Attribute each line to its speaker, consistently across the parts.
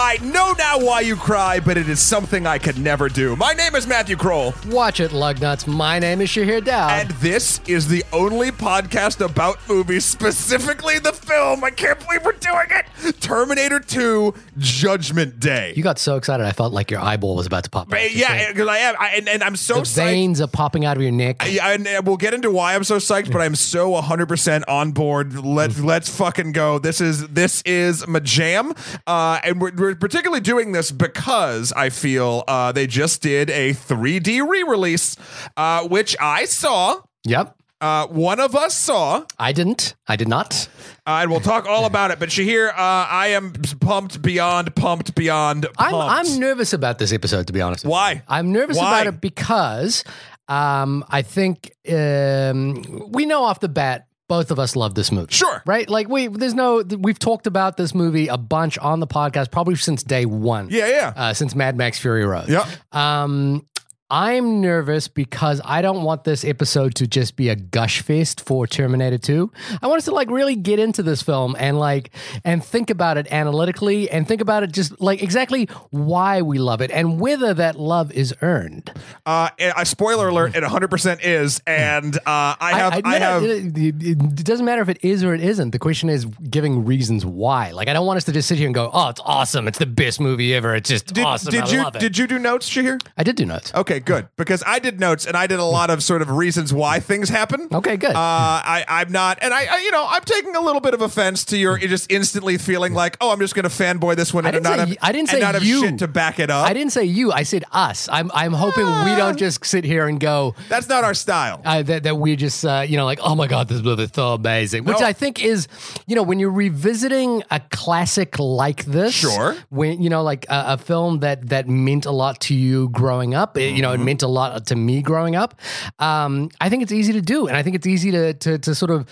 Speaker 1: I know now why you cry, but it is something I could never do. My name is Matthew Kroll,
Speaker 2: Watch it, Lugnuts. My name is Shahir Daud.
Speaker 1: and this is the only podcast about movies, specifically the film. I can't believe we're doing it. Terminator 2 Judgment Day.
Speaker 2: you got so excited, I felt like your eyeball was about to pop. out.
Speaker 1: yeah, because I am, I, and, and I'm so
Speaker 2: the
Speaker 1: psyched.
Speaker 2: veins are popping out of your neck.
Speaker 1: Yeah, and we'll get into why I'm so psyched, but I'm so 100% on board. Let's
Speaker 2: Mm.
Speaker 1: let's fucking go. This is this is my jam, uh, and we're, we're particularly doing this because I feel uh, they just did a 3D re-release, uh, which I saw.
Speaker 2: yep.
Speaker 1: Uh, one of us saw,
Speaker 2: I didn't. I did not.
Speaker 1: uh, and we'll talk all about it. But Shahir, uh, I am pumped beyond pumped beyond pumped.
Speaker 2: I'm I'm nervous about this episode, to be honest.
Speaker 1: Why?
Speaker 2: I'm nervous
Speaker 1: Why?
Speaker 2: about it because um, I think um, we know off the bat both of us love this movie.
Speaker 1: Sure.
Speaker 2: Right? Like we there's no we've talked about this movie a bunch on the podcast probably since day 1.
Speaker 1: Yeah, yeah.
Speaker 2: Uh, since Mad Max Fury Road.
Speaker 1: Yeah.
Speaker 2: Um I'm nervous because I don't want this episode to just be a gush fest for Terminator 2. I want us to like really get into this film and like and think about it analytically and think about it just like exactly why we love it and whether that love is earned.
Speaker 1: Uh, a spoiler alert, it 100% is, and uh, I have, I,
Speaker 2: no,
Speaker 1: have.
Speaker 2: it, doesn't matter if it is or it isn't. The question is giving reasons why. Like I don't want us to just sit here and go, "Oh, it's awesome! It's the best movie ever! It's just
Speaker 1: Did,
Speaker 2: awesome!
Speaker 1: did
Speaker 2: I
Speaker 1: you
Speaker 2: love it."
Speaker 1: did you do notes, Shahir?
Speaker 2: I did do notes.
Speaker 1: Okay, good. Because I did notes and I did a lot of sort of reasons why things happen.
Speaker 2: Okay, good.
Speaker 1: Uh, I, I'm not, and I, I, you know, I'm taking a little bit of offense to your just instantly feeling like, oh, I'm just going to fanboy this one
Speaker 2: I
Speaker 1: and
Speaker 2: say-
Speaker 1: have,
Speaker 2: I didn't say
Speaker 1: not have
Speaker 2: you.
Speaker 1: shit to back it up.
Speaker 2: I didn't say you. I said us. I'm I'm hoping we don't just sit here and go
Speaker 1: That's not our style.
Speaker 2: uh, that that we just uh, you know like oh my god this movie is so amazing, which
Speaker 1: No.
Speaker 2: I think is you know when you're revisiting a classic like this,
Speaker 1: Sure.
Speaker 2: when you know like a, a film that that meant a lot to you growing up, it, you know
Speaker 1: Mm-hmm.
Speaker 2: it meant a lot to me growing up. Um, I think it's easy to do, and I think it's easy to to, to sort of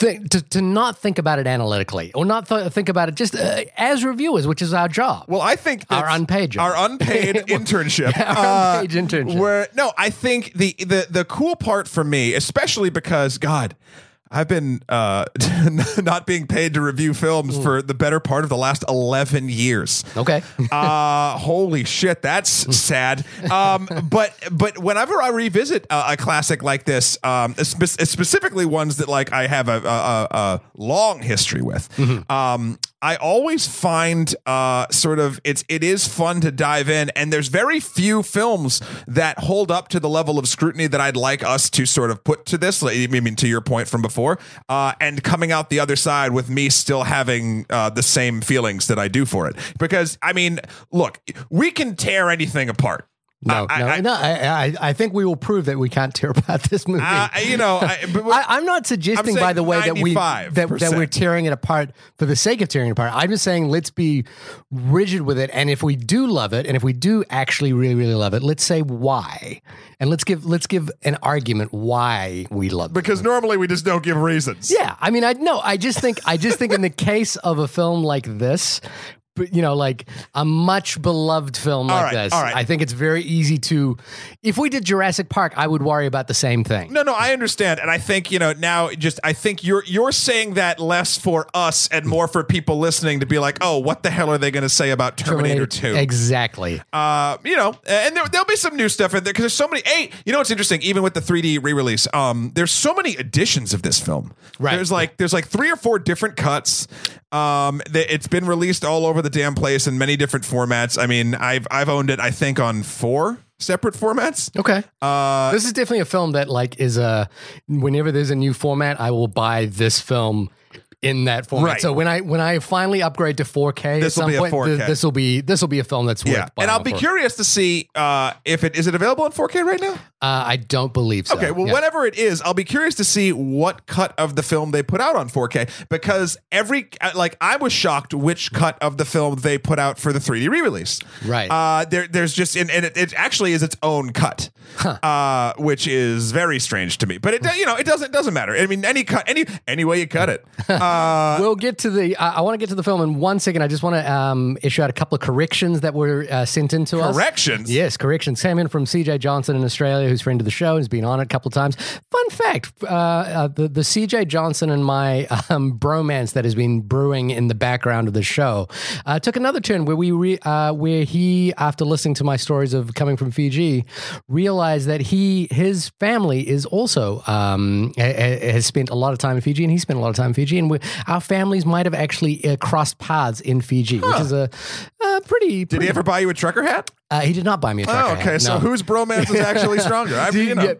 Speaker 2: think to, to not think about it analytically or not th- think about it just uh, as reviewers, which is our job.
Speaker 1: Well, I think
Speaker 2: Our unpaid job.
Speaker 1: our unpaid internship,
Speaker 2: Our unpaid internship.
Speaker 1: Where no, I think the the the cool part for me, especially because God. I've been uh, not being paid to review films for the better part of the last 11 years.
Speaker 2: Okay.
Speaker 1: uh holy shit that's sad um but but whenever i revisit a, a classic like this um spe- specifically ones that like i have a, a, a, a long history with um i always find uh sort of it's it is fun to dive in and there's very few films that hold up to the level of scrutiny that i'd like us to sort of put to this i mean to your point from before uh and coming out the other side with me still having uh the same feelings that i do for it. Because i mean look we can tear anything apart
Speaker 2: No,
Speaker 1: I-
Speaker 2: no,
Speaker 1: I-
Speaker 2: no. I, I, I think we will prove that we can't tear apart this movie.
Speaker 1: uh, you know I,
Speaker 2: I, I'm not suggesting, by the way, that we that, that we're tearing it apart for the sake of tearing it apart. I'm just saying let's be rigid with it, and if we do love it, and if we do actually really, really love it, let's say why, and let's give let's give an argument why we love it.
Speaker 1: because normally we just don't give reasons
Speaker 2: Yeah, I mean, I no, I just think I just think in the case of a film like this, you know, like a much beloved film like
Speaker 1: All right,
Speaker 2: this,
Speaker 1: all right.
Speaker 2: I think it's very easy to. If we did Jurassic Park, I would worry about the same thing.
Speaker 1: No, no, I understand, and I think you know now. Just I think you're you're saying that less for us and more for people listening to be like, oh, what the hell are they going to say about Terminator, Two?
Speaker 2: exactly.
Speaker 1: Uh, you know, and there, there'll be some new stuff in there because there's so many. Hey, you know what's interesting? Even with the 3D re-release, um, there's so many editions of this film.
Speaker 2: Right.
Speaker 1: There's like there's like three or four different cuts. Um, it's been released all over the damn place in many different formats. I mean, I've I've owned it. I think on four separate formats.
Speaker 2: Okay.
Speaker 1: Uh,
Speaker 2: this is definitely a film that like is a whenever there's a new format, I will buy this film in that format.
Speaker 1: Right.
Speaker 2: So when I when I finally upgrade to 4K,
Speaker 1: This will be a
Speaker 2: point,
Speaker 1: 4K.
Speaker 2: this will be this will be a film that's worth
Speaker 1: yeah,
Speaker 2: buying
Speaker 1: and I'll be
Speaker 2: for.
Speaker 1: curious to see uh, if it is it available in 4K right now.
Speaker 2: Uh, I don't believe so.
Speaker 1: Okay, well,
Speaker 2: Yeah.
Speaker 1: whatever it is, I'll be curious to see what cut of the film they put out on 4K because every uh, like I was shocked which cut of the film they put out for the 3D re-release.
Speaker 2: Right.
Speaker 1: Uh, there, there's just and, and it, it actually is its own cut, uh, which is very strange to me. But it you know it doesn't doesn't matter. I mean, any cut any any way you cut it. Uh,
Speaker 2: We'll get to the. I I want to get to the film in one second. I just want to um, issue out a couple of corrections that were uh, sent in to us.
Speaker 1: corrections.
Speaker 2: Yes, corrections came in from CJ Johnson in Australia, who's friend of the show, and has been on it a couple of times. Fun fact: uh, uh, the the CJ Johnson and my um, bromance that has been brewing in the background of the show uh, took another turn where we re, uh, where he, after listening to my stories of coming from Fiji, realized that he his family is also um, ha- ha- has spent a lot of time in Fiji, and he spent a lot of time in Fiji, and we, our families might have actually uh, crossed paths in Fiji, which is a, a pretty.
Speaker 1: Did he ever buy you a trucker hat?
Speaker 2: Uh, he did not buy me a trucker
Speaker 1: Oh, okay.
Speaker 2: hat,
Speaker 1: So
Speaker 2: no.
Speaker 1: whose bromance is actually stronger? I mean, you know.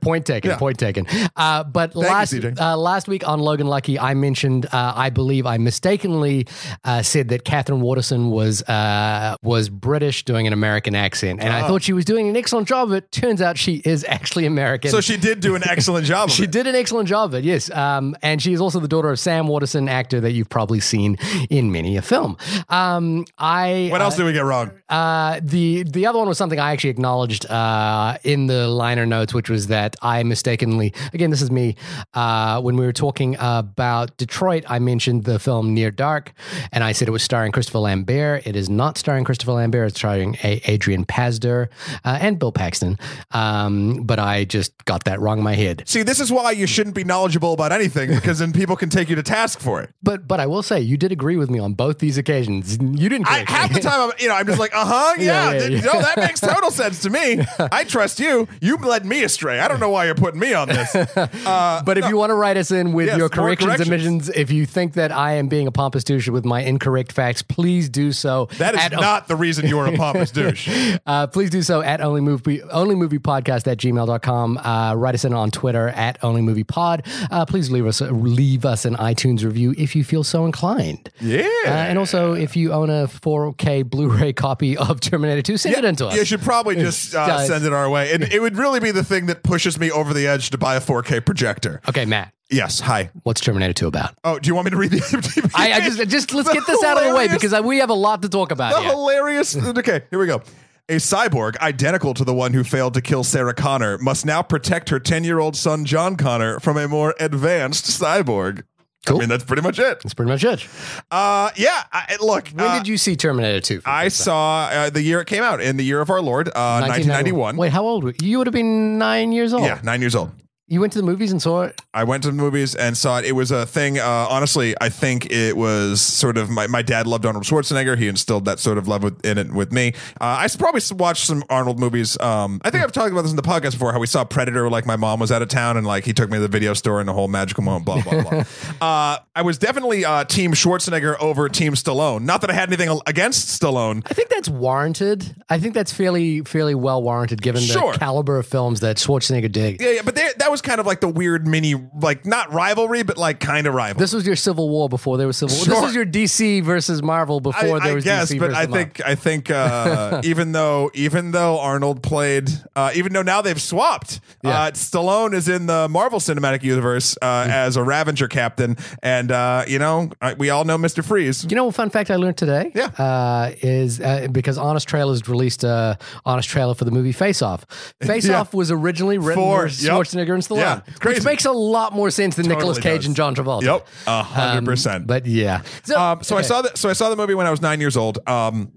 Speaker 2: Point taken.
Speaker 1: Yeah.
Speaker 2: Point taken. Uh, but
Speaker 1: you,
Speaker 2: last
Speaker 1: CJ.
Speaker 2: uh, last week on Logan Lucky, I mentioned uh, I believe I mistakenly uh, said that Katherine Waterston was uh, was British doing an American accent, and I thought she was doing an excellent job. of it turns out she is actually American.
Speaker 1: So she did do an excellent job. Of
Speaker 2: She
Speaker 1: it.
Speaker 2: did an excellent job of it, yes. Um, and she is also the daughter of Sam Waterston, actor that you've probably seen in many a film. Um, I
Speaker 1: What else did we get wrong?
Speaker 2: uh, the the other one was something I actually acknowledged uh, in the liner notes, which was that I mistakenly, again, this is me, uh, when we were talking about Detroit, I mentioned the film Near Dark, and I said it was starring Christopher Lambert. It is not starring Christopher Lambert. It's starring a- Adrian Pasdar uh, and Bill Paxton. Um, but I just got that wrong in my head.
Speaker 1: See, this is why you shouldn't be knowledgeable about anything because then people can take you to task for it.
Speaker 2: But but I will say you did agree with me on both these occasions. You didn't.
Speaker 1: I, half the time, I'm, you know, I'm just like, uh huh, yeah,
Speaker 2: Yeah, yeah,
Speaker 1: th-
Speaker 2: yeah.
Speaker 1: no, that makes total sense to me. I trust you. You led me astray. I don't know why you're putting me on this. Uh,
Speaker 2: But if you want to write us in with
Speaker 1: Yes,
Speaker 2: your corrections,
Speaker 1: corrections.
Speaker 2: admissions, if you think that I am being a pompous douche with my incorrect facts, please do so.
Speaker 1: that is not the reason you are a pompous douche.
Speaker 2: Uh, please do so at only movie only movie podcast at gmail.com. Uh, write us in on Twitter at only movie pod. Uh, please leave us leave us an iTunes review if you feel so inclined.
Speaker 1: Yeah.
Speaker 2: Uh, and also, if you own a 4K Blu-ray copy of Terminator 2, send it in to us.
Speaker 1: You should probably just uh, send it our way. It, it would really be the thing that pushes me over the edge to buy a 4K projector.
Speaker 2: okay, Matt,
Speaker 1: Yes. Hi.
Speaker 2: what's Terminator 2 about?
Speaker 1: Oh, do you want me to read the IMDb?
Speaker 2: I, I just just let's get this out of the way because I, we have a lot to talk about
Speaker 1: the
Speaker 2: here.
Speaker 1: hilarious. Okay, here we go. A cyborg identical to the one who failed to kill Sarah Connor must now protect her 10 year old son, John Connor, from a more advanced cyborg.
Speaker 2: Cool.
Speaker 1: I mean, that's pretty much it.
Speaker 2: That's pretty much it.
Speaker 1: Uh, yeah, I, look.
Speaker 2: When
Speaker 1: uh,
Speaker 2: did you see Terminator 2?
Speaker 1: I saw uh, the year it came out in the year of our Lord, uh, 1991.
Speaker 2: Wait, how old were you? You would have been nine years old.
Speaker 1: Yeah, nine years old.
Speaker 2: You went to the movies and saw it?
Speaker 1: I went to the movies and saw it. It was a thing. Uh, honestly, I think it was sort of my, my dad loved Arnold Schwarzenegger. He instilled that sort of love with, in it with me. Uh, I probably watched some Arnold movies. Um, I think I've talked about this in the podcast before. How we saw Predator. Like my mom was out of town and like he took me to the video store and the whole magical moment. Blah blah blah. uh, I was definitely uh, Team Schwarzenegger over Team Stallone. Not that I had anything against Stallone.
Speaker 2: I think that's warranted. I think that's fairly fairly well warranted given
Speaker 1: Sure.
Speaker 2: the caliber of films that Schwarzenegger did.
Speaker 1: Yeah, yeah, but there, that was kind of like the weird mini, like not rivalry, but like kind of rivalry.
Speaker 2: This was your Civil War before there was Civil War.
Speaker 1: Sure.
Speaker 2: This was your DC versus Marvel before
Speaker 1: I,
Speaker 2: there
Speaker 1: I
Speaker 2: was
Speaker 1: guess,
Speaker 2: DC
Speaker 1: but I
Speaker 2: Marvel.
Speaker 1: think I think uh, even though even though Arnold played, uh, even though now they've swapped,
Speaker 2: Yeah.
Speaker 1: uh, Stallone is in the Marvel Cinematic Universe uh, as a Ravager captain, and uh, you know I, we all know Mister Freeze.
Speaker 2: You know, a fun fact I learned today
Speaker 1: Yeah.
Speaker 2: uh, is uh, because Honest Trailers released a Honest trailer for the movie Face Off. Face
Speaker 1: Yeah.
Speaker 2: Off was originally written
Speaker 1: For-
Speaker 2: for
Speaker 1: yep.
Speaker 2: Schwarzenegger and Stallone,
Speaker 1: Yeah, it's crazy.
Speaker 2: which makes a lot more sense than Nicolas Cage
Speaker 1: does.
Speaker 2: and John Travolta.
Speaker 1: Yep, a hundred percent.
Speaker 2: But yeah, so,
Speaker 1: Um, so I saw that. So I saw the movie when I was nine years old. Um,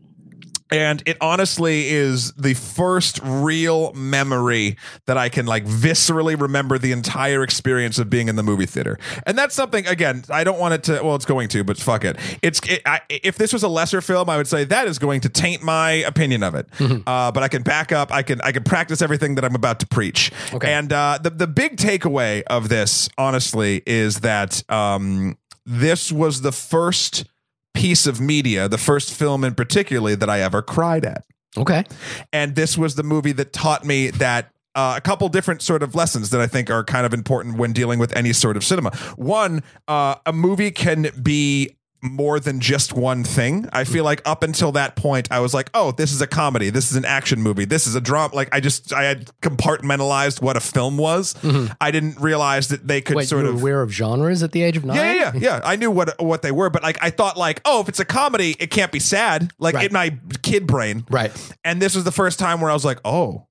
Speaker 1: and it honestly is the first real memory that I can like viscerally remember the entire experience of being in the movie theater. And that's something again, I don't want it to well it's going to, but fuck it. It's it, I, if this was a lesser film, I would say that is going to taint my opinion of it. Uh, but I can back up, I can I can practice everything that I'm about to preach.
Speaker 2: Okay.
Speaker 1: And uh, the the big takeaway of this honestly is that um, this was the first piece of media, the first film in particularly that I ever cried at.
Speaker 2: okay.
Speaker 1: And this was the movie that taught me that uh, a couple different sort of lessons that I think are kind of important when dealing with any sort of cinema. One, uh, a movie can be more than just one thing. I feel like up until that point, I was like, oh, this is a comedy. This is an action movie. This is a drama. Like I just, I had compartmentalized what a film was. Mm-hmm. I didn't realize that they could
Speaker 2: Wait,
Speaker 1: sort
Speaker 2: you were
Speaker 1: of.
Speaker 2: aware of genres at the age of nine?
Speaker 1: Yeah, yeah, yeah, yeah. I knew what what they were, but like I thought, like, oh, if it's a comedy, it can't be sad. Like
Speaker 2: Right.
Speaker 1: in my kid brain,
Speaker 2: Right.
Speaker 1: And this was the first time where I was like, oh,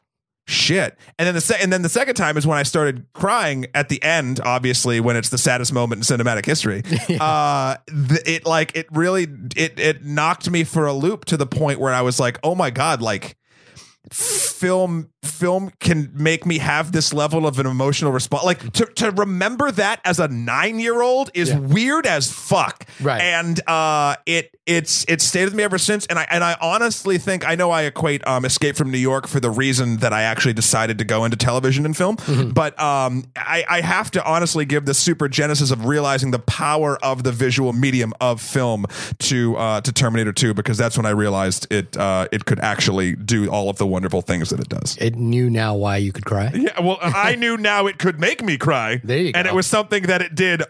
Speaker 1: shit. And then the se- and then the second time is when I started crying at the end, obviously when it's the saddest moment in cinematic history. Uh th- it like it really it it knocked me for a loop to the point where I was like, "Oh my god, like film film can make me have this level of an emotional response like to, to remember that as a nine-year-old is
Speaker 2: Yeah.
Speaker 1: weird as fuck
Speaker 2: Right.
Speaker 1: and uh it it's it's stayed with me ever since and i and i honestly think i know i equate um escape from new york for the reason that i actually decided to go into television and film
Speaker 2: Mm-hmm.
Speaker 1: but um i i have to honestly give the super genesis of realizing the power of the visual medium of film to uh to terminator 2 because that's when i realized it uh it could actually do all of the wonderful things that it does
Speaker 2: It knew now why you could cry.
Speaker 1: yeah, well, I knew now it could make me cry.
Speaker 2: There you
Speaker 1: And it was something that it did.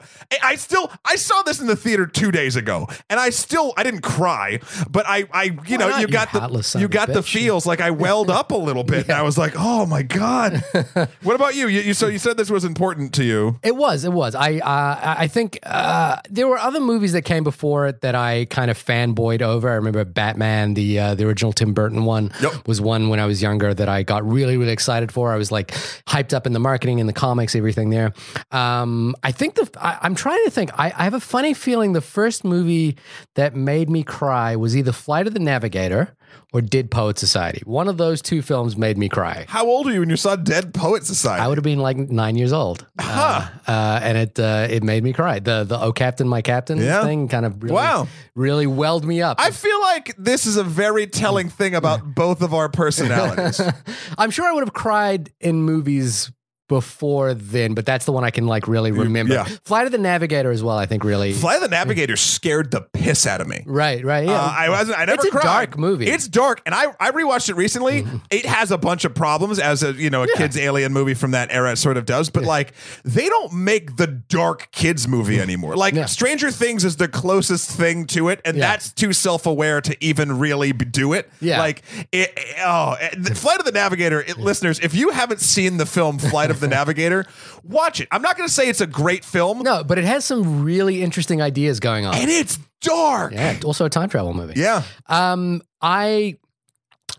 Speaker 1: I- still, I saw this in the theater two days ago, and I still, I didn't cry, but I, I, you
Speaker 2: Why
Speaker 1: know,
Speaker 2: not,
Speaker 1: you
Speaker 2: you
Speaker 1: got the, you got the feels. Like I welled up a little bit, and I was like, oh my god. what about you? you? You so you said this was important to you.
Speaker 2: It was. It was. I. Uh, I think uh, there were other movies that came before it that I kind of fanboyed over. I remember Batman, the uh, the original Tim Burton one,
Speaker 1: Yep.
Speaker 2: was one when I was younger that I got really really excited for. I was like hyped up in the marketing and the comics, everything there. Um, I think the. I, I'm trying to think. I, I have a funny feeling the first movie that made me cry was either Flight of the Navigator or Dead Poet Society. One of those two films made me cry.
Speaker 1: How old are you when you saw Dead Poet Society?
Speaker 2: I would have been like nine years old, uh, uh, and it uh, it made me cry. The the oh captain, my captain
Speaker 1: Yeah.
Speaker 2: thing kind of really,
Speaker 1: Wow.
Speaker 2: really welled me up.
Speaker 1: I feel like this is a very telling thing about both of our personalities.
Speaker 2: I'm sure I would have cried in movies before then, but that's the one I can like really remember.
Speaker 1: yeah.
Speaker 2: Flight of the Navigator as well. I think really.
Speaker 1: Flight of the Navigator scared the piss out of me.
Speaker 2: right, right, yeah.
Speaker 1: Uh, I wasn't. I never
Speaker 2: It's a
Speaker 1: cried.
Speaker 2: dark movie. Mm-hmm.
Speaker 1: It's dark, and I I rewatched it recently. It has a bunch of problems, as a you know a kids alien movie from that era sort of does. But like they don't make the dark kids movie anymore. Like
Speaker 2: Yeah.
Speaker 1: Stranger Things is the closest thing to it, and
Speaker 2: Yeah.
Speaker 1: that's too self aware to even really do it.
Speaker 2: Yeah.
Speaker 1: Like it. it- Oh, Flight of the Navigator. It, Listeners, if you haven't seen the film Flight of the Navigator, watch it. I'm not going to say it's a great film,
Speaker 2: no, but it has some really interesting ideas going on.
Speaker 1: and it's dark.
Speaker 2: yeah, also a time travel movie.
Speaker 1: Yeah.
Speaker 2: Um, I.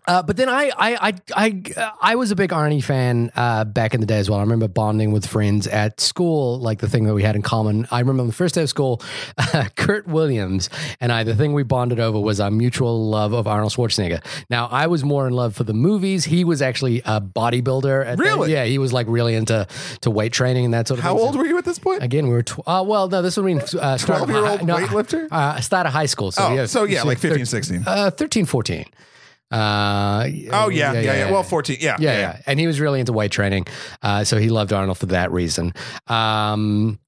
Speaker 2: Uh, but then I, I, I, I, I was a big Arnie fan uh, back in the day as well. I remember bonding with friends at school, like the thing that we had in common. I remember on the first day of school, Kurt Williams and I, the thing we bonded over was our mutual love of Arnold Schwarzenegger. Now, I was more in love for the movies. He was actually a bodybuilder. At the-
Speaker 1: Really?
Speaker 2: yeah, he was like really into to weight training and that sort of
Speaker 1: How
Speaker 2: thing.
Speaker 1: old were you at this point?
Speaker 2: Again, we were tw- uh, well. No, this would mean uh,
Speaker 1: 12-year-old
Speaker 2: hi- no,
Speaker 1: weightlifter?
Speaker 2: Uh, start of high school. So
Speaker 1: Oh,
Speaker 2: yeah,
Speaker 1: so yeah, like
Speaker 2: thir-
Speaker 1: 15, 16.
Speaker 2: uh, 13, 14. Uh,
Speaker 1: Oh yeah, yeah, yeah. Well, fourteen. Yeah,
Speaker 2: yeah, yeah. And he was really into weight training. Uh, so he loved Arnold for that reason. Um,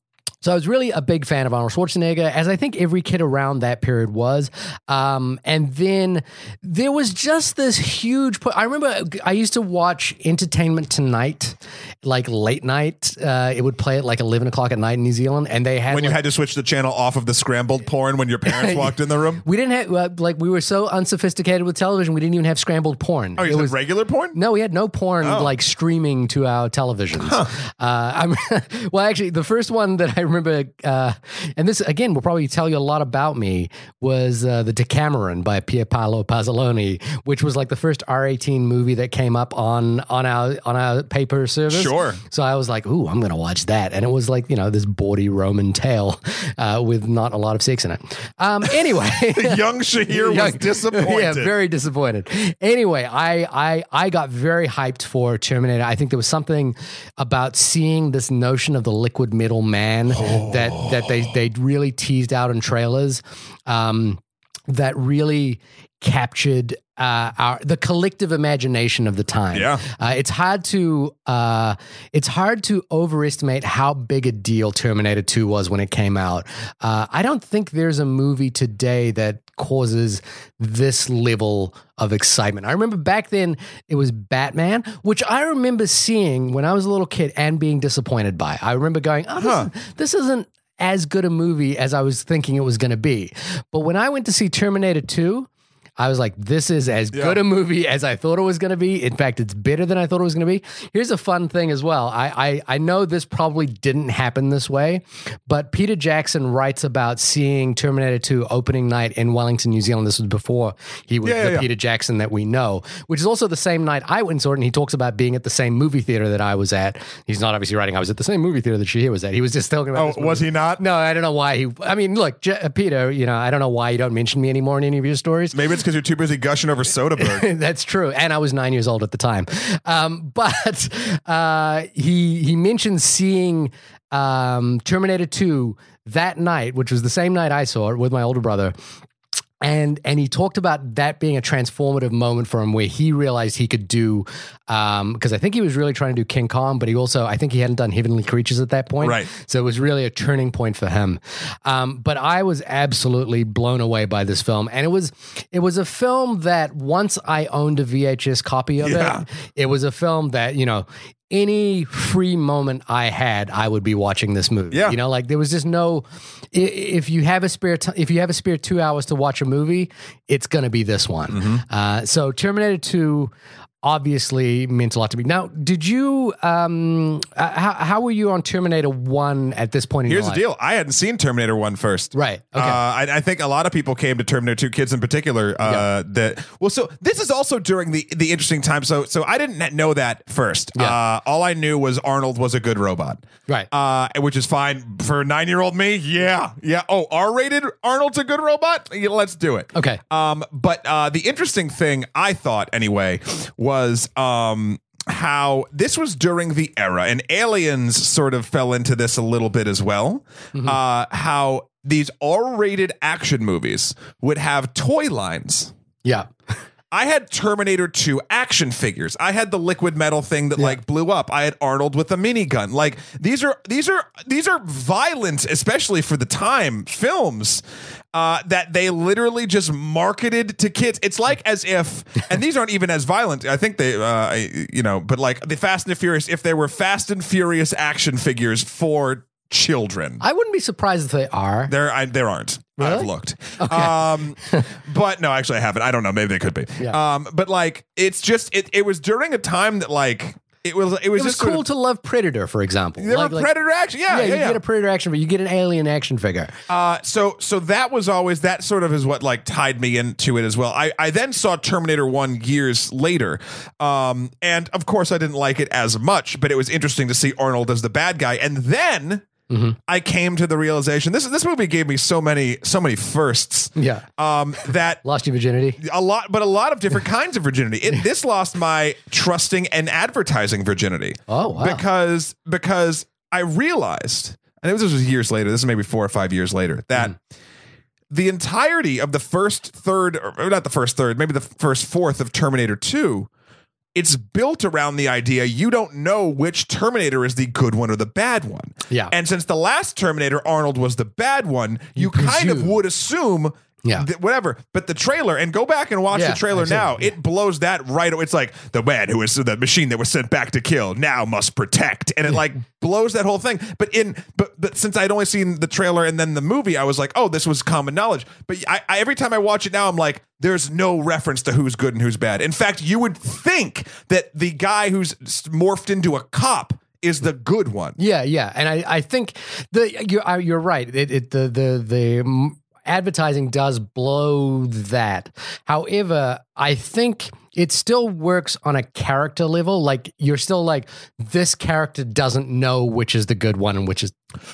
Speaker 2: so I was really a big fan of Arnold Schwarzenegger, as I think every kid around that period was. Um, and then there was just this huge. Pu- I remember I used to watch Entertainment Tonight, like late night. Uh, it would play at like eleven o'clock at night in New Zealand, and they had
Speaker 1: When you
Speaker 2: like,
Speaker 1: had to switch the channel off of the scrambled porn when your parents walked in the room.
Speaker 2: we didn't have uh, like we were so unsophisticated with television. We didn't even have scrambled porn.
Speaker 1: Oh, you
Speaker 2: it
Speaker 1: said
Speaker 2: was
Speaker 1: regular porn?
Speaker 2: no, we had no porn
Speaker 1: Oh.
Speaker 2: like streaming to our televisions. Uh, I'm, well, actually, the first one that I remember, uh, and this again will probably tell you a lot about me, was uh, the Decameron by Pier Paolo Pasolini, which was like the first R18 movie that came up on on our on our paper service.
Speaker 1: Sure.
Speaker 2: So I was like, "Ooh, I'm going to watch that," and it was like you know this bawdy Roman tale uh, with not a lot of sex in it. Um, anyway.
Speaker 1: Young Shahir was disappointed.
Speaker 2: Yeah, very disappointed. Anyway, I, I I got very hyped for Terminator. I think there was something about seeing this notion of the liquid metal man that that they they really teased out in trailers. Um, that really captured uh, our the collective imagination of the time.
Speaker 1: Yeah.
Speaker 2: Uh, it's hard to uh, it's hard to overestimate how big a deal Terminator Two was when it came out. Uh, I don't think there's a movie today that causes this level of excitement. I remember back then it was Batman, which I remember seeing when I was a little kid and being disappointed by. I remember going, "Oh, this,
Speaker 1: Huh.
Speaker 2: this isn't." As good a movie as I was thinking it was going to be. But when I went to see Terminator 2, I was like, this is as good a movie as I thought it was going to be. In fact, it's better than I thought it was going to be. Here's a fun thing as well. I, I I know this probably didn't happen this way, but Peter Jackson writes about seeing Terminator 2 opening night in Wellington, New Zealand. This was before he was
Speaker 1: Yeah, yeah,
Speaker 2: the
Speaker 1: yeah.
Speaker 2: Peter Jackson that we know, which is also the same night I went and saw it. And he talks about being at the same movie theater that I was at. He's not obviously writing. I was at the same movie theater that Shahir was at. He was just talking about.
Speaker 1: Oh, was he not?
Speaker 2: No, I don't know why he. I mean, look, J- uh, Peter. You know, I don't know why you don't mention me anymore in any of your stories.
Speaker 1: Maybe it's because you're too busy gushing over Soderbergh.
Speaker 2: That's true, and I was nine years old at the time. Um, but uh, he he mentioned seeing um, Terminator Two that night, which was the same night I saw it with my older brother. And and he talked about that being a transformative moment for him, where he realized he could do, because I think he was really trying to do King Kong, but he also I think he hadn't done Heavenly Creatures at that point,
Speaker 1: Right.
Speaker 2: So it was really a turning point for him. Um, but I was absolutely blown away by this film, and it was it was a film that once I owned a VHS copy of
Speaker 1: Yeah.
Speaker 2: it, it was a film that you know. Any free moment I had, I would be watching this movie.
Speaker 1: Yeah.
Speaker 2: You know, like there was just no. If you have a spare, t- if you have a spare two hours to watch a movie, it's going to be this one.
Speaker 1: Mm-hmm.
Speaker 2: Uh, so Terminator Two obviously meant a lot to me. Now, did you? Um, uh, how how were you on Terminator One at this point in
Speaker 1: Here's
Speaker 2: your
Speaker 1: the deal: I hadn't seen Terminator One first.
Speaker 2: Right. Okay.
Speaker 1: Uh, I, I think a lot of people came to Terminator Two, kids in particular. Uh, That well, so this is also during the the interesting time. So so I didn't know that first.
Speaker 2: Yeah.
Speaker 1: Uh, all I knew was Arnold was a good robot.
Speaker 2: Right.
Speaker 1: Uh, which is fine for nine year old me. Yeah. Yeah. Oh, R rated Arnold's a good robot. Yeah, let's do it.
Speaker 2: Okay.
Speaker 1: Um, but uh, the interesting thing I thought anyway was um how this was during the era, and aliens sort of fell into this a little bit as well. Uh, how these R-rated action movies would have toy lines.
Speaker 2: yeah.
Speaker 1: I had Terminator 2 action figures. I had the liquid metal thing that like blew up. I had Arnold with a minigun. Like these are these are these are violent, especially for the time films. Uh, that they literally just marketed to kids. It's like as if, and these aren't even as violent. I think they, uh, you know, but like the Fast and the Furious, if they were Fast and Furious action figures for children,
Speaker 2: I wouldn't be surprised if they are.
Speaker 1: there, I, there aren't. I've
Speaker 2: Really?
Speaker 1: looked. Um, but no, actually, I haven't. I don't know. Maybe they could be.
Speaker 2: Yeah.
Speaker 1: Um, but like, it's just it. It was during a time that like it was. It was
Speaker 2: It was
Speaker 1: just sort
Speaker 2: cool
Speaker 1: of-
Speaker 2: to love Predator, for example.
Speaker 1: there
Speaker 2: Like-
Speaker 1: were
Speaker 2: like-
Speaker 1: predator action. Yeah,
Speaker 2: Yeah,
Speaker 1: yeah,
Speaker 2: you
Speaker 1: yeah.
Speaker 2: get a Predator action figure, you get an Alien action figure.
Speaker 1: Uh, so so that was always that sort of is what like tied me into it as well. I I then saw Terminator One years later, um, and of course I didn't like it as much, but it was interesting to see Arnold as the bad guy, and then. I came to the realization this this movie gave me so many so many firsts
Speaker 2: Yeah.
Speaker 1: um, that
Speaker 2: Lost your virginity.
Speaker 1: a lot, but a lot of different kinds of virginity. It, this lost my trusting and advertising virginity.
Speaker 2: Oh, wow.
Speaker 1: Because because I realized, and this was years later. This is maybe four or five years later that.
Speaker 2: Hmm.
Speaker 1: The entirety of the first third, or not the first third, maybe the first fourth of Terminator 2, it's built around the idea you don't know which Terminator is the good one or the bad one.
Speaker 2: Yeah.
Speaker 1: And since the last Terminator, Arnold was the bad one, you, kind of would assume
Speaker 2: Yeah.
Speaker 1: th- whatever. But the trailer, and go back and watch
Speaker 2: Yeah,
Speaker 1: the trailer now.
Speaker 2: it, yeah.
Speaker 1: It blows that right. away. It's like the man who is the machine that was sent back to kill now must protect, and it like blows that whole thing. But in but but since I'd only seen the trailer and then the movie, I was like, oh, this was common knowledge. But I, I every time I watch it now, I'm like. There's no reference to who's good and who's bad. In fact, you would think that the guy who's morphed into a cop is the good one.
Speaker 2: Yeah, yeah, and I, I think the you're you're right. It, it the the the advertising does blow that. However, I think it still works on a character level. Like you're still like this character doesn't know which is the good one and which is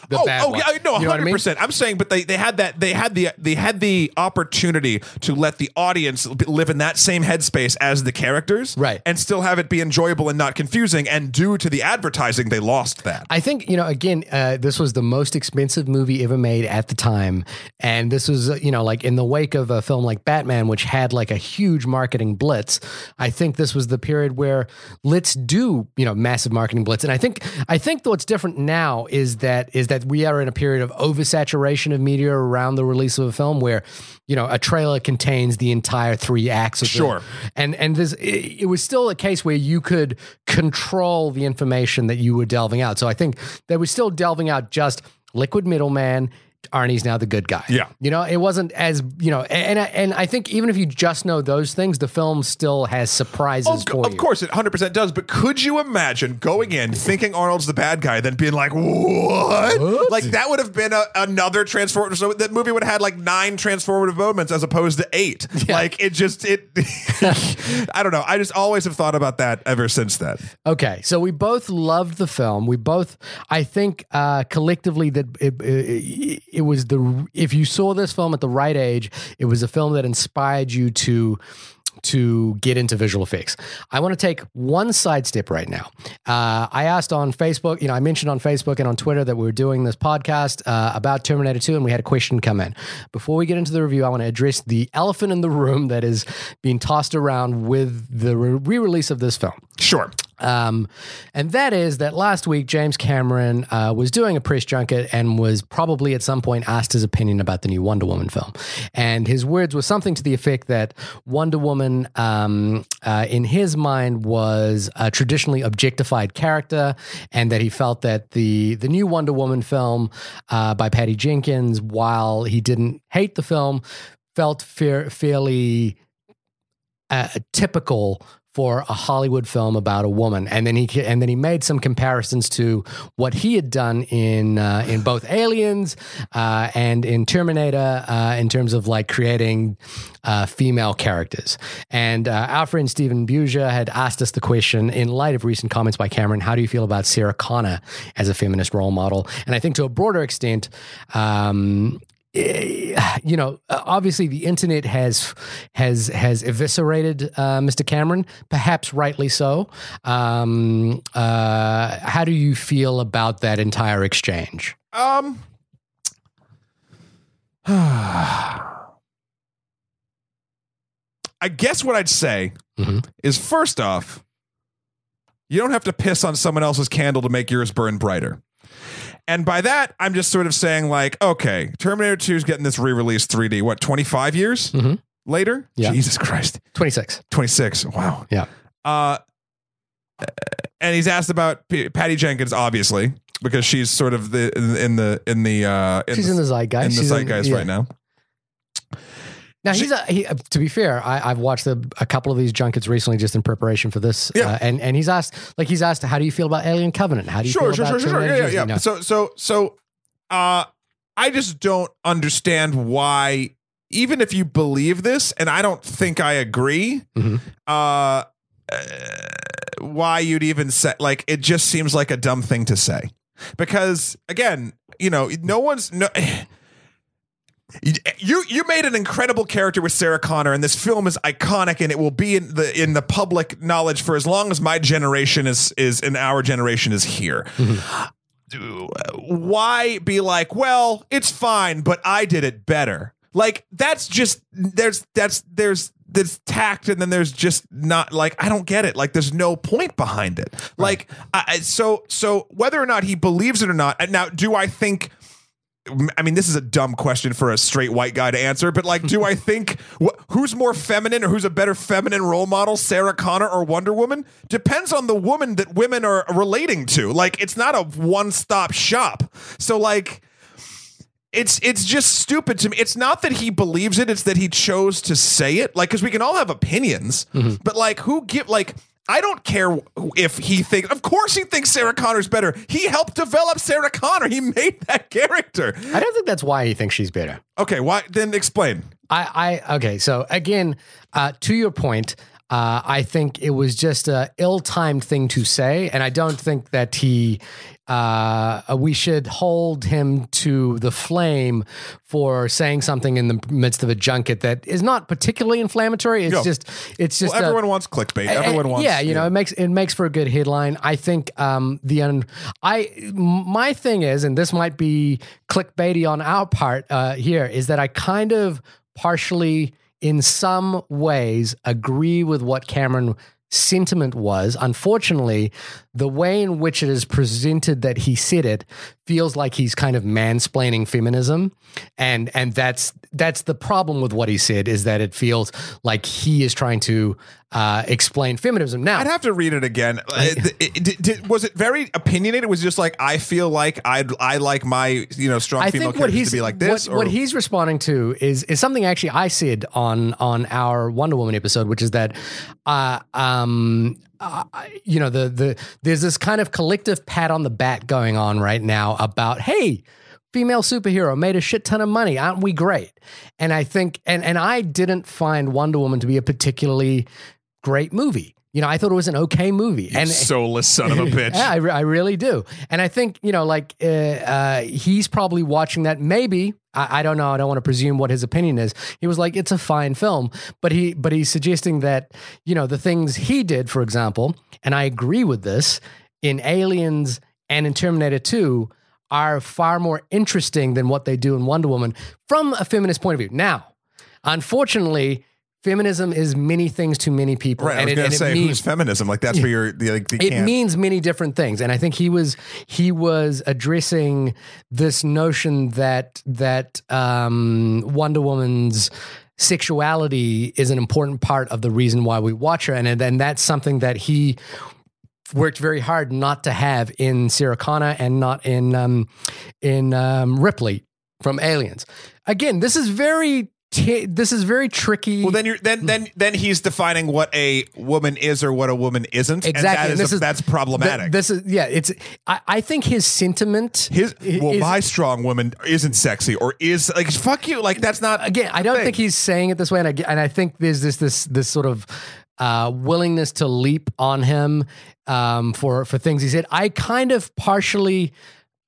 Speaker 2: the
Speaker 1: oh,
Speaker 2: bad
Speaker 1: oh
Speaker 2: one.
Speaker 1: yeah, no,
Speaker 2: You know I
Speaker 1: hundred percent. I'm saying, but they, they had that they had the they had the opportunity to let the audience live in that same headspace as the characters,
Speaker 2: Right.
Speaker 1: and still have it be enjoyable and not confusing. And due to the advertising, they lost that.
Speaker 2: I think you know. Again, uh, this was the most expensive movie ever made at the time, and this was uh, you know like in the wake of a film like Batman, which had like a huge marketing blitz. I think this was the period where let's do you know massive marketing blitz, and I think I think what's different now is that is that we are in a period of oversaturation of media around the release of a film where you know a trailer contains the entire three acts of the-
Speaker 1: Sure.
Speaker 2: and and this it, it was still a case where you could control the information that you were delving out. So I think they were still delving out just liquid metal man Arnie's now the good guy.
Speaker 1: Yeah.
Speaker 2: You know, it wasn't as, you know, and and I think even if you just know those things, the film still has surprises
Speaker 1: Oh, of
Speaker 2: you.
Speaker 1: course, it 100% does. But could you imagine going in thinking Arnold's the bad guy, then being like, what?
Speaker 2: What?
Speaker 1: Like, that would have been a, another transformative. So that movie would have had like nine transformative moments as opposed to eight. Like, it just, it, I don't know. I just always have thought about that ever since then.
Speaker 2: Okay, so we both loved the film. We both, I think, uh, collectively that it, it, it was the if you saw this film at the right age, it was a film that inspired you to to get into visual effects. I want to take one sidestep right now. Uh, I asked on Facebook, you know, I mentioned on Facebook and on Twitter that we were doing this podcast uh, about Terminator 2, and we had a question come in. Before we get into the review, I want to address the elephant in the room that is being tossed around with the re release of this film.
Speaker 1: Sure.
Speaker 2: Um, and that is that last week, James Cameron uh, was doing a press junket and was probably at some point asked his opinion about the new Wonder Woman film. And his words were something to the effect that Wonder Woman, um, uh, in his mind, was a traditionally objectified character, and that he felt that the the new Wonder Woman film uh, by Patty Jenkins, while he didn't hate the film, felt fair, fairly uh, typical for a Hollywood film about a woman, and then he and then he made some comparisons to what he had done in uh, in both Aliens uh, and in Terminator uh, in terms of like creating uh, female characters. And uh, our friend Stephen Buja had asked us the question in light of recent comments by Cameron: How do you feel about Sarah Connor as a feminist role model? And I think to a broader extent. Um, you know, obviously the internet has has has eviscerated uh, Mr. Cameron, perhaps rightly so. Um, uh, how do you feel about that entire exchange?
Speaker 1: Um, I guess what I'd say
Speaker 2: Mhm.
Speaker 1: is first off, you don't have to piss on someone else's candle to make yours burn brighter. And by that, I'm just sort of saying, like, okay, Terminator 2 is getting this re release 3D, what, 25 years
Speaker 2: Mhm.
Speaker 1: later?
Speaker 2: Yeah.
Speaker 1: Jesus Christ.
Speaker 2: Twenty six.
Speaker 1: 26. Wow.
Speaker 2: Yeah.
Speaker 1: Uh, and he's asked about P- Patty Jenkins, obviously, because she's sort of the in the in the uh, in
Speaker 2: She's
Speaker 1: the,
Speaker 2: in the zeitgeist.
Speaker 1: in the
Speaker 2: She's
Speaker 1: zeitgeist
Speaker 2: yeah.
Speaker 1: right now.
Speaker 2: Now he's a, he, uh, to be fair, I, I've watched a, a couple of these junkets recently just in preparation for this.
Speaker 1: Yeah.
Speaker 2: Uh, and and he's asked like he's asked, how do you feel about Alien Covenant? How do you
Speaker 1: Sure,
Speaker 2: feel
Speaker 1: sure,
Speaker 2: about
Speaker 1: sure, sure, sure. Yeah, yeah, yeah.
Speaker 2: You know?
Speaker 1: So, so, so, uh, I just don't understand why, even if you believe this, and I don't think I agree,
Speaker 2: Mhm.
Speaker 1: uh, uh, why you'd even say like it just seems like a dumb thing to say because again, you know, no one's no. You you made an incredible character with Sarah Connor, and this film is iconic, and it will be in the in the public knowledge for as long as my generation is is in our generation is here. Why be like, well, it's fine, but I did it better? Like that's just there's that's there's there's tact, and then there's just not like I don't get it. Like there's no point behind it. Like I, I- so so whether or not he believes it or not. Now, do I think? I mean, this is a dumb question for a straight white guy to answer, but like, do I think wh- who's more feminine or who's a better feminine role model, Sarah Connor or Wonder Woman? Depends on the woman that women are relating to. Like, it's not a one stop shop. So, like, it's it's just stupid to me. It's not that he believes it; it's that he chose to say it. Like, because we can all have opinions, mm-hmm. but like, who give like. I don't care if he thinks. Of course, he thinks Sarah Connor's better. He helped develop Sarah Connor. He made that character.
Speaker 2: I don't think that's why he thinks she's better.
Speaker 1: Okay, why? Then explain.
Speaker 2: I, I okay. So again, uh, to your point, uh, I think it was just a ill-timed thing to say, and I don't think that he. Uh, we should hold him to the flame for saying something in the midst of a junket that is not particularly inflammatory. It's
Speaker 1: No.
Speaker 2: just, it's just
Speaker 1: Well,
Speaker 2: a-
Speaker 1: everyone wants clickbait. Everyone
Speaker 2: uh,
Speaker 1: wants.
Speaker 2: yeah you know it makes it makes for a good headline i think um the un, i my thing is and this might be clickbaity on our part uh here is that i kind of partially in some ways agree with what cameron sentiment was. Unfortunately the way in which it is presented that he said it feels like he's kind of mansplaining feminism. And and that's that's the problem with what he said is that it feels like he is trying to uh, explain feminism. Now,
Speaker 1: I'd have to read it again. Uh, it- it- did- was it very opinionated? It was just like I feel like I I like my you know strong
Speaker 2: I
Speaker 1: female
Speaker 2: think what
Speaker 1: characters
Speaker 2: he's
Speaker 1: to be like this.
Speaker 2: What, what he's responding to is is something actually I said on on our Wonder Woman episode, which is that, uh, um, uh, you know, the the there's this kind of collective pat on the back going on right now about hey. Female superhero made a shit ton of money. Aren't we great? And I think, and and I didn't find Wonder Woman to be a particularly great movie. You know, I thought it was an okay movie. and
Speaker 1: soulless son of a bitch.
Speaker 2: yeah, I, I really do. And I think, you know, like uh, uh, he's probably watching that. Maybe I, I don't know. I don't want to presume what his opinion is. He was like, it's a fine film, but he but he's suggesting that you know the things he did, for example, and I agree with this in Aliens and in Terminator Two are far more interesting than what they do in Wonder Woman from a feminist point of view. Now, unfortunately. Feminism is many things to many people,
Speaker 1: Right, I was going to say
Speaker 2: means-
Speaker 1: who's feminism? Like that's for your the, like
Speaker 2: it
Speaker 1: can't.
Speaker 2: means many different things and i think he was he was addressing this notion that that um wonder woman's sexuality is an important part of the reason why we watch her and then that's something that he worked very hard not to have in Sarah Connor and not in um, in um, Ripley from Aliens. Again, this is very t- this is very tricky.
Speaker 1: well, then you're then then then he's defining what a woman is or what a woman isn't.
Speaker 2: Exactly,
Speaker 1: and that
Speaker 2: and
Speaker 1: is,
Speaker 2: this
Speaker 1: a-
Speaker 2: is-
Speaker 1: that's problematic.
Speaker 2: Th- this is yeah. It's I, I think his sentiment.
Speaker 1: his well,
Speaker 2: is-
Speaker 1: my strong woman isn't sexy or is like fuck you. Like that's not
Speaker 2: again, I don't
Speaker 1: thing.
Speaker 2: think he's saying it this way, and I, and I think there's this this this sort of uh, willingness to leap on him um, for for things he said. I kind of partially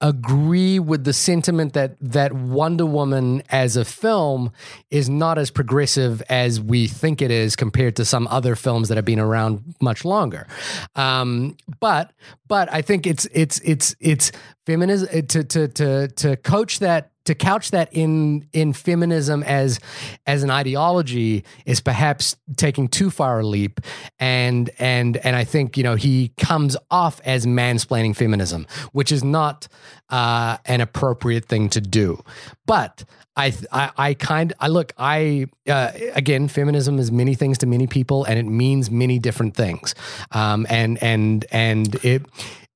Speaker 2: agree with the sentiment that that Wonder Woman as a film is not as progressive as we think it is compared to some other films that have been around much longer. Um, but but I think it's it's it's it's feminism to to to to coach that to couch that in in feminism as as an ideology is perhaps taking too far a leap. And and and I think you know he comes off as mansplaining feminism which is not uh, an appropriate thing to do. But I I, I kind I look I uh, again feminism is many things to many people and it means many different things. Um, and and and it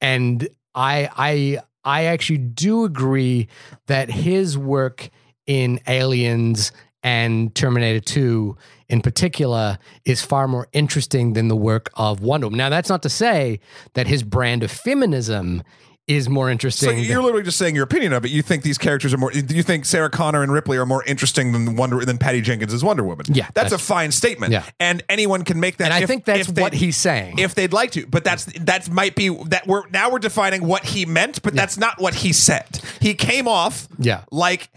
Speaker 2: and I I I actually do agree that his work in Aliens and Terminator 2 in particular is far more interesting than the work of Wonder Woman. Now that's not to say that his brand of feminism is more interesting.
Speaker 1: So you're literally just saying your opinion of it. You think these characters are more? You think Sarah Connor and Ripley are more interesting than Wonder than Patty Jenkins as Wonder Woman?
Speaker 2: Yeah,
Speaker 1: that's,
Speaker 2: that's-
Speaker 1: a fine statement.
Speaker 2: Yeah.
Speaker 1: and anyone can make that.
Speaker 2: and I think that's what he's saying.
Speaker 1: if they'd like to. But that's that might be that we're now we're defining what he meant, but that's not what he said. He came off
Speaker 2: Yeah.
Speaker 1: like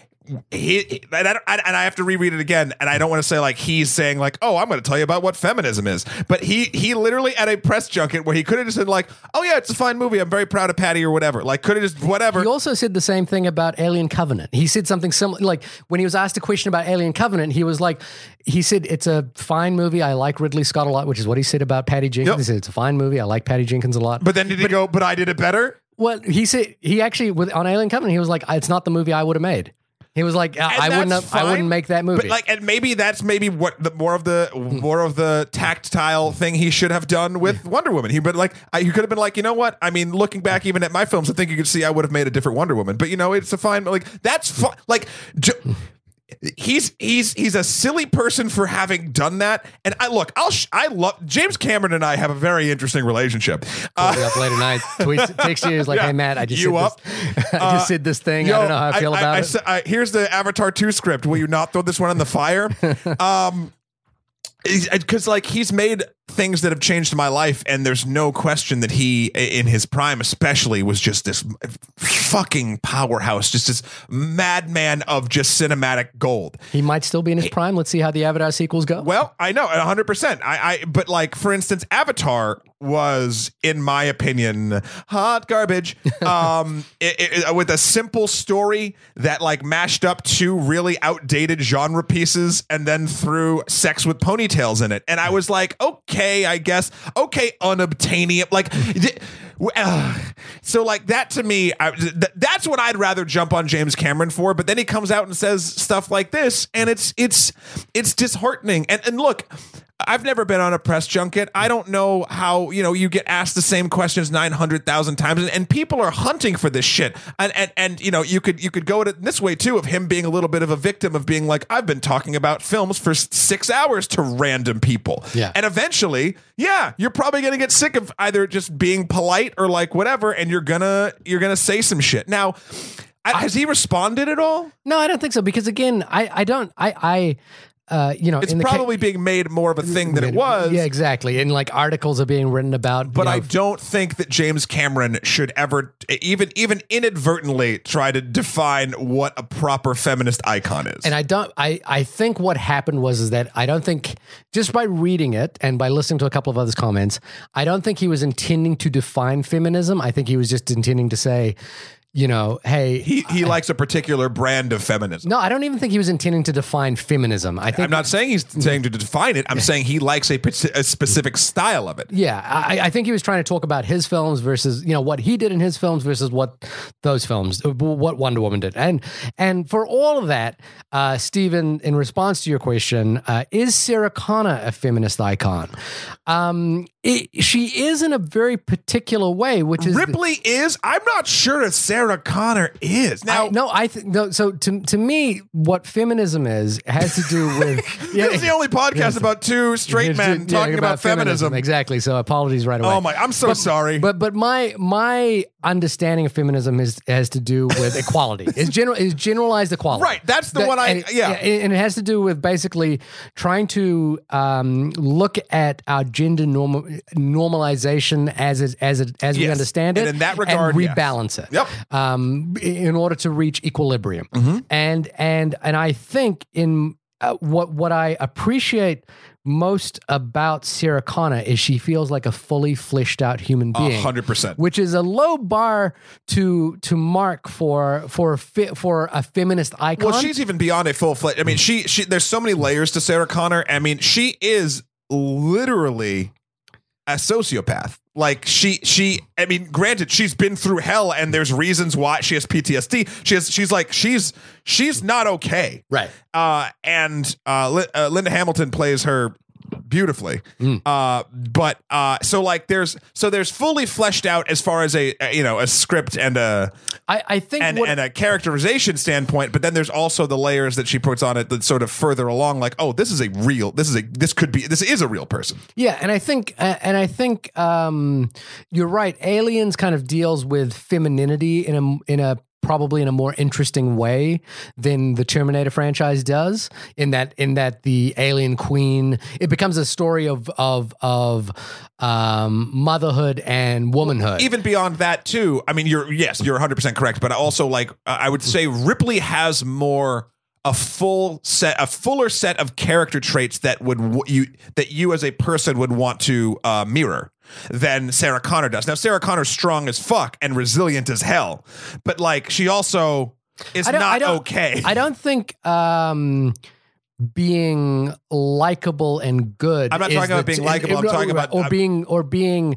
Speaker 1: he, and, I, and I have to reread it again, and I don't want to say like he's saying like, oh, I'm going to tell you about what feminism is, but he he literally at a press junket where he could have just said like, oh yeah, it's a fine movie, I'm very proud of Patty or whatever, like could have just whatever.
Speaker 2: He also said the same thing about Alien Covenant. He said something similar. Like when he was asked a question about Alien Covenant, he was like, he said, it's a fine movie. I like Ridley Scott a lot, which is what he said about Patty Jenkins.
Speaker 1: Yep.
Speaker 2: He said, it's a fine movie. I like Patty Jenkins a lot.
Speaker 1: but then did he go? But I did it better.
Speaker 2: well, he said, he actually, with on Alien Covenant, he was like, it's not the movie I would have made. He was like, I, I wouldn't, have, I wouldn't make that movie.
Speaker 1: But like, and maybe that's maybe what the more of the more of the tactile thing he should have done with Wonder Woman. He but like, I, he could have been like, you know what? I mean, looking back even at my films, I think you could see I would have made a different Wonder Woman. But you know, it's a fine like that's fun. Like. J- He's he's he's a silly person for having done that, and I look. I'll sh- I love James Cameron and I have a very interesting relationship. Uh,
Speaker 2: up late at night, tweets, texts you, he's like,
Speaker 1: Yeah.
Speaker 2: hey, Matt, I just,
Speaker 1: You up?
Speaker 2: This, I just said this thing. I don't know how I feel about
Speaker 1: I,
Speaker 2: it.
Speaker 1: I- here's the Avatar 2 script. Will you not throw this one in the fire? um, because like he's made things that have changed my life, and there's no question that he, in his prime especially, was just this fucking powerhouse, just this madman of just cinematic gold.
Speaker 2: he might still be in his prime. Let's see how the Avatar sequels go.
Speaker 1: Well, I know, hundred percent. I, I, but like for instance, Avatar was, in my opinion, hot garbage. Um, it, it- with a simple story that like mashed up two really outdated genre pieces and then threw sex with ponytails in it, and I was like, okay, I guess, okay, unobtainium, like. uh, so like that to me I, th- that's what I'd rather jump on James Cameron for but then he comes out and says stuff like this and it's it's it's disheartening and and look I've never been on a press junket. I don't know how, you know, you get asked the same questions 900,000 times and, and people are hunting for this shit. And, and, and, you know, you could, you could go at it this way too of him being a little bit of a victim of being like, I've been talking about films for six hours to random people.
Speaker 2: Yeah.
Speaker 1: And eventually, yeah, you're probably going to get sick of either just being polite or like whatever. And you're gonna, you're gonna say some shit. Now, has he responded at all?
Speaker 2: No, I don't think so because again, I I don't I I uh you know
Speaker 1: It's
Speaker 2: in the ca-
Speaker 1: probably being made more of a thing than it was.
Speaker 2: Yeah, exactly. And like articles are being written about.
Speaker 1: But
Speaker 2: you know,
Speaker 1: I don't think that James Cameron should ever even even inadvertently try to define what a proper feminist icon is.
Speaker 2: And I don't. I I think what happened was is that I don't think just by reading it and by listening to a couple of others' comments, I don't think he was intending to define feminism. I think he was just intending to say, you know, hey.
Speaker 1: he he likes a particular brand of feminism.
Speaker 2: no, I don't even think he was intending to define feminism. I think
Speaker 1: I'm not saying he's saying to define it. I'm saying he likes a, a specific style of it.
Speaker 2: Yeah, I, I think he was trying to talk about his films versus you know what he did in his films versus what those films, uh, what Wonder Woman did, and and for all of that, uh, Stephen, in response to your question, uh, is Sarah Connor a feminist icon? Um, it, she is in a very particular way, which is
Speaker 1: Ripley is. I'm not sure if Sarah Connor is. Now,
Speaker 2: I, no, I think no. So to to me, what feminism is has to do with
Speaker 1: this is the only podcast about two straight men
Speaker 2: Yeah,
Speaker 1: talking about, feminism.
Speaker 2: Exactly. So apologies right away.
Speaker 1: Oh my! I'm so sorry.
Speaker 2: But but my my understanding of feminism is has to do with equality. Is general is generalized equality.
Speaker 1: Right, that's the one I-
Speaker 2: and,
Speaker 1: yeah.
Speaker 2: and it has to do with basically trying to um, look at our gender normal normalization as it, as it, as we understand it,
Speaker 1: And in that regard,
Speaker 2: and
Speaker 1: yes.
Speaker 2: it.
Speaker 1: Yep.
Speaker 2: Um, in order to reach equilibrium,
Speaker 1: Mm-hmm.
Speaker 2: and and and I think in uh, what what I appreciate most about Sarah Connor is she feels like a fully fleshed out human being
Speaker 1: hundred percent.
Speaker 2: which is a low bar to to mark for for a for a feminist icon.
Speaker 1: Well, she's even beyond a full fledged. I mean, she she. There's so many layers to Sarah Connor. I mean, she is literally a sociopath. Like she she. I mean, granted, she's been through hell, and there's reasons why she has PTSD. She has. She's like she's she's not okay.
Speaker 2: right.
Speaker 1: Uh, and uh, Li- uh, Linda Hamilton plays her beautifully.
Speaker 2: Mm.
Speaker 1: Uh, but uh, so like there's so there's fully fleshed out as far as a, a, you know a script and a
Speaker 2: I, I think
Speaker 1: and,
Speaker 2: what,
Speaker 1: and a characterization standpoint, but then there's also the layers that she puts on it that sort of further along, like, oh, this is a real, this is a, this could be, this is a real person.
Speaker 2: yeah, and I think uh, and I think um, you're right. Aliens kind of deals with femininity in a in a probably in a more interesting way than the Terminator franchise does. In that in that the alien queen it becomes a story of of of um, motherhood and womanhood.
Speaker 1: Even beyond that, too. I mean, you're yes, you're 100 percent correct, but also like I would say Ripley has more a full set, a fuller set of character traits that would w- you that you as a person would want to uh, mirror than Sarah Connor does. Now, Sarah Connor's strong as fuck and resilient as hell, but like she also is
Speaker 2: don't- I don't-
Speaker 1: okay.
Speaker 2: I don't think um, being likable and good.
Speaker 1: I'm not talking about being likable, I'm talking about-
Speaker 2: or being or being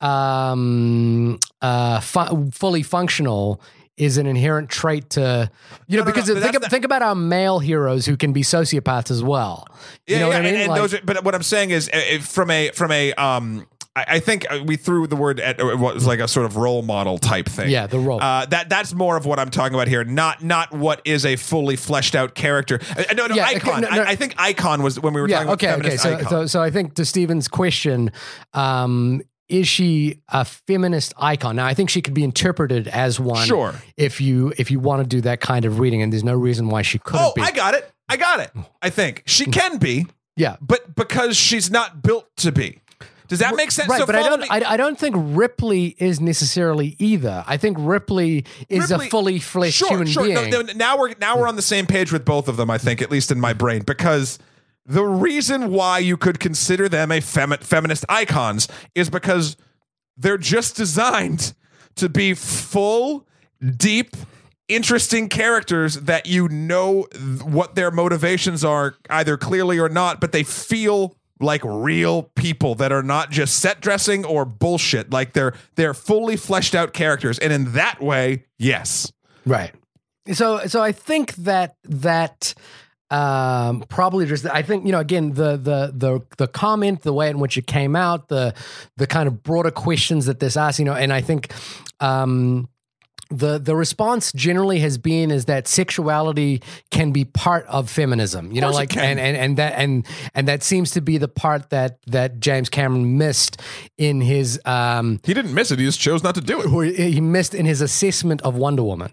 Speaker 2: um, uh, fu- fully functional. Is an inherent trait to you know
Speaker 1: No, no, no,
Speaker 2: because
Speaker 1: but
Speaker 2: think of, think about our male heroes who can be sociopaths as well. You
Speaker 1: Yeah,
Speaker 2: know
Speaker 1: yeah,
Speaker 2: what I mean?
Speaker 1: And, and
Speaker 2: Like-
Speaker 1: those are, but what I'm saying is, uh, from a from a um, I, think uh, we threw the word at uh, what was like a sort of role model type thing.
Speaker 2: Yeah, the role.
Speaker 1: Uh, that that's more of what I'm talking about here. Not not what is a fully fleshed out character. Uh, no, no,
Speaker 2: Yeah, okay,
Speaker 1: icon.
Speaker 2: no, no.
Speaker 1: I, I think icon was when we were
Speaker 2: yeah,
Speaker 1: talking about
Speaker 2: okay, okay.
Speaker 1: feminist
Speaker 2: So,
Speaker 1: icon.
Speaker 2: so, so I think to Stephen's question, um, is she a feminist icon? Now, I think she could be interpreted as one.
Speaker 1: Sure.
Speaker 2: If you if you want to do that kind of reading, and there's no reason why she couldn't
Speaker 1: oh,
Speaker 2: be.
Speaker 1: I got it. I got it. Oh. I think she can be,
Speaker 2: yeah.
Speaker 1: but because she's not built to be. Does that make sense?
Speaker 2: Right,
Speaker 1: So
Speaker 2: but I don't. I, I don't think Ripley is necessarily either. I think Ripley is
Speaker 1: Ripley-
Speaker 2: a fully fleshed
Speaker 1: sure,
Speaker 2: human
Speaker 1: sure.
Speaker 2: being.
Speaker 1: No, no, now we're now we're on the same page with both of them. I think, at least in my brain, because the reason why you could consider them a femi- feminist icons is because they're just designed to be full, deep, interesting characters that you know th- what their motivations are, either clearly or not, but they feel like real people that are not just set dressing or bullshit. Like they're they're fully fleshed out characters. And in that way yes.
Speaker 2: Right. So so I think that that um, probably just I think you know again the the the the comment, the way in which it came out, the the kind of broader questions that this asks, you know, and I think um, the the response generally has been is that sexuality can be part of feminism you know like and, and and that and and that seems to be the part that that James Cameron missed in his um
Speaker 1: He didn't miss it. He just chose not to do it.
Speaker 2: he missed in his assessment of Wonder Woman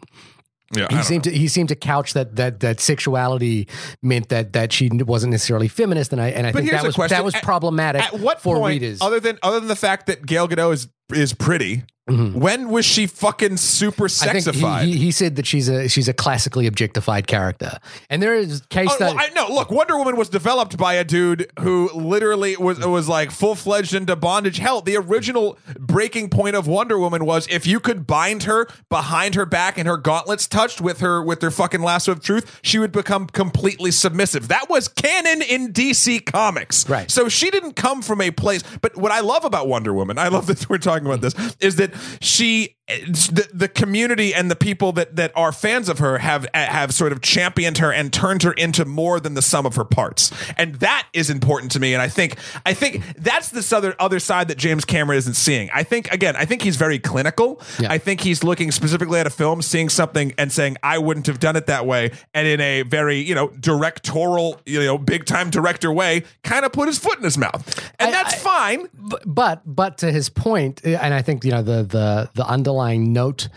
Speaker 1: Yeah,
Speaker 2: he seemed to he seemed to couch that that that sexuality meant that that she wasn't necessarily feminist and I and I think that was
Speaker 1: question.
Speaker 2: that was
Speaker 1: At-
Speaker 2: problematic
Speaker 1: At what
Speaker 2: for
Speaker 1: point,
Speaker 2: readers
Speaker 1: other than other than the fact that Gal Gadot is is pretty,
Speaker 2: Mm-hmm.
Speaker 1: when was she fucking super
Speaker 2: I think
Speaker 1: sexified?
Speaker 2: he, he, he said that she's a she's a classically objectified character, and there is case
Speaker 1: Oh,
Speaker 2: that
Speaker 1: well, I know. Look, Wonder Woman was developed by a dude who literally was was like full fledged into bondage. Hell, the original breaking point of Wonder Woman was if you could bind her behind her back and her gauntlets touched with her with their fucking lasso of truth, she would become completely submissive. That was canon in DC Comics.
Speaker 2: Right.
Speaker 1: So she didn't come from a place. But what I love about Wonder Woman, I love that we're talking about this, is that she the, the community and the people that that are fans of her have have sort of championed her and turned her into more than the sum of her parts. And that is important to me. And i think i think that's the other other side that james cameron isn't seeing. I think again i think he's very clinical.
Speaker 2: Yeah.
Speaker 1: i think he's looking specifically at a film seeing something and saying i wouldn't have done it that way. And in a very you know directorial you know big time director way kind of put his foot in his mouth. And
Speaker 2: I-
Speaker 1: that's
Speaker 2: I-
Speaker 1: fine.
Speaker 2: but but but to his point, eh, and I think you know the the the underlying note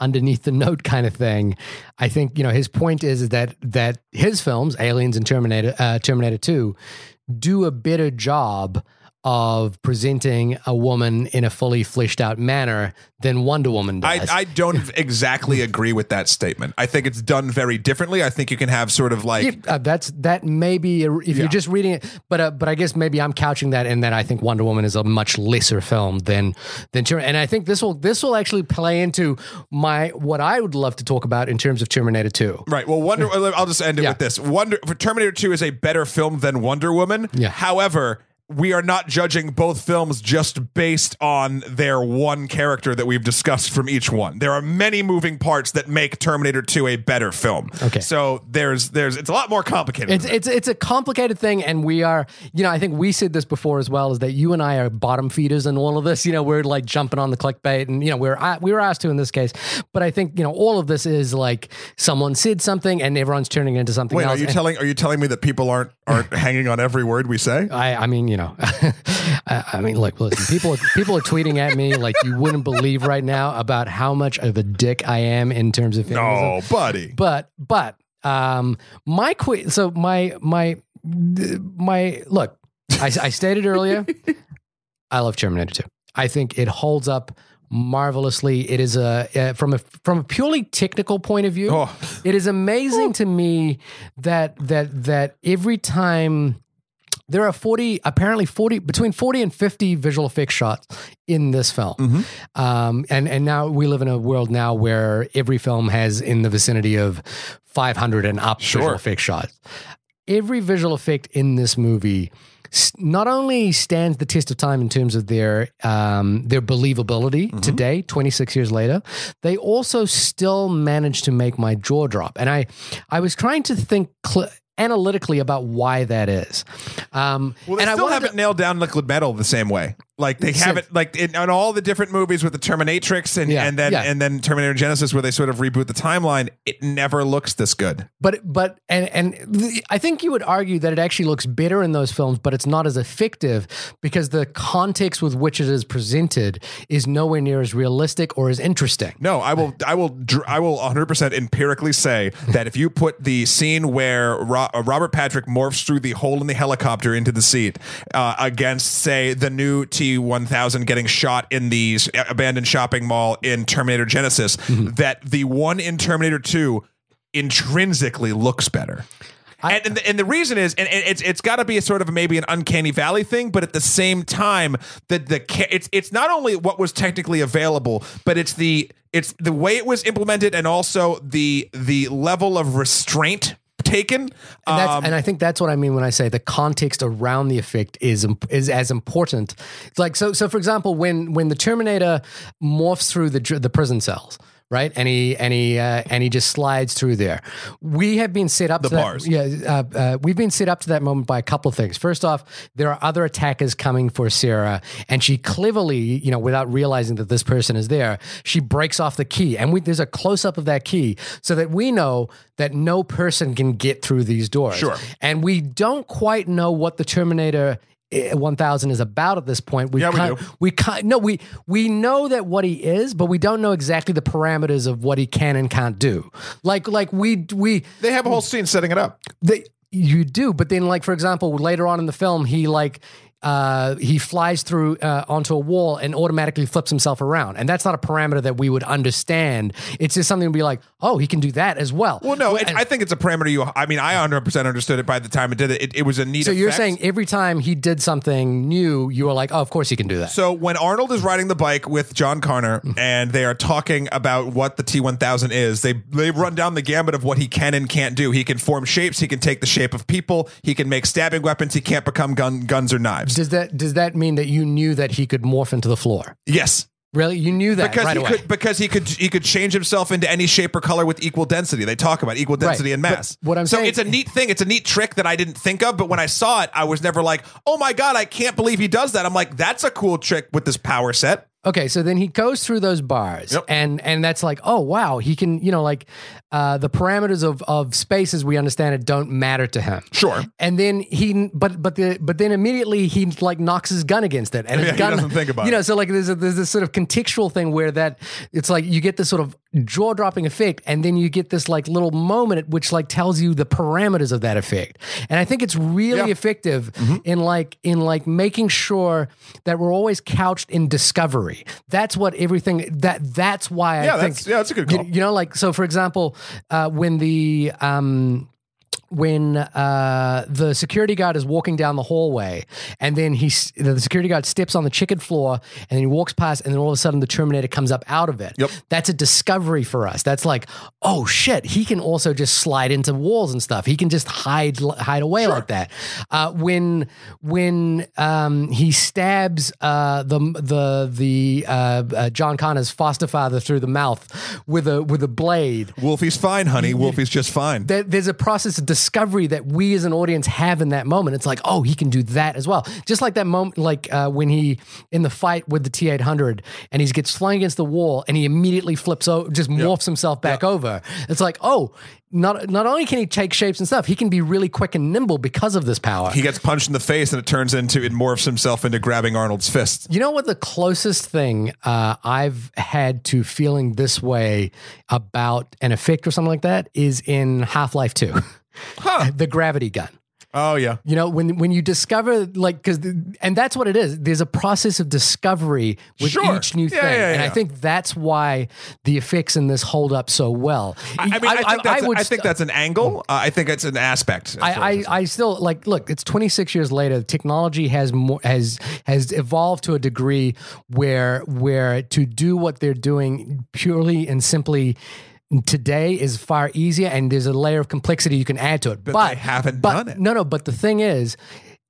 Speaker 2: underneath the note kind of thing. I think you know his point is that that his films, Aliens and Terminator, uh, Terminator Two, do a better job of presenting a woman in a fully fleshed out manner than Wonder Woman does.
Speaker 1: I, I don't exactly agree with that statement. I think it's done very differently. I think you can have sort of like
Speaker 2: Yeah, uh, that's that may be if
Speaker 1: Yeah.
Speaker 2: you're just reading it, but uh, but I guess maybe I'm couching that in that I think Wonder Woman is a much lesser film than than Terminator, and I think this will this will actually play into my what I would love to talk about in terms of Terminator Two.
Speaker 1: Right. Well, Wonder. I'll just end it
Speaker 2: Yeah.
Speaker 1: with this. Wonder for Terminator Two is a better film than Wonder Woman.
Speaker 2: Yeah.
Speaker 1: However. We are not judging both films just based on their one character that we've discussed from each one. There are many moving parts that make Terminator 2 a better film.
Speaker 2: Okay.
Speaker 1: So there's there's it's a lot more complicated.
Speaker 2: It's it's it's a complicated thing, and we are you know I think we said this before as well is that you and I are bottom feeders in all of this. You know we're like jumping on the clickbait, and you know we're we were asked to in this case, but I think you know all of this is like someone said something and everyone's turning into something
Speaker 1: Wait,
Speaker 2: else.
Speaker 1: are you
Speaker 2: and-
Speaker 1: telling are you telling me that people aren't aren't hanging on every word we say?
Speaker 2: I, I mean, you know, I, I mean, look, listen, people, people are tweeting at me like you wouldn't believe right now about how much of a dick I am in terms of feminism.
Speaker 1: No, buddy.
Speaker 2: But, but, um, my que- so my, my, my, look, I, I stated earlier, I love Terminator 2. I think it holds up marvelously. It is a, uh, from a, from a purely technical point of view,
Speaker 1: Oh.
Speaker 2: it is amazing to me that that that every time there are 40 apparently 40 between 40 and 50 visual effects shots in this film
Speaker 1: Mm-hmm.
Speaker 2: um, and and now we live in a world now where every film has in the vicinity of 500 and up
Speaker 1: Sure.
Speaker 2: visual effects shots every visual effect in this movie not only stands the test of time in terms of their um, their believability
Speaker 1: Mm-hmm.
Speaker 2: today, 26 years later, they also still manage to make my jaw drop. And I I was trying to think cl- analytically about why that is. Um,
Speaker 1: Well, they
Speaker 2: and I
Speaker 1: still
Speaker 2: wanted
Speaker 1: haven't
Speaker 2: to-
Speaker 1: nailed down liquid metal the same way. Like they have it like in, in all the different movies with the Terminatrix and,
Speaker 2: Yeah,
Speaker 1: and then
Speaker 2: yeah.
Speaker 1: and then Terminator Genisys where they sort of reboot the timeline. It never looks this good.
Speaker 2: but but and and the, I think you would argue that it actually looks better in those films, but it's not as effective because the context with which it is presented is nowhere near as realistic or as interesting.
Speaker 1: No, I will. I will. I will 100 percent empirically say that if you put the scene where Ro- uh, Robert Patrick morphs through the hole in the helicopter into the seat uh, against, say, the new T1000 getting shot in the abandoned shopping mall in Terminator Genisys, mm-hmm. that the one in Terminator 2 intrinsically looks better.
Speaker 2: I-
Speaker 1: and, and, the, and the reason is, and it's it's got to be a sort of maybe an uncanny valley thing, but at the same time, that the it's it's not only what was technically available, but it's the it's the way it was implemented, and also the the level of restraint taken.
Speaker 2: And, that's,
Speaker 1: Um,
Speaker 2: and I think that's what I mean when I say the context around the effect is is as important. Like so. So, for example, when when the Terminator morphs through the the prison cells, right? And he and he uh, and he just slides through there. We have been set up
Speaker 1: The
Speaker 2: to that-
Speaker 1: bars.
Speaker 2: yeah, uh, uh, we've been set up to that moment by a couple of things. First off, there are other attackers coming for Sarah, and she cleverly, you know, without realizing that this person is there, she breaks off the key, and we, there's a close up of that key, so that we know that no person can get through these doors.
Speaker 1: Sure.
Speaker 2: and we don't quite know what the Terminator. Eh, 1000 is about at this point. We
Speaker 1: Yeah, we
Speaker 2: kind,
Speaker 1: do.
Speaker 2: we kind no we we know that what he is, but we don't know exactly the parameters of what he can and can't do. Like like we we
Speaker 1: They have a whole scene setting it up.
Speaker 2: they you do, but then like for example, later on in the film, he like uh, he flies through uh, onto a wall and automatically flips himself around, and that's not a parameter that we would understand. It's just something to be like, oh, he can do that as well.
Speaker 1: Well, no, it,
Speaker 2: and-
Speaker 1: I think it's a parameter. You, I mean, I 100 percent understood it by the time it did it. It, it was a neat.
Speaker 2: so you're saying every time he did something new, you were like, oh, of course he can do that.
Speaker 1: So when Arnold is riding the bike with John Connor mm-hmm. and they are talking about what the T1000 is, they they run down the gambit of what he can and can't do. He can form shapes. He can take the shape of people. He can make stabbing weapons. He can't become gun, guns or knives.
Speaker 2: does that does that mean that you knew that he could morph into the floor?
Speaker 1: Yes,
Speaker 2: Really, you knew that
Speaker 1: because
Speaker 2: right
Speaker 1: he
Speaker 2: away.
Speaker 1: could because he could he could change himself into any shape or color with equal density. They talk about equal density and
Speaker 2: but
Speaker 1: mass.
Speaker 2: what I'm
Speaker 1: so
Speaker 2: saying-
Speaker 1: it's a neat thing. It's a neat trick that I didn't think of, but when I saw it, I was never like, "Oh my god, I can't believe he does that." I'm like, "That's a cool trick with this power set."
Speaker 2: Okay, so then he goes through those bars,
Speaker 1: Yep.
Speaker 2: and and that's like, oh wow, he can, you know, like uh, the parameters of of space as we understand it don't matter to him.
Speaker 1: Sure.
Speaker 2: And then he, but but the but then immediately he like knocks his gun against it, and his
Speaker 1: Yeah, he
Speaker 2: gun
Speaker 1: doesn't think about it.
Speaker 2: you know. So like there's a, there's this sort of contextual thing where that it's like you get this sort of jaw dropping effect, and then you get this like little moment at which like tells you the parameters of that effect, and I think it's really
Speaker 1: Yeah.
Speaker 2: effective
Speaker 1: Mm-hmm.
Speaker 2: in like in like making sure that we're always couched in discovery. That's what everything that that's why I
Speaker 1: Yeah,
Speaker 2: think
Speaker 1: that's- yeah, that's a good
Speaker 2: you-
Speaker 1: call.
Speaker 2: You, know, like so for example, uh, when the um when uh, the security guard is walking down the hallway, and then he the security guard steps on the checkered floor, and then he walks past, and then all of a sudden the Terminator comes up out of it.
Speaker 1: Yep.
Speaker 2: That's a discovery for us. That's like, oh shit, he can also just slide into walls and stuff. He can just hide hide away like that. Uh, when when um, he stabs uh, the the the uh, uh, John Connor's foster father through the mouth with a with a blade
Speaker 1: Wolfie's fine, honey. Wolfie's just fine.
Speaker 2: there- there's a process of discovery that we as an audience have in that moment. It's like, oh, he can do that as well. Just like that moment, like uh, when he in the fight with the T800 and he gets flung against the wall and he immediately flips over, just morphs himself back over. It's like, oh, not not only can he take shapes and stuff, he can be really quick and nimble because of this power.
Speaker 1: He gets punched in the face and it turns into it morphs himself into grabbing Arnold's fist.
Speaker 2: You know what? The closest thing uh, I've had to feeling this way about an effect or something like that is in Half Life 2,
Speaker 1: Huh.
Speaker 2: the gravity gun.
Speaker 1: Oh yeah.
Speaker 2: You know, when when you discover like because and that's what it is. There's a process of discovery with
Speaker 1: Sure.
Speaker 2: each new
Speaker 1: Yeah,
Speaker 2: thing,
Speaker 1: yeah,
Speaker 2: and I think that's why the effects in this hold up so well.
Speaker 1: I, I mean, I, think that's, I,
Speaker 2: would
Speaker 1: think
Speaker 2: st-
Speaker 1: that's an angle. Uh, I think it's an aspect.
Speaker 2: I, I, I still like look it's 26 years later technology has more has has evolved to a degree where where to do what they're doing purely and simply today is far easier and there's a layer of complexity you can add to it but,
Speaker 1: they haven't
Speaker 2: but-
Speaker 1: done it.
Speaker 2: no no but the thing is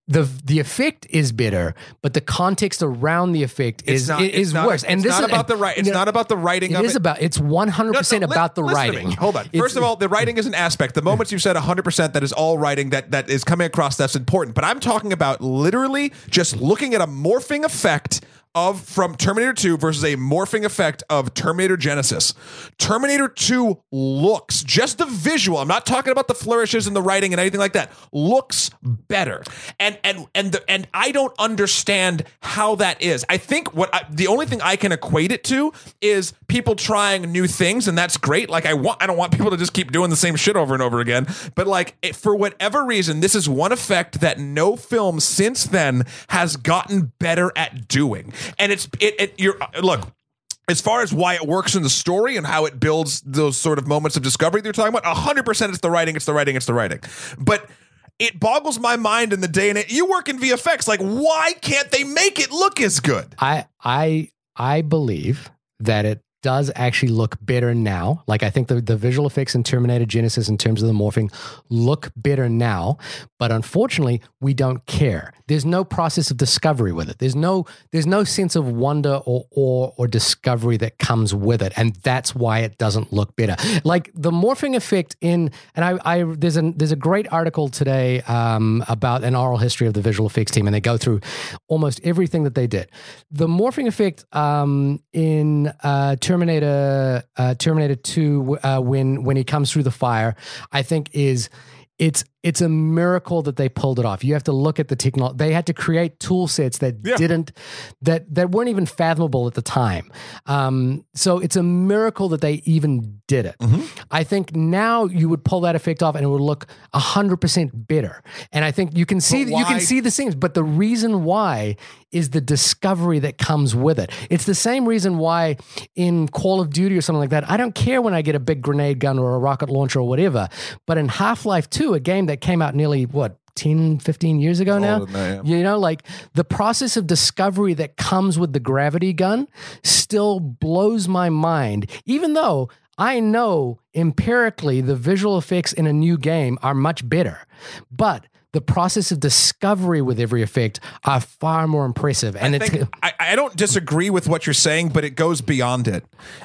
Speaker 2: the the effect is bitter, but the context around the effect
Speaker 1: It's
Speaker 2: is
Speaker 1: not,
Speaker 2: is
Speaker 1: not-
Speaker 2: worse. And
Speaker 1: it's
Speaker 2: this
Speaker 1: not
Speaker 2: is
Speaker 1: about the right. It's not about the writing
Speaker 2: It
Speaker 1: of
Speaker 2: is
Speaker 1: it.
Speaker 2: about. It's one hundred percent about the writing.
Speaker 1: Hold on.
Speaker 2: It's-
Speaker 1: First of all, the writing is an aspect. The moments you said 100%, that is all writing that that is coming across. That's important. But I'm talking about literally just looking at a morphing effect of from Terminator 2 versus a morphing effect of Terminator Genisys. Terminator 2 looks just the visual. I'm not talking about the flourishes and the writing and anything like that. Looks better. And and and the, and I don't understand how that is. I think what I, the only thing I can equate it to is people trying new things and that's great. Like I want I don't want people to just keep doing the same shit over and over again. But like it, for whatever reason this is one effect that no film since then has gotten better at doing. And it's it, it you're look as far as why it works in the story and how it builds those sort of moments of discovery that you're talking about, 100% it's the writing, it's the writing, it's the writing. But it boggles my mind in the day and age. You work in VFX. Like, why can't they make it look as good?
Speaker 2: I I I believe that it does actually look better now. Like I think the, the visual effects in Terminator Genisys in terms of the morphing look better now, but unfortunately, we don't care. There's no process of discovery with it. There's no there's no sense of wonder or awe or discovery that comes with it, and that's why it doesn't look better. Like the morphing effect in, and I, I there's a there's a great article today um, about an oral history of the visual effects team, and they go through almost everything that they did. The morphing effect um, in uh, uh, Terminator Two uh, when when he comes through the fire, I think is it's it's a miracle that they pulled it off. You have to look at the technology. They had to create tool sets that
Speaker 1: Yeah.
Speaker 2: didn't that that weren't even fathomable at the time. Um, so it's a miracle that they even did it.
Speaker 1: Mm-hmm.
Speaker 2: I think now you would pull that effect off and it would look hundred percent better. And I think you can see you can see the seams, but the reason why is the discovery that comes with it. It's the same reason why in Call of Duty or something like that, I don't care when I get a big grenade gun or a rocket launcher or whatever. But in Half Life 2, a game that came out nearly, what, 10, 15 years ago now?
Speaker 1: That, yeah.
Speaker 2: You know, like the process of discovery that comes with the gravity gun still blows my mind, even though I know empirically the visual effects in a new game are much better. But the process of discovery with every effect are far more impressive. And
Speaker 1: I,
Speaker 2: it's
Speaker 1: think, I, I don't disagree with what you're saying, but it goes beyond it.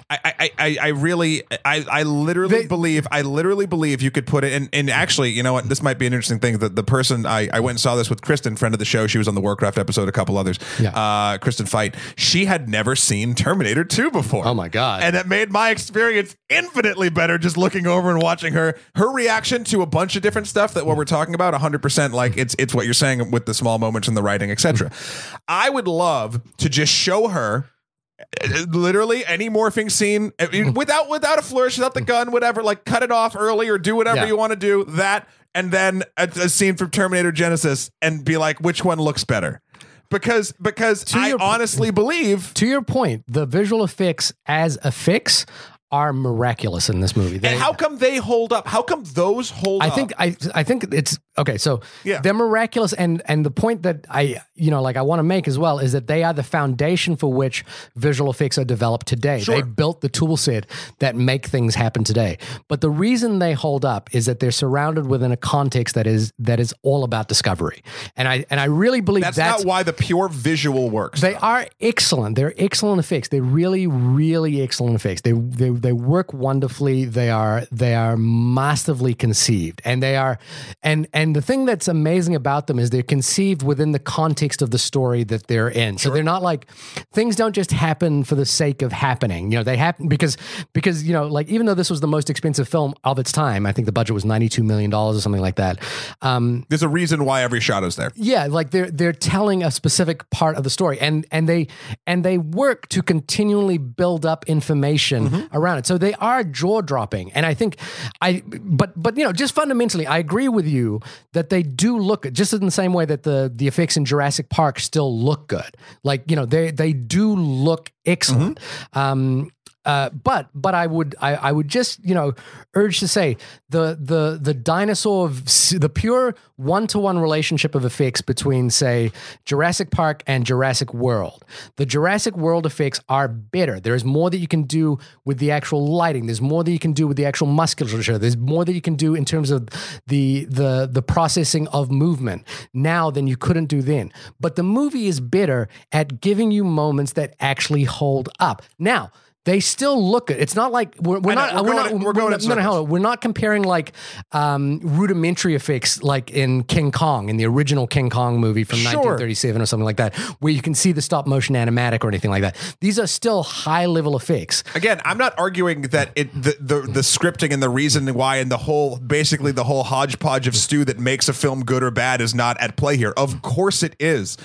Speaker 1: I, I, I, I really, I, I literally
Speaker 2: They-
Speaker 1: believe, I literally believe you could put it in. And actually, you know what? This might be an interesting thing. That the person I, I went and saw this with Kristen, friend of the show. She was on the Warcraft episode, a couple others.
Speaker 2: Yeah.
Speaker 1: Uh, Kristen Fight. She had never seen Terminator 2 before.
Speaker 2: Oh my God.
Speaker 1: And it made my experience infinitely better just looking over and watching her. Her reaction to a bunch of different stuff that what we're talking about, 100% like it's it's what you're saying with the small moments in the writing, etc. I would love to just show her uh, literally any morphing scene without without a flourish, without the gun, whatever. Like cut it off early or do whatever
Speaker 2: Yeah.
Speaker 1: you want to do. That and then a, a scene from Terminator Genisys and be like, which one looks better? Because because I
Speaker 2: your-
Speaker 1: honestly believe
Speaker 2: to your point, the visual effects as effects are miraculous in this movie. They-
Speaker 1: And how come they hold up? How come those hold
Speaker 2: I
Speaker 1: up?
Speaker 2: think I I think it's okay. So
Speaker 1: Yeah.
Speaker 2: they're miraculous, and and the point that I you know like I want to make as well is that they are the foundation for which visual effects are developed today.
Speaker 1: Sure.
Speaker 2: They built the tool set that make things happen today. But the reason they hold up is that they're surrounded within a context that is that is all about discovery, and I and I really believe
Speaker 1: that's,
Speaker 2: that's,
Speaker 1: not why the pure visual works.
Speaker 2: they are excellent. They're excellent effects. They're really, really excellent effects. They they they work wonderfully. They are they are masterfully conceived, and they are and and the thing that's amazing about them is they're conceived within the context of the story that they're in. So they're not like things don't just happen for the sake of happening. You know, they happen because because you know like even though this was the most expensive film of its time, I think the budget was ninety two million dollars or something like that. Um,
Speaker 1: There's a reason why every shot is there.
Speaker 2: yeah, like they're they're telling a specific part of the story, and and they and they work to continually build up information around it. So they are jaw dropping, and I think I but but you know just fundamentally, I agree with you that they do look just in the same way that the the effects in Jurassic Park still look good. Like you know they they do look excellent. Um, uh, but but I would I, I would just you know urge to say the the the dinosaur of the pure one to one relationship of effects between say Jurassic Park and Jurassic World. The Jurassic World effects are better. There is more that you can do with the actual lighting. There's more that you can do with the actual musculature. There's more that you can do in terms of the the the processing of movement now than you couldn't do then. But the movie is better at giving you moments that actually hold up. Now they still look good. It's not like we're, we're
Speaker 1: know,
Speaker 2: not.
Speaker 1: we're
Speaker 2: We're,
Speaker 1: going-
Speaker 2: not.
Speaker 1: we're going
Speaker 2: not,
Speaker 1: in
Speaker 2: no, no. We're not comparing like um, rudimentary effects like in King Kong, in the original King Kong movie from
Speaker 1: Sure.
Speaker 2: 1937 or something like that, where you can see the stop motion animatic or anything like that. These are still high level effects.
Speaker 1: Again, I'm not arguing that it the, the the scripting and the reason why and the whole basically the whole hodgepodge of stew that makes a film good or bad is not at play here. Of course it is.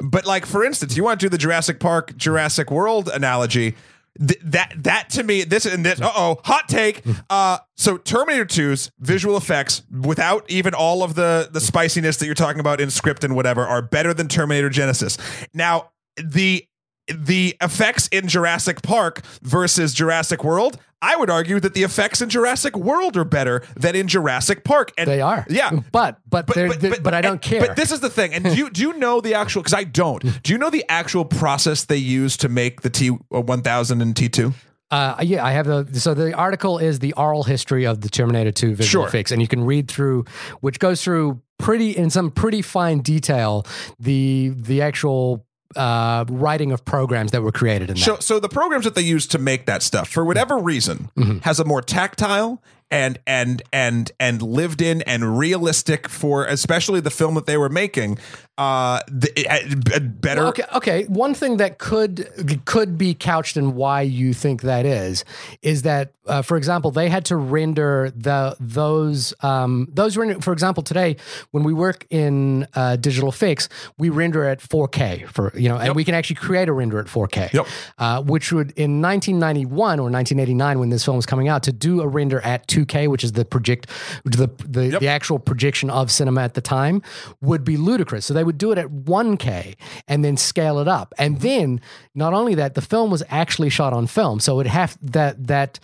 Speaker 1: But like for instance, you want to do the Jurassic Park Jurassic World analogy, th- that that to me this and this uh-oh, hot take. Uh so Terminator 2's visual effects without even all of the the spiciness that you're talking about in script and whatever are better than Terminator Genisys. Now, the the effects in Jurassic Park versus Jurassic World, I would argue that the effects in Jurassic World are better than in Jurassic Park. And
Speaker 2: They are.
Speaker 1: Yeah.
Speaker 2: But but but, but, but I don't
Speaker 1: and-
Speaker 2: care.
Speaker 1: But this is the thing. And do you, do you know the actual, because I don't, do you know the actual process they use to make the T1000 and T2?
Speaker 2: Uh, yeah, I have the so the article is the oral history of the Terminator 2 visual
Speaker 1: Sure.
Speaker 2: effects, and you can read through, which goes through pretty in some pretty fine detail the the actual uh, writing of programs that were created in that.
Speaker 1: So, so the programs that they use to make that stuff, for whatever reason,
Speaker 2: Mm-hmm.
Speaker 1: has a more tactile and and and and lived in and realistic for especially the film that they were making. Uh, the, uh, better.
Speaker 2: Okay, okay. One thing that could could be couched in why you think that is is that, uh, for example, they had to render the those um, those render. For example, today when we work in uh, digital effects, we render at 4K for you know, and we can actually create a render at 4K.
Speaker 1: Yep.
Speaker 2: Uh, which would in 1991 or 1989 when this film was coming out to do a render at 2K, which is the project the the, the actual projection of cinema at the time, would be ludicrous. So they would do it at 1K and then scale it up. And then not only that, the film was actually shot on film, so it have that that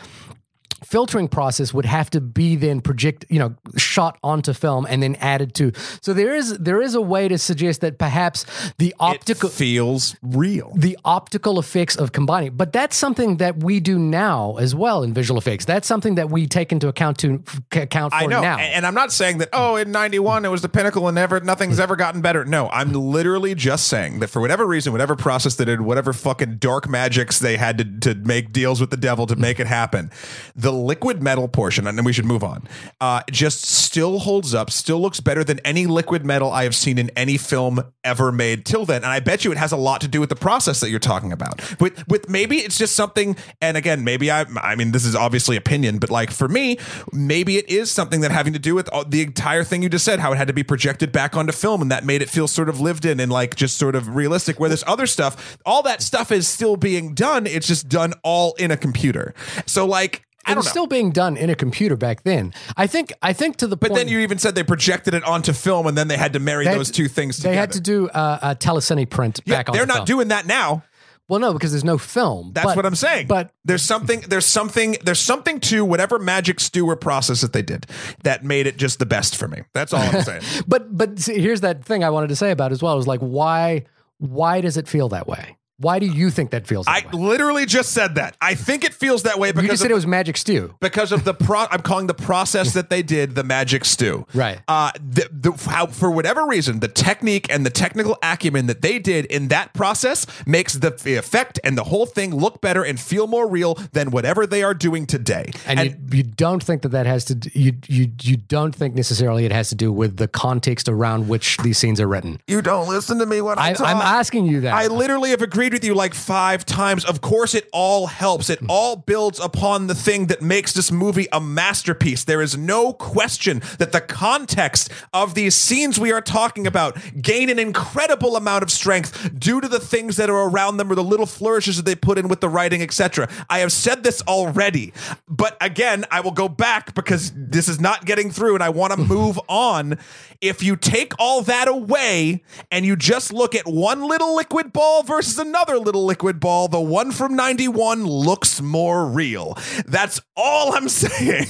Speaker 2: filtering process would have to be then project you know shot onto film and then added to so there is there is a way to suggest that perhaps the optical
Speaker 1: it feels real.
Speaker 2: the optical effects of combining. But that's something that we do now as well in visual effects. That's something that we take into account to account for
Speaker 1: I know,
Speaker 2: now.
Speaker 1: and, and I'm not saying that. Oh, in '91 it was the pinnacle, and never nothing's ever gotten better. No, I'm literally just saying that for whatever reason, whatever process they did, whatever fucking dark magics they had to to make deals with the devil to make it happen, the liquid metal portion, and then we should move on. Uh, just still holds up, still looks better than any liquid metal I have seen in any film ever made till then, and I bet you it has a lot to do with the process that you're talking about. With with maybe it's just something, and again, maybe I I mean this is obviously opinion, but like for me, maybe it is something that having to do with the entire thing you just said, how it had to be projected back onto film, and that made it feel sort of lived in and like just sort of realistic. Where this other stuff, all that stuff is still being done. It's just done all in a computer. So like. I
Speaker 2: it
Speaker 1: don't
Speaker 2: was
Speaker 1: know.
Speaker 2: still being done in a computer back then. I think. I think to the
Speaker 1: but
Speaker 2: point.
Speaker 1: then you even said they projected it onto film, and then they had to marry
Speaker 2: had
Speaker 1: those
Speaker 2: to-
Speaker 1: two things together.
Speaker 2: They
Speaker 1: together.
Speaker 2: had to do uh, a telecine print
Speaker 1: Yeah,
Speaker 2: back on.
Speaker 1: they're not doing that now.
Speaker 2: Well, no, because there's no film.
Speaker 1: That's
Speaker 2: But-
Speaker 1: what I'm saying.
Speaker 2: But
Speaker 1: there's something there's something there's something to whatever magic stew or process that they did that made it just the best for me. That's all I'm saying.
Speaker 2: but but see, here's that thing I wanted to say about it as well. Is like why why does it feel that way? Why do you think that feels
Speaker 1: I
Speaker 2: way?
Speaker 1: literally just said that. I think it feels that way
Speaker 2: You
Speaker 1: because
Speaker 2: just
Speaker 1: of,
Speaker 2: said it was Magic Stew.
Speaker 1: because of the pro. I'm calling the process that they did the magic stew.
Speaker 2: Right.
Speaker 1: Uh, the, the, how for whatever reason, the technique and the technical acumen that they did in that process makes the, the effect and the whole thing look better and feel more real than whatever they are doing today.
Speaker 2: And, you, you don't think that that has to you you you don't think necessarily it has to do with the context around which these scenes are written.
Speaker 1: you don't listen to me when I,
Speaker 2: I. I'm asking you that.
Speaker 1: I literally have agreed with you like five times. Of course, it all helps. It all builds upon the thing that makes this movie a masterpiece. There is no question that the context of these scenes we are talking about gain an incredible amount of strength due to the things that are around them or the little flourishes that they put in with the writing, etc. I have said this already, but again, I will go back because this is not getting through and I want to move on. If you take all that away and you just look at one little liquid ball versus another little liquid ball, the one from 91 looks more real. That's all I'm saying.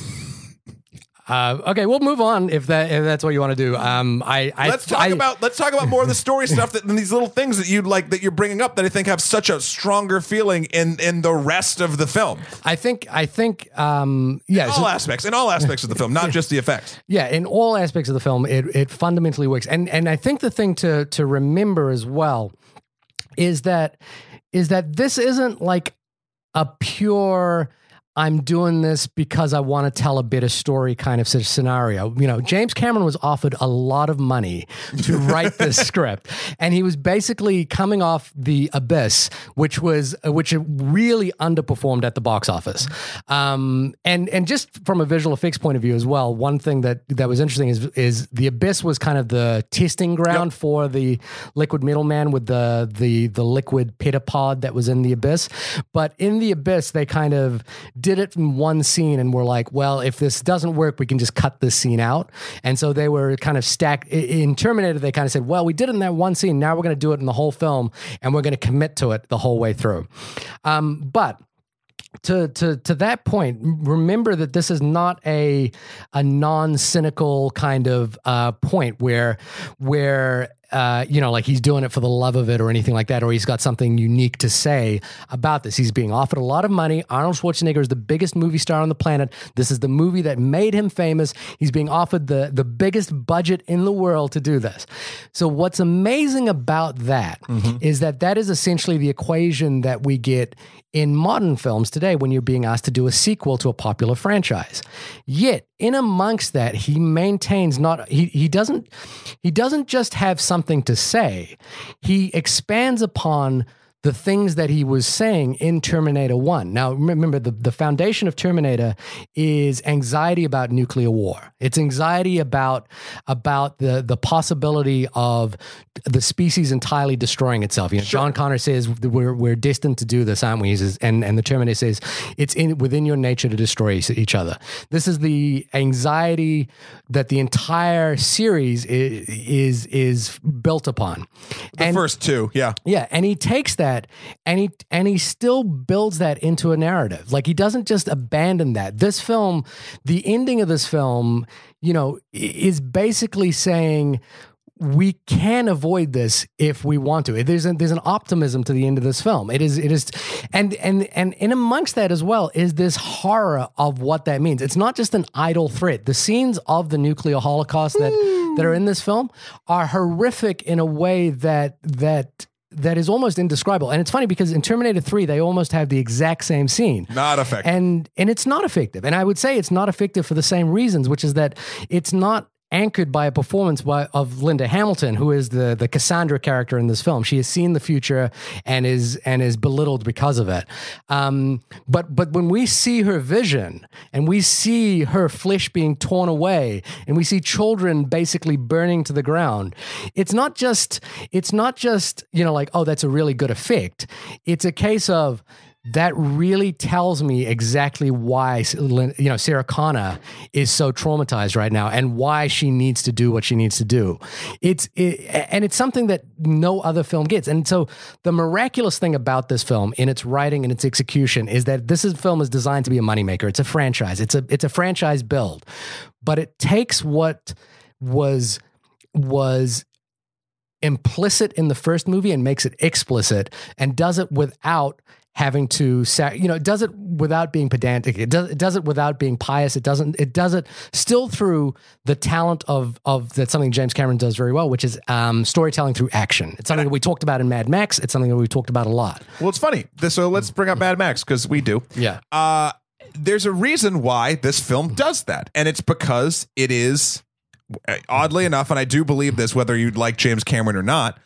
Speaker 2: uh, okay, we'll move on if that if that's what you want to do. Um, I, I
Speaker 1: Let's talk
Speaker 2: I-
Speaker 1: about let's talk about more of the story stuff that and these little things that you like that you're bringing up that I think have such a stronger feeling in in the rest of the film.
Speaker 2: I think I think um, yeah. so-
Speaker 1: All aspects, in all aspects of the film, not just the effects.
Speaker 2: Yeah, in all aspects of the film, it it fundamentally works. And and I think the thing to to remember as well is that is that this isn't like a pure I'm doing this because I want to tell a bit of story kind of scenario. You know, James Cameron was offered a lot of money to write this script, and he was basically coming off The Abyss, which was which really underperformed at the box office. Um, and and just from a visual effects point of view as well, one thing that that was interesting is is The Abyss was kind of the testing ground for the Liquid metal man with the the the liquid pseudopod that was in The Abyss. But in The Abyss, they kind of did it in one scene and were like, well, if this doesn't work, we can just cut this scene out. And so they were kind of stacked. In Terminator, they kind of said, well, we did it in that one scene. Now we're going to do it in the whole film and we're going to commit to it the whole way through. Um, but to to to that point, remember that this is not a a non cynical kind of uh, point where where uh, you know, like he's doing it for the love of it or anything like that, or he's got something unique to say about this. He's being offered a lot of money. Arnold Schwarzenegger is the biggest movie star on the planet. This is the movie that made him famous. He's being offered the, the biggest budget in the world to do this. So, what's amazing about that is that that is essentially the equation that we get in modern films today when you're being asked to do a sequel to a popular franchise. Yet, in amongst that, he maintains not he he doesn't he doesn't just have something to say. He expands upon the things that he was saying in Terminator 1. Now, remember, the, the foundation of Terminator is anxiety about nuclear war. It's anxiety about, about the, the possibility of the species entirely destroying itself. You know, John Connor says, we're, we're destined to do this, aren't we? Says- And, and the Terminator says, it's in, within your nature to destroy each other. This is the anxiety that the entire series is, is, is built upon.
Speaker 1: The first two, yeah.
Speaker 2: Yeah, and he takes that and he and he still builds that into a narrative. Like he doesn't just abandon that. This film, the ending of this film, you know, is basically saying we can avoid this if we want to. There's an, there's an optimism to the end of this film. It is it is, and and and in amongst that as well is this horror of what that means. It's not just an idle threat. The scenes of the nuclear holocaust that that are in this film are horrific in a way that that that is almost indescribable. And it's funny because in Terminator 3 they almost have the exact same scene.
Speaker 1: Not effective.
Speaker 2: And and it's not effective. And I would say it's not effective for the same reasons, which is that it's not anchored by a performance by, of Linda Hamilton, who is the the Cassandra character in this film. She has seen the future and is and is belittled because of it. Um, but but when we see her vision and we see her flesh being torn away and we see children basically burning to the ground, it's not just it's not just you know like oh that's a really good effect. It's a case of that really tells me exactly why you know Sarah Connor is so traumatized right now and why she needs to do what she needs to do. It's it, and it's something that no other film gets. And so the miraculous thing about this film in its writing and its execution is that this is, film is designed to be a moneymaker. It's a franchise. It's a it's a franchise build, but it takes what was was implicit in the first movie and makes it explicit and does it without having to sa- you know it does it without being pedantic it does, it does it without being pious it doesn't it does it still through the talent of of that's something James Cameron does very well which is um, storytelling through action it's something that we talked about in Mad Max it's something that we talked about a lot
Speaker 1: Well, it's funny. So let's bring up Mad Max because we do.
Speaker 2: yeah
Speaker 1: Uh, there's a reason why this film does that, and it's because it is, oddly enough, and I do believe this, whether you like James Cameron or not.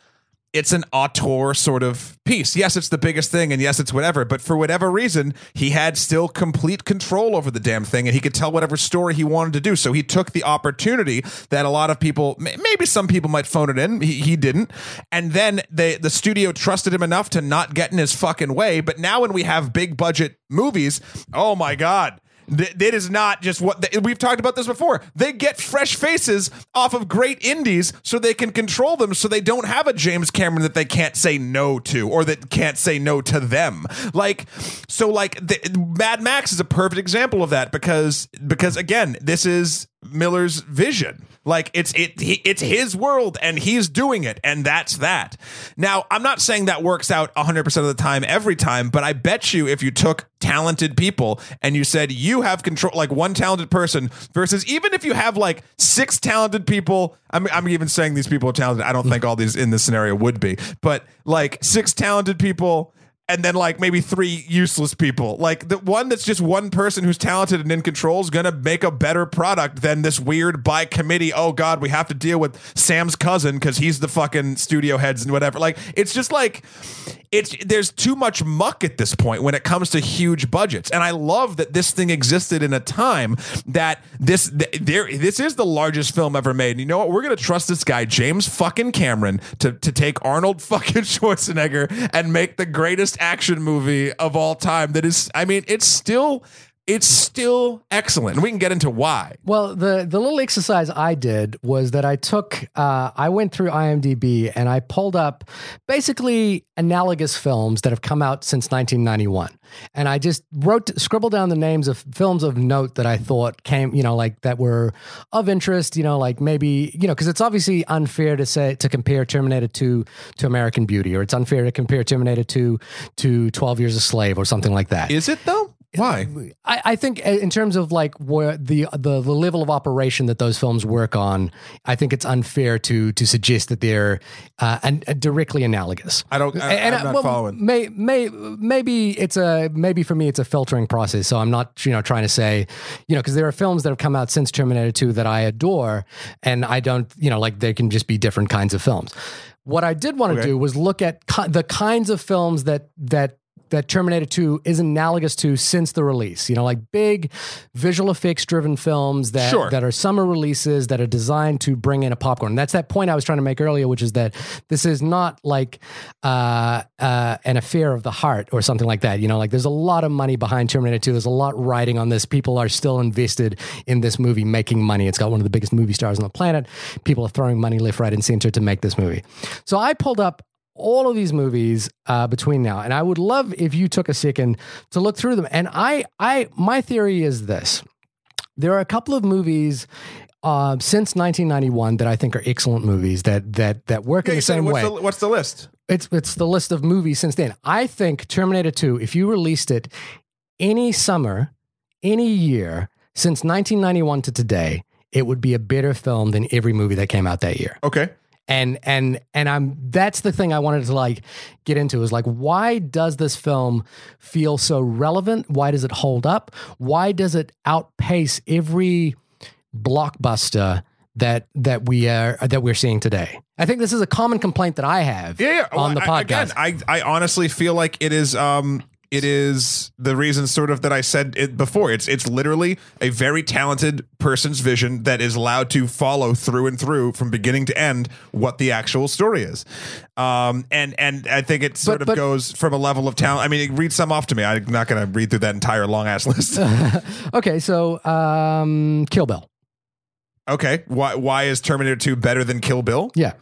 Speaker 1: It's an auteur sort of piece. Yes, it's the biggest thing, and yes, it's whatever. But for whatever reason, he had still complete control over the damn thing, and he could tell whatever story he wanted to do. So he took the opportunity that a lot of people, maybe some people might phone it in. He, he didn't, and then they, the studio trusted him enough to not get in his fucking way. But now, when we have big budget movies, oh my god. Th- It is not just what we've talked about this before. They get fresh faces off of great indies so they can control them so they don't have a James Cameron that they can't say no to or that can't say no to them. Like so like the, Mad Max is a perfect example of that because because again, this is Miller's vision. Like it's it it's his world and he's doing it and that's that. Now, I'm not saying that works out 100% of the time every time, but I bet you if you took talented people and you said you have control like one talented person versus even if you have like six talented people, I'm I'm even saying these people are talented. I don't think all these in this scenario would be, but like six talented people and then like maybe three useless people. Like the one that's just one person who's talented and in control is going to make a better product than this weird by committee. Oh God, we have to deal with Sam's cousin because he's the fucking studio heads and whatever. Like it's just like it's there's too much muck at this point when it comes to huge budgets. And I love that this thing existed in a time that this th- there this is the largest film ever made. And you know what? We're gonna trust this guy James fucking Cameron to to take Arnold fucking Schwarzenegger and make the greatest action movie of all time. That is, I mean, it's still it's still excellent. And we can get into why.
Speaker 2: Well, the the little exercise I did was that I took uh, I went through IMDb and I pulled up basically analogous films that have come out since 1991, and I just wrote scribbled down the names of films of note that I thought came you know like that were of interest. You know, like maybe you know because it's obviously unfair to say to compare Terminator 2 to American Beauty, or it's unfair to compare Terminator 2 to 12 Years a Slave or something like that.
Speaker 1: Is it though? Why?
Speaker 2: I, I think in terms of like where the, the the level of operation that those films work on, I think it's unfair to to suggest that they're uh, an, uh, directly analogous.
Speaker 1: I don't. I,
Speaker 2: and
Speaker 1: I'm not
Speaker 2: well,
Speaker 1: following.
Speaker 2: May, may, maybe it's a maybe for me it's a filtering process. So I'm not you know trying to say you know because there are films that have come out since Terminator 2 that I adore, and I don't you know like they can just be different kinds of films. What I did want to
Speaker 1: Okay.
Speaker 2: do was look at ki- the kinds of films that that that Terminator 2 is analogous to since the release. You know, like big visual effects driven films that
Speaker 1: Sure.
Speaker 2: that are summer releases that are designed to bring in a popcorn. That's that point I was trying to make earlier, which is that this is not like uh, uh, an affair of the heart or something like that. You know, like there's a lot of money behind Terminator 2. There's a lot riding on this. People are still invested in this movie making money. It's got one of the biggest movie stars on the planet. People are throwing money left, right, and center to make this movie. So I pulled up all of these movies uh, between now, and I would love if you took a second to look through them. And I, I, my theory is this: there are a couple of movies. Uh, since 1991, that I think are excellent movies that that that work in
Speaker 1: Okay,
Speaker 2: the same
Speaker 1: what's
Speaker 2: way.
Speaker 1: The, what's the list?
Speaker 2: It's it's the list of movies since then. I think Terminator 2, if you released it any summer, any year since 1991 to today, it would be a better film than every movie that came out that year.
Speaker 1: Okay.
Speaker 2: And and and I'm that's the thing I wanted to like get into is like why does this film feel so relevant? Why does it hold up? Why does it outpace every blockbuster that that we are that we're seeing today? I think this is a common complaint that I have
Speaker 1: Yeah, yeah.
Speaker 2: on the
Speaker 1: Well, I-
Speaker 2: podcast.
Speaker 1: Again, I, I honestly feel like it is um it is the reason sort of that I said it before. It's it's literally a very talented person's vision that is allowed to follow through and through from beginning to end what the actual story is. Um and and I think it sort
Speaker 2: But-
Speaker 1: of
Speaker 2: but-
Speaker 1: goes from a level of talent. I mean, read some off to me. I'm not going to read through that entire long ass list.
Speaker 2: okay, so um, Kill Bill.
Speaker 1: okay, why why is Terminator 2 better than Kill Bill?
Speaker 2: Yeah.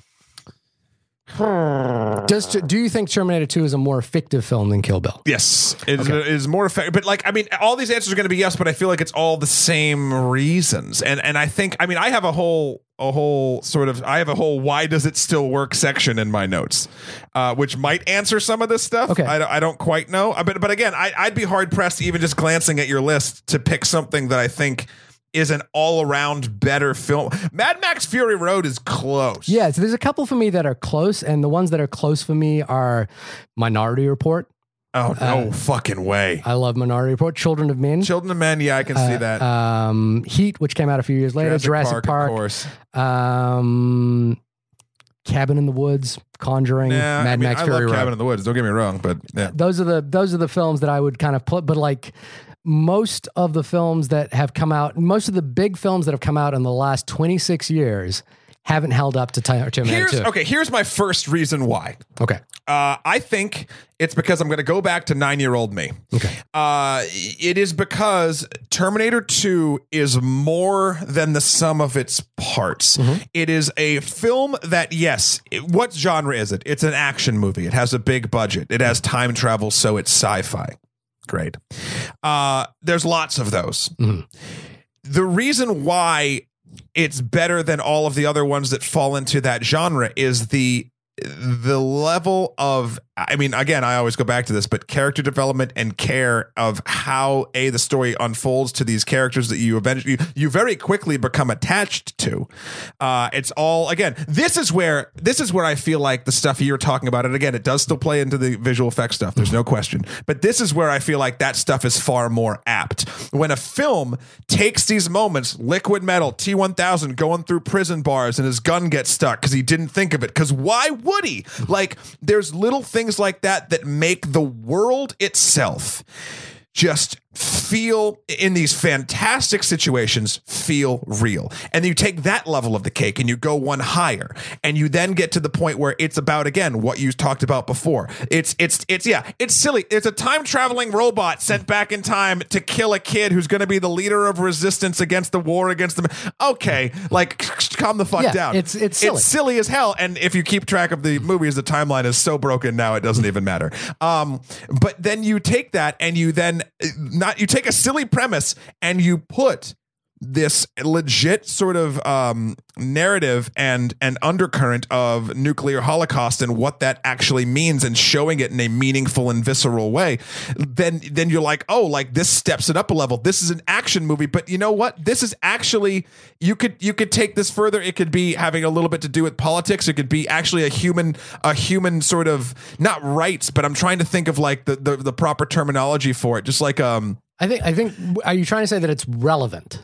Speaker 2: Does do you think Terminator 2 is a more effective film than Kill Bill?
Speaker 1: Yes, it is- it is more effective. But like, I mean, all these answers are going to be yes, but I feel like it's all the same reasons. And and I think, I mean, I have a whole a whole sort of I have a whole why does it still work section in my notes, uh, which might answer some of this stuff.
Speaker 2: Okay.
Speaker 1: I, don't- I don't quite know, Uh, but but again, I, I'd be hard pressed even just glancing at your list to pick something that I think is an all around better film. Mad Max Fury Road is close.
Speaker 2: Yeah, so there's a couple for me that are close, and the ones that are close for me are Minority Report.
Speaker 1: Oh no
Speaker 2: Uh,
Speaker 1: fucking way.
Speaker 2: I love Minority Report. Children of Men.
Speaker 1: Children of Men. Yeah, I can see that.
Speaker 2: Um, Heat, which came out a few years later. Jurassic,
Speaker 1: Park,
Speaker 2: Park.
Speaker 1: of course.
Speaker 2: um, Cabin in the Woods. Conjuring.
Speaker 1: Nah,
Speaker 2: Mad
Speaker 1: I mean,
Speaker 2: Max
Speaker 1: I
Speaker 2: Fury
Speaker 1: love
Speaker 2: Road.
Speaker 1: Cabin in the Woods. Don't get me wrong, but yeah.
Speaker 2: those are the those are the films that I would kind of put. But like most of the films that have come out, most of the big films that have come out in the last 26 years haven't held up to Terminator
Speaker 1: Here's
Speaker 2: 2.
Speaker 1: okay. Here's my first reason why.
Speaker 2: Okay.
Speaker 1: Uh, I think it's because I'm going to go back to nine year old me.
Speaker 2: Okay.
Speaker 1: Uh, it is because Terminator 2 is more than the sum of its parts. It is a film that, yes, it- what genre is it? It's an action movie. It has a big budget, it has time travel, so it's sci fi. Great. Uh, there's lots of those.
Speaker 2: Mhm.
Speaker 1: The reason why it's better than all of the other ones that fall into that genre is the the level of I mean again I always go back to this but character development and care of how a the story unfolds to these characters that you eventually you, you very quickly become attached to. Uh it's all again this is where this is where I feel like the stuff you're talking about and again it does still play into the visual effects stuff there's no question but this is where I feel like that stuff is far more apt. When a film takes these moments liquid metal T1000 going through prison bars and his gun gets stuck because he didn't think of it because why would he? Like there's little things like that that make the world itself just feel in these fantastic situations feel real. And you take that level of the cake and you go one higher. And you then get to the point where it's about again what you talked about before. It's it's it's yeah it's silly. It's a time traveling robot sent back in time to kill a kid who's going to be the leader of resistance against the war against them okay like calm the fuck
Speaker 2: Yeah,
Speaker 1: down.
Speaker 2: it's- it's silly.
Speaker 1: it's silly as hell. And if you keep track of the movies the timeline is so broken now it doesn't even matter. Um but then you take that and you then not you take a silly premise and you put this legit sort of um, narrative and and undercurrent of nuclear holocaust and what that actually means and showing it in a meaningful and visceral way then then you're like oh like this steps it up a level this is an action movie but you know what this is actually you could you could take this further it could be having a little bit to do with politics it could be actually a human a human sort of not rights but i'm trying to think of like the the, the proper terminology for it just like um
Speaker 2: I think. I think. Are you trying to say that it's relevant?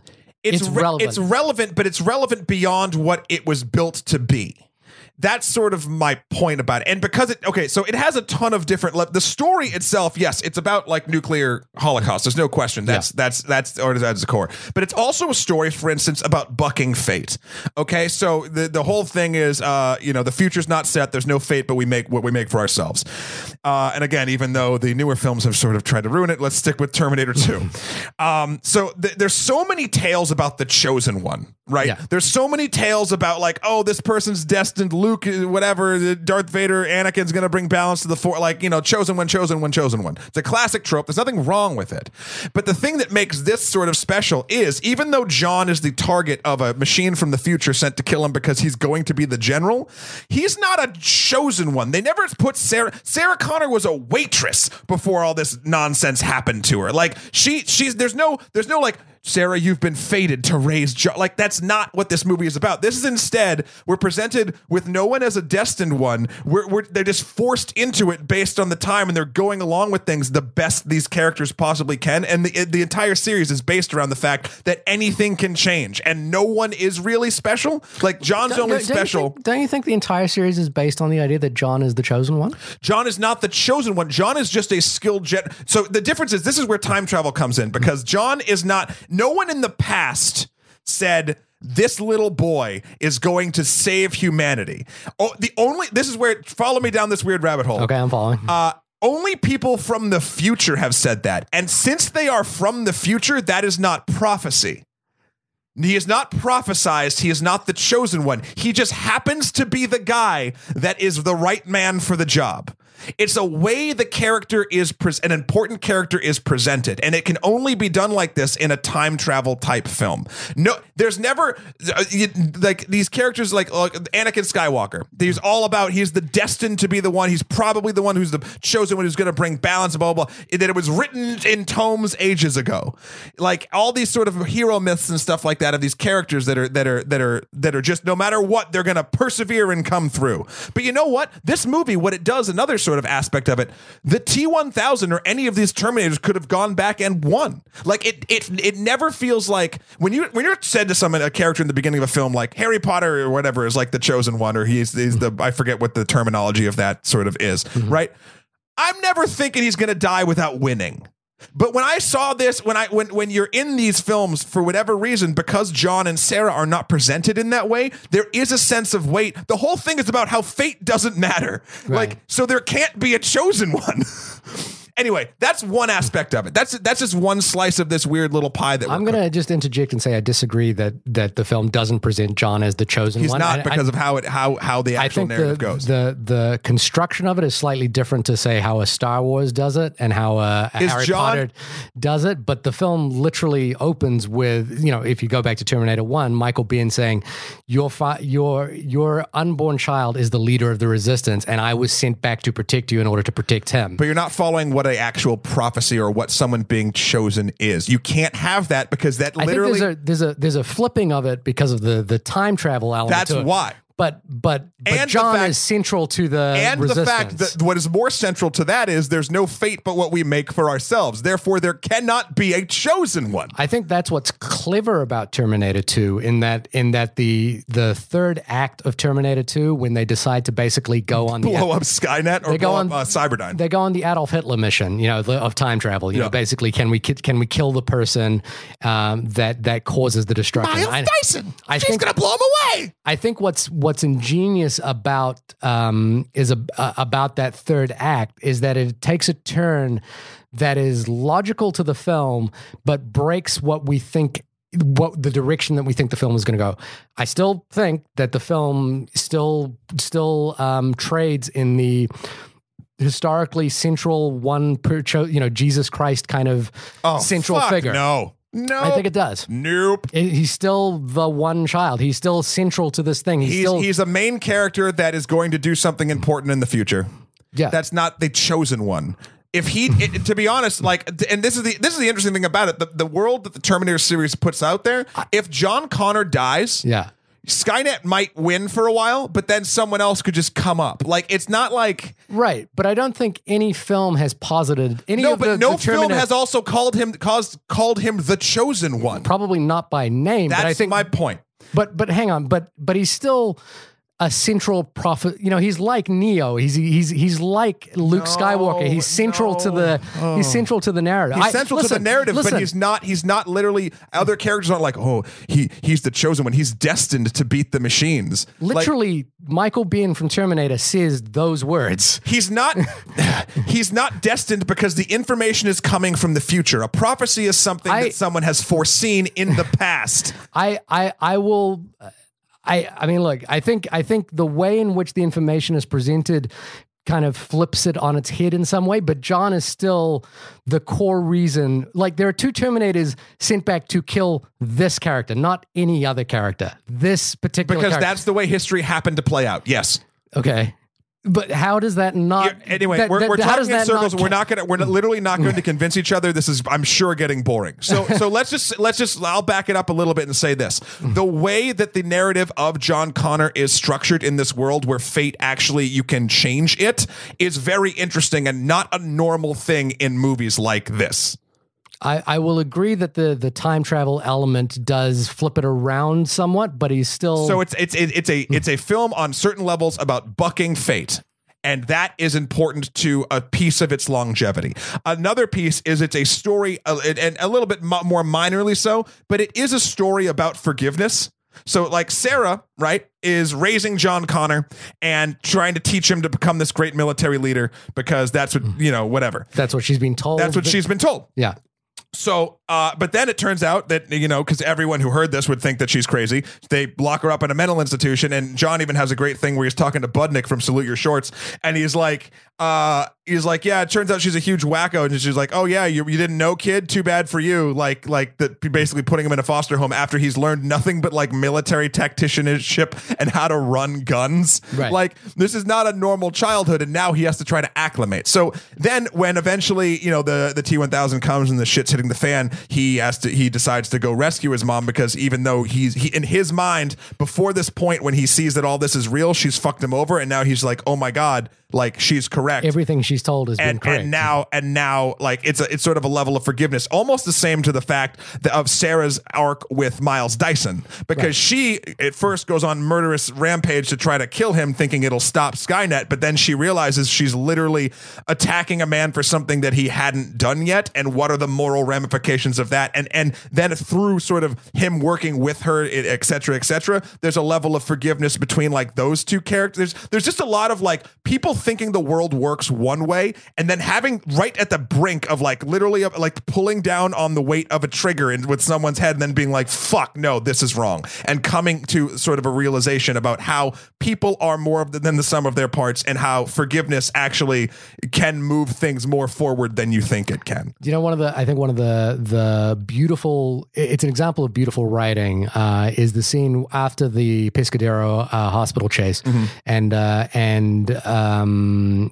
Speaker 1: It's,
Speaker 2: It's
Speaker 1: re-
Speaker 2: relevant.
Speaker 1: It's relevant, but it's relevant beyond what it was built to be. That's sort of my point about it. And because it okay, so it has a ton of different le- the story itself, yes, it's about like nuclear holocaust. There's no question. That's that's that's or that's the core. But it's also a story, for instance, about bucking fate. Okay, so the the whole thing is uh, you know, the future's not set, there's no fate, but we make what we make for ourselves. Uh, and again, even though the newer films have sort of tried to ruin it, let's stick with Terminator 2. um, so th- there's so many tales about the chosen one, right?
Speaker 2: Yeah.
Speaker 1: There's so many tales about like, oh, this person's destined. Luke, whatever, Darth Vader, Anakin's gonna bring balance to the four. Like, you know, chosen one, chosen one, chosen one. It's a classic trope. There's nothing wrong with it. But the thing that makes this sort of special is, even though John is the target of a machine from the future sent to kill him because he's going to be the general, he's not a chosen one. They never put Sarah. Sarah Connor was a waitress before all this nonsense happened to her. Like she, she's there's no, there's no like. Sarah, you've been fated to raise John. Like that's not what this movie is about. This is instead we're presented with no one as a destined one. We're, we're they're just forced into it based on the time, and they're going along with things the best these characters possibly can. And the the entire series is based around the fact that anything can change, and no one is really special. Like John's
Speaker 2: Don't-
Speaker 1: only
Speaker 2: don't you
Speaker 1: special.
Speaker 2: think- don't you think the entire series is based on the idea that John is the chosen one?
Speaker 1: John is not the chosen one. John is just a skilled jet. So the difference is this is where time travel comes in because John is not. No one in the past said this little boy is going to save humanity. Oh, the only this is where follow me down this weird rabbit hole.
Speaker 2: Okay, I'm following.
Speaker 1: Uh, only people from the future have said that. And since they are from the future, that is not prophecy. He is not prophesized. He is not the chosen one. He just happens to be the guy that is the right man for the job. It's a way the character is pres an important character is presented, and it can only be done like this in a time travel type film. No, there's never uh, you- like these characters like, Anakin Skywalker. He's all about he's the destined to be the one. He's probably the one who's the chosen one who's going to bring balance. Blah blah. blah. That it was written in tomes ages ago. Like all these sort of hero myths and stuff like that of these characters that are that are that are that are just no matter what they're going to persevere and come through. But you know what? This movie, what it does, another sort of aspect of it, the T1000 or any of these Terminators could have gone back and won. Like it it it never feels like when you when you're said to someone a character in the beginning of a film like Harry Potter or whatever is like the chosen one or he's he's the I forget what the terminology of that sort of is, mm-hmm. right? I'm never thinking he's going to die without winning. But when I saw this, when I when when you're in these films for whatever reason, because John and Sarah are not presented in that way, there is a sense of weight. The whole thing is about how fate doesn't matter.
Speaker 2: Right.
Speaker 1: Like so, there can't be a chosen one. anyway, that's one aspect of it. That's that's just one slice of this weird little pie that
Speaker 2: I'm going to just interject and say I disagree that that the film doesn't present John as the chosen
Speaker 1: He's
Speaker 2: one.
Speaker 1: not
Speaker 2: I- I-
Speaker 1: because of how it how how the
Speaker 2: I
Speaker 1: actual narrative
Speaker 2: the,
Speaker 1: goes.
Speaker 2: the the construction of it is slightly different to say how a Star Wars does it and how a, a Harry
Speaker 1: John-
Speaker 2: Potter does it. But the film literally opens with you know if you go back to Terminator One, Michael Biehn saying your fa- your your unborn child is the leader of the resistance, and I was sent back to protect you in order to protect him.
Speaker 1: but you're not following what a actual prophecy or what someone being chosen is. You can't have that because that
Speaker 2: I think
Speaker 1: literally
Speaker 2: there's a there's a there's a flipping of it because of the the time travel element.
Speaker 1: That's why.
Speaker 2: But but but
Speaker 1: And
Speaker 2: John
Speaker 1: fact-
Speaker 2: is central to the
Speaker 1: and
Speaker 2: resistance.
Speaker 1: the fact that what is more central to that is there's no fate but what we make for ourselves. Therefore, there cannot be a chosen one.
Speaker 2: I think that's what's clever about Terminator 2 in that in that the the third act of Terminator 2 when they decide to basically go on the
Speaker 1: Blow up Skynet or
Speaker 2: They go
Speaker 1: blow
Speaker 2: on-
Speaker 1: up uh, Cyberdyne.
Speaker 2: they go on the Adolf Hitler mission, you know, the, of time travel. You
Speaker 1: Yeah.
Speaker 2: know, basically, can we can we kill the person um, that that causes the destruction? I-
Speaker 1: Dyson.
Speaker 2: I think-
Speaker 1: gonna blow him away.
Speaker 2: I think what's what's ingenious about um, is a, uh, about that third act is that it takes a turn that is logical to the film, but breaks what we think what the direction that we think the film is going to go. I still think that the film still still um, trades in the historically central one per cho- you know Jesus Christ kind of central
Speaker 1: Oh, fuck
Speaker 2: figure.
Speaker 1: No, no.
Speaker 2: I think it does.
Speaker 1: Nope.
Speaker 2: It- he's still the one child. He's still central to this thing. He's,
Speaker 1: He's
Speaker 2: still
Speaker 1: he's a main character that is going to do something important in the future.
Speaker 2: yeah.
Speaker 1: That's not the chosen one. If he, it, to be honest, like, and this is the this is the interesting thing about it. The, the world that the Terminator series puts out there. If John Connor dies,
Speaker 2: yeah.
Speaker 1: Skynet might win for a while, but then someone else could just come up. Like, it's not like
Speaker 2: Right, but I don't think any film has posited any
Speaker 1: no,
Speaker 2: of
Speaker 1: but
Speaker 2: the,
Speaker 1: no
Speaker 2: the
Speaker 1: film has also called him caused called him the chosen one.
Speaker 2: probably not by name,
Speaker 1: That's
Speaker 2: but I think
Speaker 1: my point.
Speaker 2: but but hang on, but but he's still a central prophet. You know, he's like Neo. He's he's he's like Luke Skywalker. He's central to the he's central to the narrative.
Speaker 1: He's
Speaker 2: I-
Speaker 1: central to the narrative,
Speaker 2: listen,
Speaker 1: but he's not. He's not literally. Other characters aren't like, oh, he he's the chosen one. He's destined to beat the machines. Like,
Speaker 2: literally Michael Biehn from Terminator says those words.
Speaker 1: He's not he's not destined because the information is coming from the future. A prophecy is something
Speaker 2: I-
Speaker 1: that someone has foreseen in the past.
Speaker 2: I I I will I I mean look, I think I think the way in which the information is presented kind of flips it on its head in some way, but John is still the core reason. Like there are two Terminators sent back to kill this character, not any other character. This particular
Speaker 1: Because
Speaker 2: character.
Speaker 1: that's the way history happened to play out. Yes.
Speaker 2: okay. But how does that not
Speaker 1: Yeah, anyway,
Speaker 2: that-
Speaker 1: we're,
Speaker 2: that-
Speaker 1: we're talking in circles.
Speaker 2: not
Speaker 1: we're not gonna. We're literally not going to convince each other. This is, I'm sure, getting boring. So, so let's just let's just. I'll back it up a little bit and say this: the way that the narrative of John Connor is structured in this world, where fate actually you can change it, is very interesting and not a normal thing in movies like this.
Speaker 2: I, I will agree that the the time travel element does flip it around somewhat, but he's still
Speaker 1: So it's it's it's a it's a film on certain levels about bucking fate. And that is important to a piece of its longevity. Another piece is it's a story, uh, and a little bit mo- more minorly so, but it is a story about forgiveness. So, like Sarah, right, is raising John Connor and trying to teach him to become this great military leader because that's what you know, whatever.
Speaker 2: that's what she's been told.
Speaker 1: That's what
Speaker 2: that-
Speaker 1: she's been told.
Speaker 2: Yeah.
Speaker 1: So, uh, but then it turns out that, you know, because everyone who heard this would think that she's crazy. They lock her up in a mental institution. And John even has a great thing where he's talking to Budnick from Salute Your Shorts. And he's like, uh, he's like, yeah, it turns out she's a huge wacko. And she's like, oh, yeah, you, you didn't know, kid? Too bad for you. Like, like that basically putting him in a foster home after he's learned nothing but like military tacticianship and how to run guns.
Speaker 2: Right.
Speaker 1: Like, this is not a normal childhood. And now he has to try to acclimate. So then when eventually, you know, the, the T1000 comes and the shit's hitting the fan, he has to, he decides to go rescue his mom because even though he's, he, in his mind, before this point, when he sees that all this is real, she's fucked him over. And now he's like, oh my God, like she's correct
Speaker 2: Everything she's told has been
Speaker 1: and,
Speaker 2: correct.
Speaker 1: and now and now like it's a it's sort of a level of forgiveness almost the same to the fact that of Sarah's arc with Miles Dyson. Because she at first goes on murderous rampage to try to kill him thinking it'll stop Skynet but then she realizes she's literally attacking a man for something that he hadn't done yet and what are the moral ramifications of that? And and then through sort of him working with her et cetera et cetera there's a level of forgiveness between like those two characters. There's, there's just a lot of like people thinking the world works one way and then having right at the brink of like literally like pulling down on the weight of a trigger and with someone's head and then being like fuck no this is wrong. And coming to sort of a realization about how people are more of the, than the sum of their parts and how forgiveness actually can move things more forward than you think it can.
Speaker 2: You know one of the i think one of the the beautiful it's an example of beautiful writing uh, is the scene after the pescadero uh, hospital chase.
Speaker 1: Mm-hmm.
Speaker 2: and uh, and um,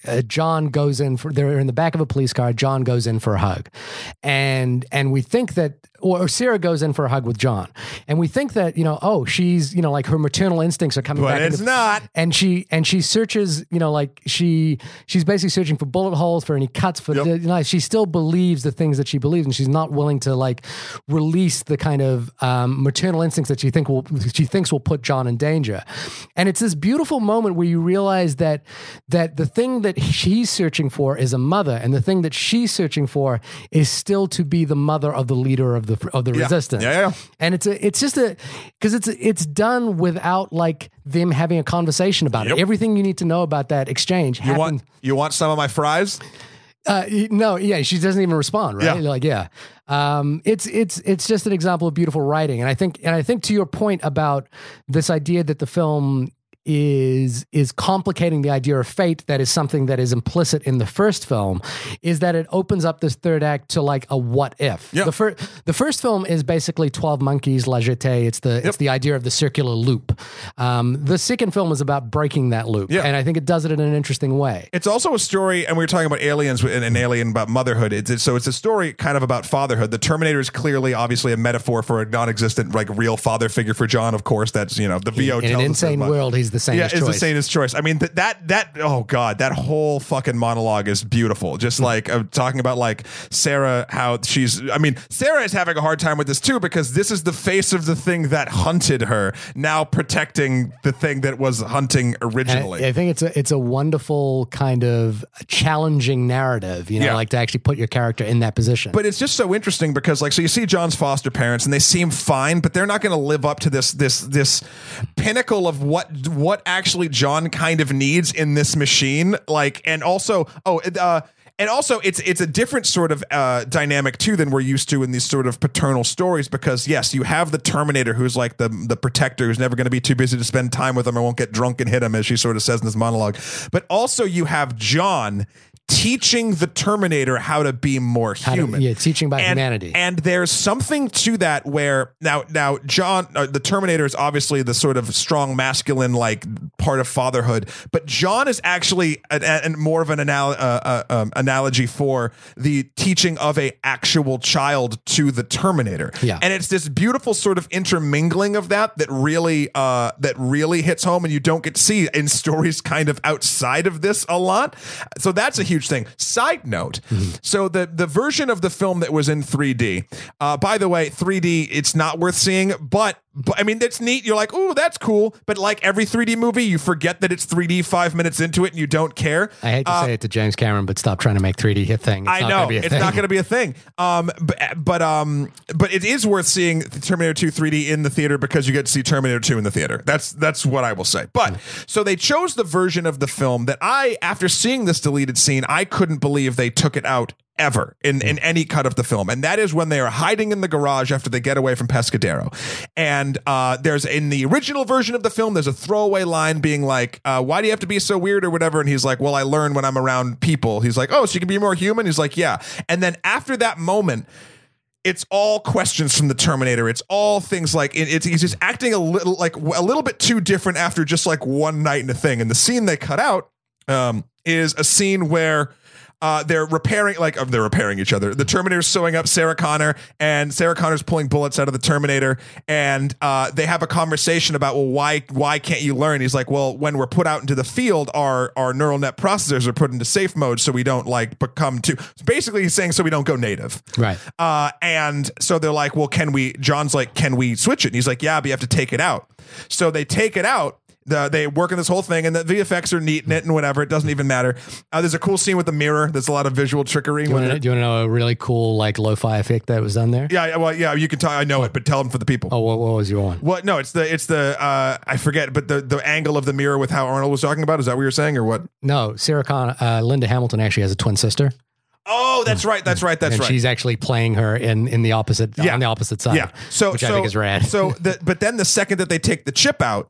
Speaker 2: uh, John goes in for they're in the back of a police car. John goes in for a hug, and and we think that or Sarah goes in for a hug with John, and we think that you know oh she's you know like her maternal instincts are coming
Speaker 1: But
Speaker 2: back.
Speaker 1: it's
Speaker 2: into-
Speaker 1: not.
Speaker 2: and she and she searches you know like she she's basically searching for bullet holes for any cuts for
Speaker 1: Yep.
Speaker 2: you know, she still believes the things that she believes and she's not willing to like release the kind of um, maternal instincts that she think will she thinks will put John in danger and it's this beautiful moment where you realize that that the thing that he's searching for is a mother and the thing that she's searching for is still to be the mother of the leader of the of the
Speaker 1: Yeah.
Speaker 2: resistance
Speaker 1: Yeah, yeah.
Speaker 2: and it's a it's just a because it's it's done without like them having a conversation about
Speaker 1: Yep.
Speaker 2: it. Everything you need to know about that exchange
Speaker 1: You
Speaker 2: happened.
Speaker 1: want you want some of my fries?
Speaker 2: uh, no, yeah, she doesn't even respond. Right?
Speaker 1: Yeah.
Speaker 2: Like, yeah, um, it's it's it's just an example of beautiful writing, and I think and I think to your point about this idea that the film is is complicating the idea of fate that is something that is implicit in the first film is that it opens up this third act to like a what if
Speaker 1: Yeah.
Speaker 2: the first the first film is basically 12 monkeys la jetée it's the it's the idea of the circular loop um, the second film is about breaking that loop
Speaker 1: Yeah.
Speaker 2: and i think it does it in an interesting way
Speaker 1: It's also a story, and we were talking about aliens and an alien about motherhood. It's, it's so it's a story kind of about fatherhood. The Terminator is clearly, obviously, a metaphor for a non-existent, like real father figure for John. Of course, that's you know the VO
Speaker 2: in
Speaker 1: tells
Speaker 2: an insane world he's the
Speaker 1: Yeah,
Speaker 2: sanest
Speaker 1: it's the
Speaker 2: choice
Speaker 1: sanest choice. I mean, that that that oh god, that whole fucking monologue is beautiful. Just
Speaker 2: Hmm.
Speaker 1: like uh, talking about like Sarah, how she's. I mean, Sarah is having a hard time with this too because this is the face of the thing that hunted her, now protecting the thing that was hunting originally.
Speaker 2: I, I think it's a it's a wonderful kind of challenging narrative, you know,
Speaker 1: Yeah.
Speaker 2: like to actually put your character in that position.
Speaker 1: but it's just so interesting because like so you see John's foster parents and they seem fine but they're not going to live up to this this this pinnacle of what what actually John kind of needs in this machine like and also oh uh and also it's it's a different sort of uh, dynamic too than we're used to in these sort of paternal stories because yes you have the terminator who's like the the protector who's never going to be too busy to spend time with him or won't get drunk and hit him as she sort of says in this monologue. But also you have John teaching the terminator how to be more
Speaker 2: How to-
Speaker 1: human
Speaker 2: yeah, teaching about
Speaker 1: and,
Speaker 2: humanity.
Speaker 1: And there's something to that where now, now John, uh, the Terminator is obviously the sort of strong masculine like part of fatherhood, but John is actually an, an, more of an anal- uh, uh, um, analogy for the teaching of a actual child to the Terminator.
Speaker 2: Yeah.
Speaker 1: and it's this beautiful sort of intermingling of that that really uh, that really hits home, and you don't get to see in stories kind of outside of this a lot. So that's a huge thing. Side note: so the the version of the film that was in 3D. Uh, by the way, 3D it's not worth seeing, but. But I mean, that's neat. You're like, oh, that's cool. But like every 3D movie, you forget that it's 3D five minutes into it and you don't care.
Speaker 2: I hate to say it to James Cameron, but stop trying to make 3D a thing. It's
Speaker 1: I
Speaker 2: not
Speaker 1: know
Speaker 2: gonna be a
Speaker 1: it's
Speaker 2: thing.
Speaker 1: not going to be a thing. Um, but, but um, but it is worth seeing Terminator 2 3D in the theater because you get to see Terminator 2 in the theater. That's that's what I will say. But so they chose the version of the film that I, after seeing this deleted scene, I couldn't believe they took it out ever in, in any cut of the film. And that is when they are hiding in the garage after they get away from Pescadero. And uh, there's in the original version of the film, there's a throwaway line being like, uh, why do you have to be so weird or whatever? And he's like, well, I learn when I'm around people. He's like, oh, so you can be more human? He's like, yeah. And then after that moment, it's all questions from the Terminator. It's all things like it, it's he's just acting a little like a little bit too different after just like one night in a thing. And the scene they cut out um, is a scene where. Uh, they're repairing, like uh, they're repairing each other. The Terminator's sewing up Sarah Connor, and Sarah Connor's pulling bullets out of the Terminator. And uh, they have a conversation about, well, why why can't you learn? He's like, well, when we're put out into the field, our our neural net processors are put into safe mode, so we don't like become too. Basically, he's saying so we don't go native.
Speaker 2: Right.
Speaker 1: Uh, and so they're like, well, can we? John's like, can we switch it? And he's like, yeah, but you have to take it out. So they take it out. The, they work on this whole thing, and the VFX are neat in it and whatever. It doesn't even matter. Uh, there's a cool scene with the mirror. There's a lot of visual trickery.
Speaker 2: Do you want to know a really cool like lo-fi effect that was done there?
Speaker 1: Yeah, well, yeah, you can tell. I know it, but tell them for the people.
Speaker 2: Oh, what, what was your one?
Speaker 1: What? No, it's the it's the uh, I forget, but the the angle of the mirror with how Arnold was talking about. Is that what you're saying, or what?
Speaker 2: No, Sarah Connor, uh, Linda Hamilton actually has a twin sister,
Speaker 1: Oh, that's right. That's right. That's
Speaker 2: and
Speaker 1: right.
Speaker 2: she's actually playing her in in the opposite
Speaker 1: Yeah.
Speaker 2: on the opposite side.
Speaker 1: Yeah. So
Speaker 2: which
Speaker 1: so,
Speaker 2: I think is rad.
Speaker 1: so the but then the second that they take the chip out,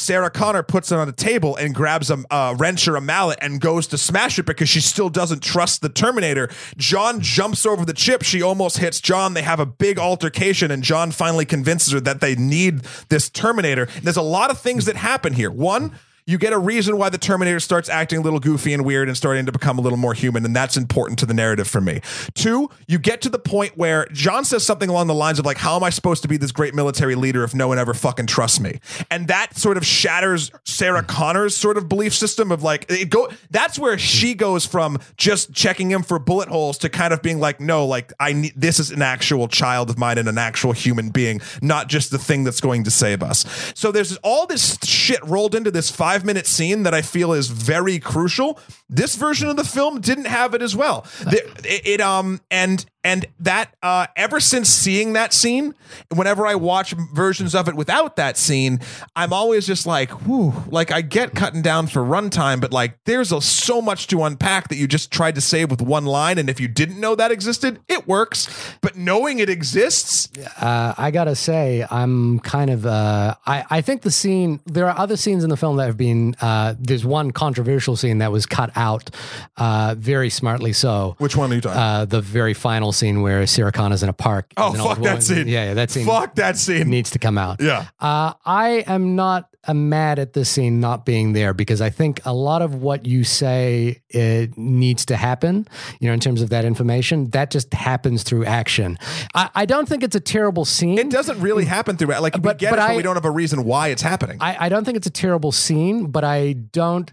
Speaker 1: Sarah Connor puts it on the table and grabs a wrench or a mallet and goes to smash it because she still doesn't trust the Terminator. John jumps over the chip. She almost hits John. They have a big altercation, and John finally convinces her that they need this Terminator. There's a lot of things that happen here. One. You get a reason why the Terminator starts acting a little goofy and weird and starting to become a little more human, and that's important to the narrative for me. Two, you get to the point where John says something along the lines of like, "How am I supposed to be this great military leader if no one ever fucking trusts me?" And that sort of shatters Sarah Connor's sort of belief system of like it go. That's where she goes from just checking him for bullet holes to kind of being like, "No, like I need this is an actual child of mine and an actual human being, not just the thing that's going to save us." So there's all this shit rolled into this five minute scene that I feel is very crucial. This version of the film didn't have it as well. The- it, it, um and and that uh ever since seeing that scene, whenever I watch versions of it without that scene, I'm always just like, whew, like I get cutting down for runtime, but like there's a, so much to unpack that you just tried to save with one line, and if you didn't know that existed, it works. But knowing it exists,
Speaker 2: Uh, I gotta say, I'm kind of. Uh, I I think the scene. There are other scenes in the film that have been. Uh, there's one controversial scene that was cut out, uh, very smartly so.
Speaker 1: which one are you talking?
Speaker 2: Uh, the very final scene where Sarah Connor's in a park.
Speaker 1: oh fuck that scene!
Speaker 2: Yeah, yeah, that scene
Speaker 1: Fuck that scene!
Speaker 2: needs to come out.
Speaker 1: Yeah.
Speaker 2: Uh, I am not uh, mad at this scene not being there because I think a lot of what you say it needs to happen, you know, in terms of that information, that just happens through action. I, I don't think it's a terrible scene.
Speaker 1: It doesn't really happen through. Like we
Speaker 2: But-
Speaker 1: get
Speaker 2: but
Speaker 1: it, but
Speaker 2: I-
Speaker 1: we don't have a reason why it's happening.
Speaker 2: I, I don't think it's a terrible scene, but I don't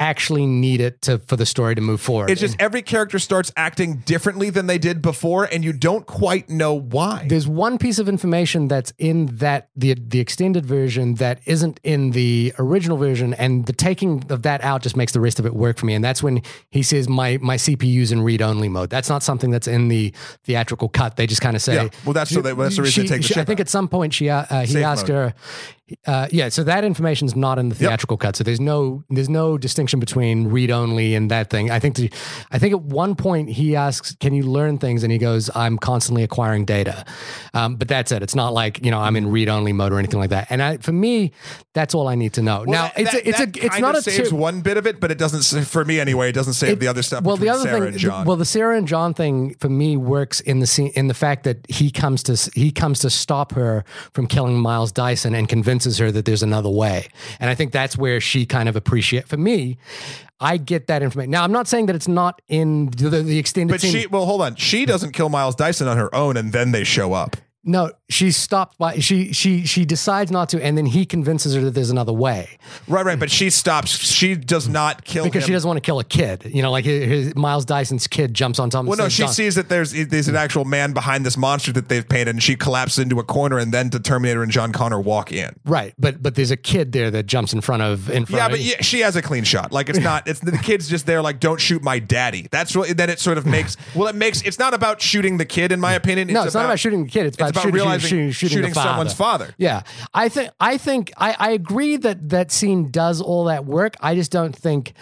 Speaker 2: actually need it to for the story to move forward.
Speaker 1: It's just every character starts acting differently than they did before, and you don't quite know why.
Speaker 2: there's one piece of information that's in that the the extended version that isn't in the original version, and the taking of that out just makes the rest of it work for me. And that's when he says my my CPU's in read only mode. That's not something that's in the theatrical cut. They just kind of say,
Speaker 1: Yeah. Well, that's so they- that's the reason they take the
Speaker 2: she- I think
Speaker 1: out.
Speaker 2: at some point she uh, uh, he
Speaker 1: Safe
Speaker 2: asked
Speaker 1: mode.
Speaker 2: her. Uh, yeah, so that information is not in the theatrical cut. So there's no there's no distinction between read only and that thing. I think the, I think at one point he asks, "Can you learn things?" and he goes, "I'm constantly acquiring data." Um, but that's it. It's not like you know I'm in read only mode or anything like that. And I, for me, that's all I need to know. now
Speaker 1: Well,
Speaker 2: it's a, it's
Speaker 1: that
Speaker 2: a it's not a
Speaker 1: saves
Speaker 2: ter-
Speaker 1: one bit of it, but it doesn't. For me, anyway, it doesn't save the other stuff.
Speaker 2: well, the other
Speaker 1: Sarah
Speaker 2: thing,
Speaker 1: and John.
Speaker 2: well, the Sarah and John thing for me works in the scene in the fact that he comes to he comes to stop her from killing Miles Dyson and convinces her that there's another way, and I think that's where she kind of appreciate. For me, I get that information. Now, I'm not saying that it's not in the, the extended
Speaker 1: but
Speaker 2: scene.
Speaker 1: she, well, hold on. She doesn't kill Miles Dyson on her own, and then they show up.
Speaker 2: No, she stopped by she she she decides not to, and then he convinces her that there's another way
Speaker 1: Right, right. But she stops. She does not kill
Speaker 2: because
Speaker 1: him.
Speaker 2: she doesn't want to kill a kid. You know, like his, his- Miles Dyson's kid jumps on top. and
Speaker 1: Well, no, she
Speaker 2: "John."
Speaker 1: sees that there's there's an actual man behind this monster that they've painted, and she collapses into a corner, and then the Terminator and John Connor walk in.
Speaker 2: Right, but but there's a kid there that jumps in front of in front.
Speaker 1: Yeah,
Speaker 2: of,
Speaker 1: but yeah, she has a clean shot. Like it's not. It's the kid's just there. Like don't shoot my daddy. That's really. Then it sort of makes. Well, it makes. It's not about shooting the kid, in my opinion.
Speaker 2: no, it's, not about shooting the kid. It's about,
Speaker 1: about
Speaker 2: shooting,
Speaker 1: realizing-
Speaker 2: shooting, shooting,
Speaker 1: shooting
Speaker 2: father.
Speaker 1: someone's father.
Speaker 2: Yeah, I think I think I, I agree that that scene does all that work. I just don't think.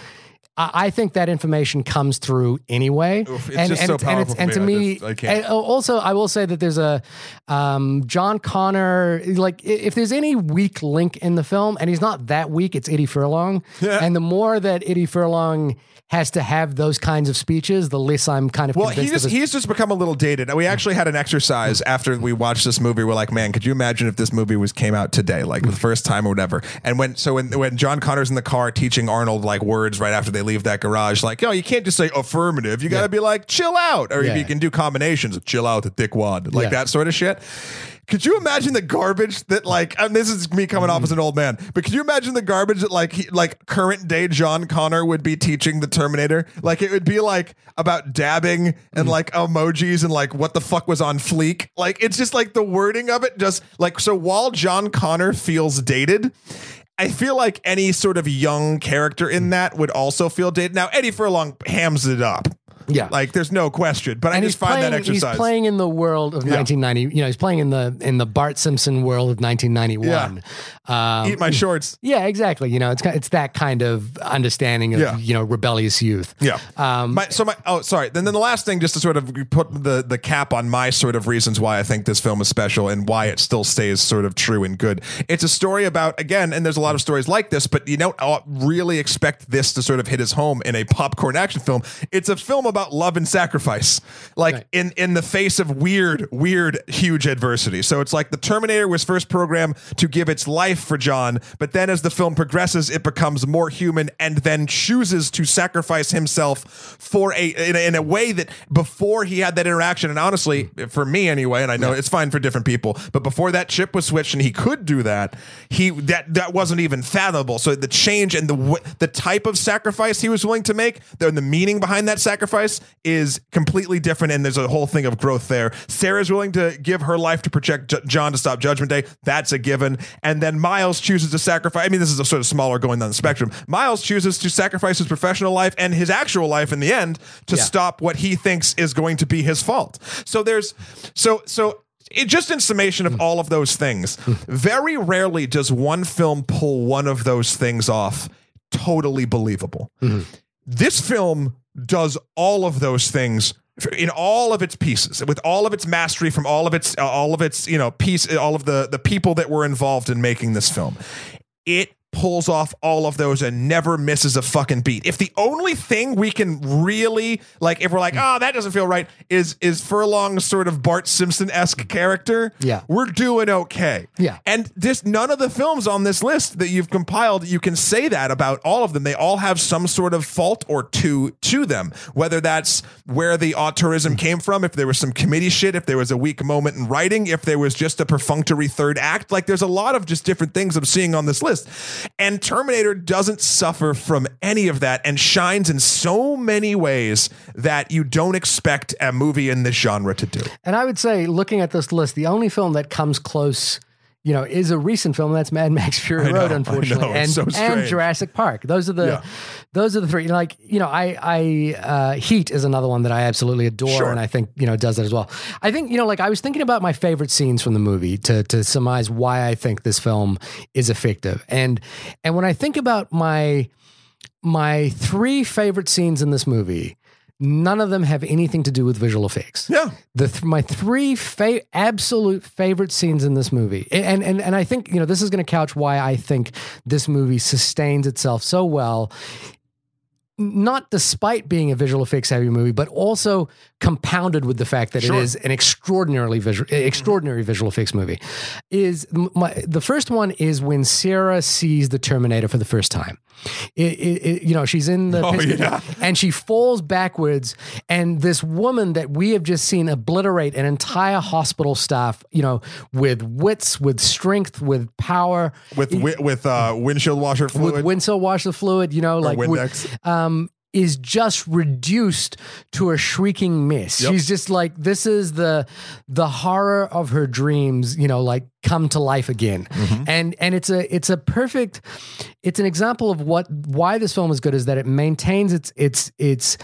Speaker 2: I think that information comes through anyway,
Speaker 1: Oof, it's just so powerful
Speaker 2: and,
Speaker 1: for
Speaker 2: to
Speaker 1: me. I just- I can't.
Speaker 2: and also I will say that there's a um, John Connor. Like, if there's any weak link in the film, and he's not that weak, it's Eddie Furlong. and the more that Eddie Furlong has to have those kinds of speeches, the less I'm kind of
Speaker 1: Well, he just he's just become a little dated. We actually had an exercise after we watched this movie. We're like, man, could you imagine if this movie was came out today, like the first time or whatever? And when so when when John Connor's in the car teaching Arnold like words right after they leave that garage, like, oh, you can't just say affirmative. You got to be like, chill out, or
Speaker 2: Yeah.
Speaker 1: you can do combinations of chill out, the dickwad, like
Speaker 2: Yeah.
Speaker 1: that sort of shit. Could you imagine the garbage that like and this is me coming off as an old man, but could you imagine the garbage that like he, like current day John Connor would be teaching the Terminator? Like it would be like about dabbing and mm. like emojis and like what the fuck was on fleek. Like it's just like the wording of it just like so while John Connor feels dated, I feel like any sort of young character in that would also feel dated. Now Eddie Furlong hams it up.
Speaker 2: Yeah.
Speaker 1: Like there's no question, but I just find
Speaker 2: playing,
Speaker 1: that exercise.
Speaker 2: He's playing in the world of 1990. You know, he's playing in the in the Bart Simpson world of 1991. Um,
Speaker 1: Eat my shorts.
Speaker 2: yeah, exactly. You know, it's it's that kind of understanding of
Speaker 1: Yeah.
Speaker 2: you know rebellious youth.
Speaker 1: Yeah.
Speaker 2: Um,
Speaker 1: my, so my oh sorry. Then then the last thing, just to sort of put the the cap on my sort of reasons why I think this film is special and why it still stays sort of true and good. It's a story about again, and there's a lot of stories like this, but you don't really expect this to sort of hit his home in a popcorn action film. It's a film about love and sacrifice, like
Speaker 2: Right.
Speaker 1: in in the face of weird, weird, huge adversity. So it's like the Terminator was first programmed to give its life for John, but then as the film progresses, it becomes more human and then chooses to sacrifice himself for a in, a in a way that before he had that interaction. And honestly, for me anyway, and I know it's fine for different people, but before that chip was switched and he could do that, he that that wasn't even fathomable. So the change and the the type of sacrifice he was willing to make, the, the meaning behind that sacrifice is completely different, and there's a whole thing of growth there. Sarah's willing to give her life to protect J- John to stop Judgment Day. That's a given. And then Miles chooses to sacrifice. I mean, this is a sort of smaller going down the spectrum. Miles chooses to sacrifice his professional life and his actual life in the end to
Speaker 2: Yeah.
Speaker 1: stop what he thinks is going to be his fault. So there's so so it just in summation of hmm. all of those things, hmm. very rarely does one film pull one of those things off totally believable. Mm-hmm. This film does all of those things in all of its pieces with all of its mastery from all of its all of its you know piece all of the the people that were involved in making this film. It pulls off all of those and never misses a fucking beat. If the only thing we can really like, if we're like, oh, that doesn't feel right, is is Furlong's sort of Bart Simpson esque character,
Speaker 2: Yeah.
Speaker 1: we're doing okay.
Speaker 2: Yeah.
Speaker 1: and this none of the films on this list that you've compiled, you can say that about all of them. They all have some sort of fault or two to them, whether that's where the auteurism came from, if there was some committee shit, if there was a weak moment in writing, if there was just a perfunctory third act. Like there's a lot of just different things I'm seeing on this list. And Terminator doesn't suffer from any of that and shines in so many ways that you don't expect a movie in this genre to do.
Speaker 2: And I would say, looking at this list, the only film that comes close, you know, is a recent film. That's Mad Max Fury
Speaker 1: know,
Speaker 2: Road, unfortunately,
Speaker 1: know,
Speaker 2: and
Speaker 1: so
Speaker 2: and. Jurassic Park. Those are the
Speaker 1: Yeah.
Speaker 2: those are the three. Like you know, I I uh, Heat is another one that I absolutely adore,
Speaker 1: Sure.
Speaker 2: and I think you know does that as well. I think you know, like I was thinking about my favorite scenes from the movie to to surmise why I think this film is effective, and and when I think about my my three favorite scenes in this movie. None of them have anything to do with visual effects
Speaker 1: Yeah.
Speaker 2: the th- my three fa- absolute favorite scenes in this movie and and and I think you know this is going to couch why I think this movie sustains itself so well not despite being a visual effects heavy movie but also compounded with the fact that
Speaker 1: Sure.
Speaker 2: it is an extraordinarily visual extraordinary visual effects movie is my the first one is when Sarah sees the Terminator for the first time it, it, it- you know she's in the
Speaker 1: Oh, yeah.
Speaker 2: and she falls backwards and this woman that we have just seen obliterate an entire hospital staff you know with wits with strength with power
Speaker 1: With wi- with uh, windshield washer fluid.
Speaker 2: with windsor washer fluid you know like with- um is just reduced to a shrieking mess.
Speaker 1: Yep.
Speaker 2: She's just like this is the the horror of her dreams, you know, like come to life again.
Speaker 1: Mm-hmm.
Speaker 2: And and it's a it's a perfect it's an example of what why this film is good is that it maintains its its its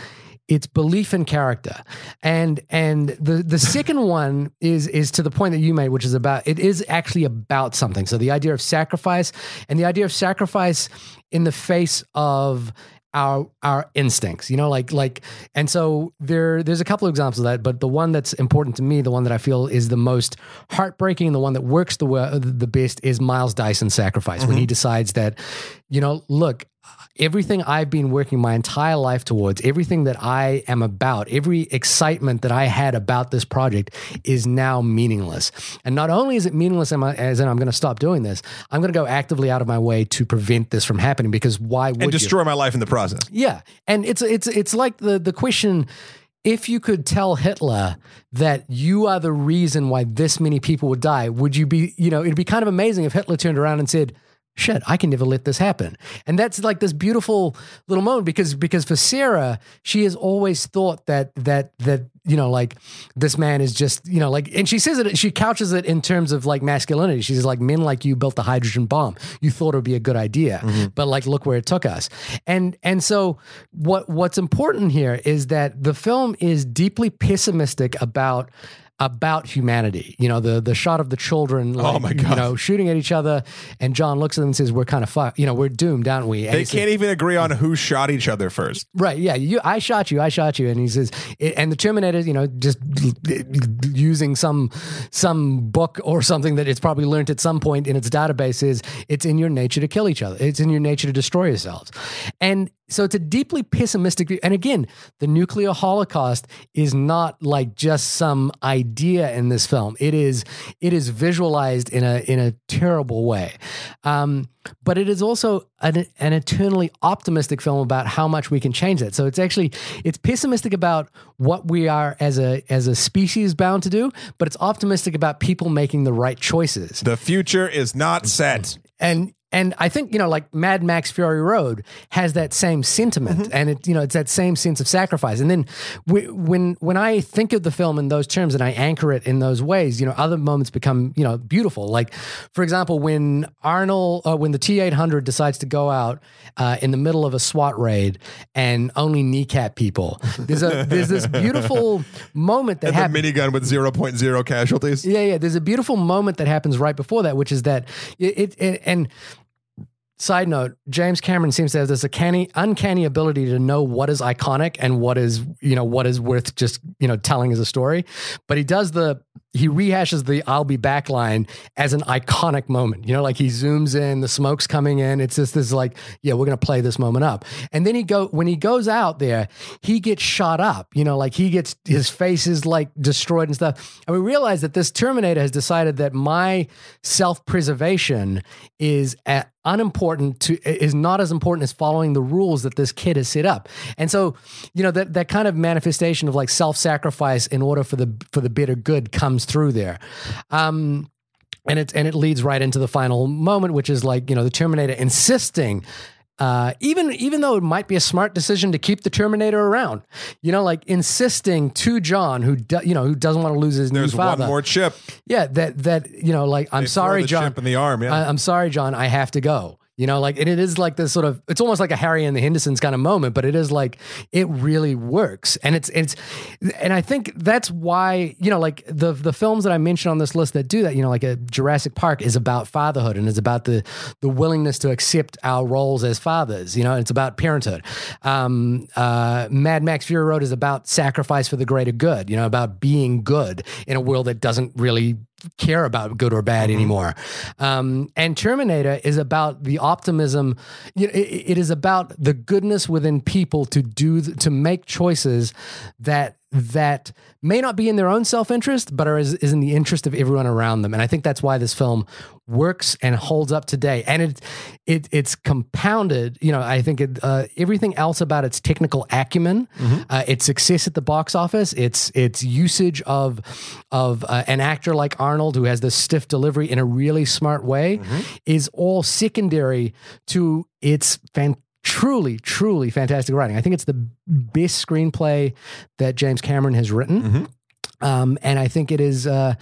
Speaker 2: its belief in character and and the the second one is is to the point that you made which is about it is actually about something so the idea of sacrifice and the idea of sacrifice in the face of our our instincts you know like like and so there there's a couple of examples of that but the one that's important to me the one that i feel is the most heartbreaking the one that works the the best is miles dyson's sacrifice when he mm-hmm. decides that you know look everything I've been working my entire life towards, everything that I am about, every excitement that I had about this project is now meaningless. And not only is it meaningless as in I'm going to stop doing this, I'm going to go actively out of my way to prevent this from happening because why would
Speaker 1: and
Speaker 2: you?
Speaker 1: destroy my life in the process.
Speaker 2: Yeah, and it's it's it's like the the question: if you could tell Hitler that you are the reason why this many people would die, would you be? You know, it'd be kind of amazing if Hitler turned around and said. Shit, I can never let this happen. And that's like this beautiful little moment because because for Sarah, she has always thought that that that you know like this man is just you know like and she says it she couches it in terms of like masculinity. She's like men like you built the hydrogen bomb. You thought it would be a good idea, mm-hmm. but like look where it took us. And and so what what's important here is that the film is deeply pessimistic about about humanity. You know, the the shot of the children oh like,
Speaker 1: Oh my God.
Speaker 2: you know, shooting at each other and John looks at them and says, We're kind of fucked. You know, we're doomed, aren't we? And
Speaker 1: They
Speaker 2: he
Speaker 1: can't even agree on who shot each other first.
Speaker 2: Right. Yeah. You. I shot you. I shot you. And he says, and the Terminator, you know, just using some some book or something that it's probably learned at some point in its database is it's in your nature to kill each other. It's in your nature to destroy yourselves. And so it's a deeply pessimistic view. And again, the nuclear holocaust is not like just some idea in this film. It is it is visualized in a in a terrible way. Um, but it is also an, an eternally optimistic film about how much we can change that. So it's actually it's pessimistic about what we are as a as a species bound to do, but it's optimistic about people making the right choices.
Speaker 1: The future is not set.
Speaker 2: And and I think you know, like Mad Max Fury Road has that same sentiment,
Speaker 1: Mm-hmm.
Speaker 2: and it you know it's that same sense of sacrifice. And then w- when when I think of the film in those terms and I anchor it in those ways, you know, other moments become you know beautiful. Like for example, when Arnold, uh, when the T eight hundred decides to go out uh, in the middle of a SWAT raid and only kneecap people, there's a there's this beautiful moment that happens.
Speaker 1: minigun with 0.0 casualties.
Speaker 2: Yeah, yeah. There's a beautiful moment that happens right before that, which is that it, it and side note, James Cameron seems to have this uncanny, uncanny ability to know what is iconic and what is, you know, what is worth just, you know, telling as a story. But he does the he rehashes the I'll be back line as an iconic moment. You know, like he zooms in, the smoke's coming in. It's just this like, yeah, we're gonna play this moment up. And then he go when he goes out there, he gets shot up. You know, like he gets his face is like destroyed and stuff. And we realize that this Terminator has decided that my self-preservation is at unimportant to is not as important as following the rules that this kid has set up. And so, you know, that that kind of manifestation of like self-sacrifice in order for the for the better good comes through there. Um and it and it leads right into the final moment, which is like, you know, the Terminator insisting uh, even even though it might be a smart decision to keep the Terminator around, you know, like insisting to John, who do, you know who doesn't want to lose his
Speaker 1: There's
Speaker 2: new father,
Speaker 1: one more chip.
Speaker 2: yeah, that that you know, like I'm
Speaker 1: They
Speaker 2: sorry, John.
Speaker 1: chip in the arm. Yeah.
Speaker 2: I, I'm sorry, John. I have to go. You know, like, and it is like this sort of, it's almost like a Harry and the Hendersons kind of moment, but it is like, it really works. And it's, it's, and I think that's why, you know, like the, the films that I mentioned on this list that do that, you know, like a Jurassic Park is about fatherhood and is about the, the willingness to accept our roles as fathers, you know, it's about parenthood. Um, uh, Mad Max Fury Road is about sacrifice for the greater good, you know, about being good in a world that doesn't really care about good or bad anymore. Um, and Terminator is about the optimism. You know, it, it is about the goodness within people to do to make choices that that may not be in their own self interest, but are is, is in the interest of everyone around them. And I think that's why this film works and holds up today. And it it it's compounded. You know, I think it, uh, everything else about its technical acumen, uh, its success at the box office, its its usage of of uh, an actor like Arnold who has this stiff delivery in a really smart way, is all secondary to its fan- truly, truly fantastic writing. I think it's the best screenplay that James Cameron has written. Um, and I think it is, uh,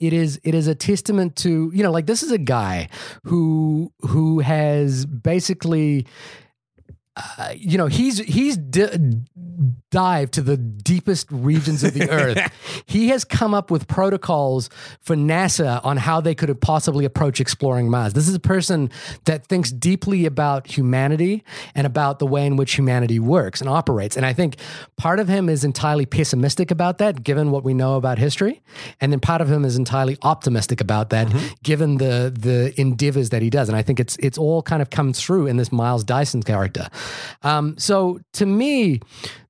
Speaker 2: it is, it is a testament to you know, like this is a guy who who has basically, uh, you know, he's he's di- dived to the deepest regions of the earth. he has come up with protocols for NASA on how they could have possibly approach exploring Mars. This is a person that thinks deeply about humanity and about the way in which humanity works and operates. And I think part of him is entirely pessimistic about that, given what we know about history, and then part of him is entirely optimistic about that, given the the endeavors that he does. And I think it's it's all kind of comes through in this Miles Dyson character. Um, so to me,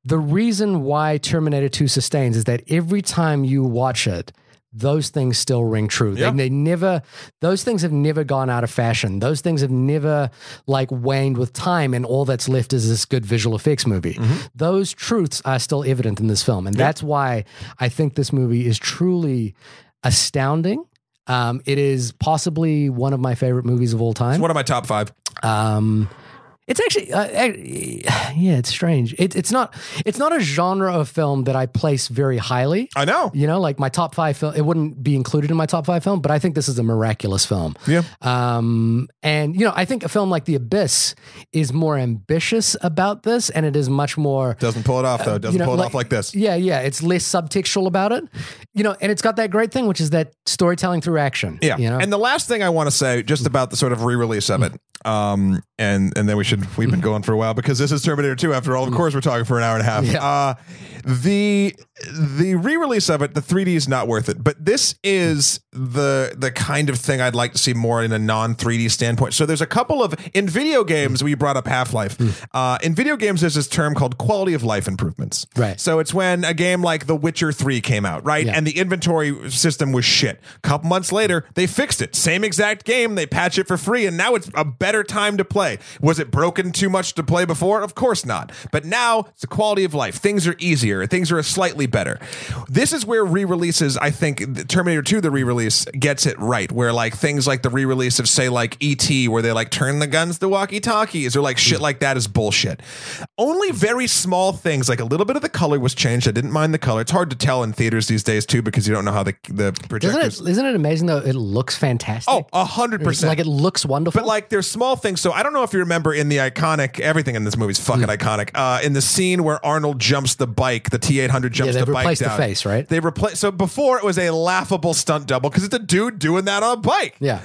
Speaker 2: the reason why Terminator 2 sustains is that every time you watch it, those things still ring true.
Speaker 1: Yeah.
Speaker 2: They, they never, those things have never gone out of fashion. Those things have never like waned with time, and all that's left is this good visual effects movie. Those truths are still evident in this film, and that's why I think this movie is truly astounding. Um, it is possibly one of my favorite movies of all time.
Speaker 1: It's one of my top five.
Speaker 2: Um, it's actually, uh, yeah, it's strange. It, it's not, it's not a genre of film that I place very highly.
Speaker 1: I know.
Speaker 2: You know, like my top five film, it wouldn't be included in my top five film, but I think this is a miraculous film.
Speaker 1: Yeah.
Speaker 2: Um, and you know, I think a film like The Abyss is more ambitious about this, and it is much more
Speaker 1: Doesn't pull it off though. Doesn't
Speaker 2: you know,
Speaker 1: pull it
Speaker 2: like-
Speaker 1: off like this.
Speaker 2: yeah, yeah. It's less subtextual about it, you know, and it's got that great thing, which is that storytelling through action.
Speaker 1: Yeah.
Speaker 2: you know,
Speaker 1: And the last thing I want to say, just about the sort of re-release of it, um, and and then we should we've been going for a while because this is Terminator 2 after all. Of course, we're talking for an hour and a half.
Speaker 2: Yeah.
Speaker 1: Uh, the the re-release of it, the 3D is not worth it, but this is the the kind of thing I'd like to see more in a non 3D standpoint. So there's a couple of in video games. We brought up Half Life. Uh, in video games, there's this term called quality of life improvements.
Speaker 2: Right.
Speaker 1: So it's when a game like The Witcher 3 came out, right?
Speaker 2: Yeah.
Speaker 1: And the inventory system was shit. A couple months later, they fixed it. Same exact game. They patch it for free, and now it's a better time to play. Was it broken too much to play before? Of course not. But now it's the quality of life. Things are easier. Things are slightly better. This is where re-releases, I think, Terminator 2, the re-release gets it right. Where like things like the re-release of say like ET, where they like turn the guns to walkie-talkies, or like shit like that is bullshit. Only very small things, like a little bit of the color was changed. I didn't mind the color. It's hard to tell in theaters these days too because you don't know how the the projectors.
Speaker 2: Isn't it, isn't it amazing though? It looks fantastic.
Speaker 1: Oh, a hundred
Speaker 2: It's
Speaker 1: percent.
Speaker 2: like it looks wonderful.
Speaker 1: But like there's small things. So I don't know if you remember in the iconic everything in this movie is fucking
Speaker 2: Hmm.
Speaker 1: iconic. Uh, in the scene where Arnold jumps the bike, the T800 jumps
Speaker 2: they've
Speaker 1: the bike They
Speaker 2: replaced the
Speaker 1: down.
Speaker 2: face, right?
Speaker 1: They replace. So before it was a laughable stunt double because it's a dude doing that on a bike.
Speaker 2: yeah,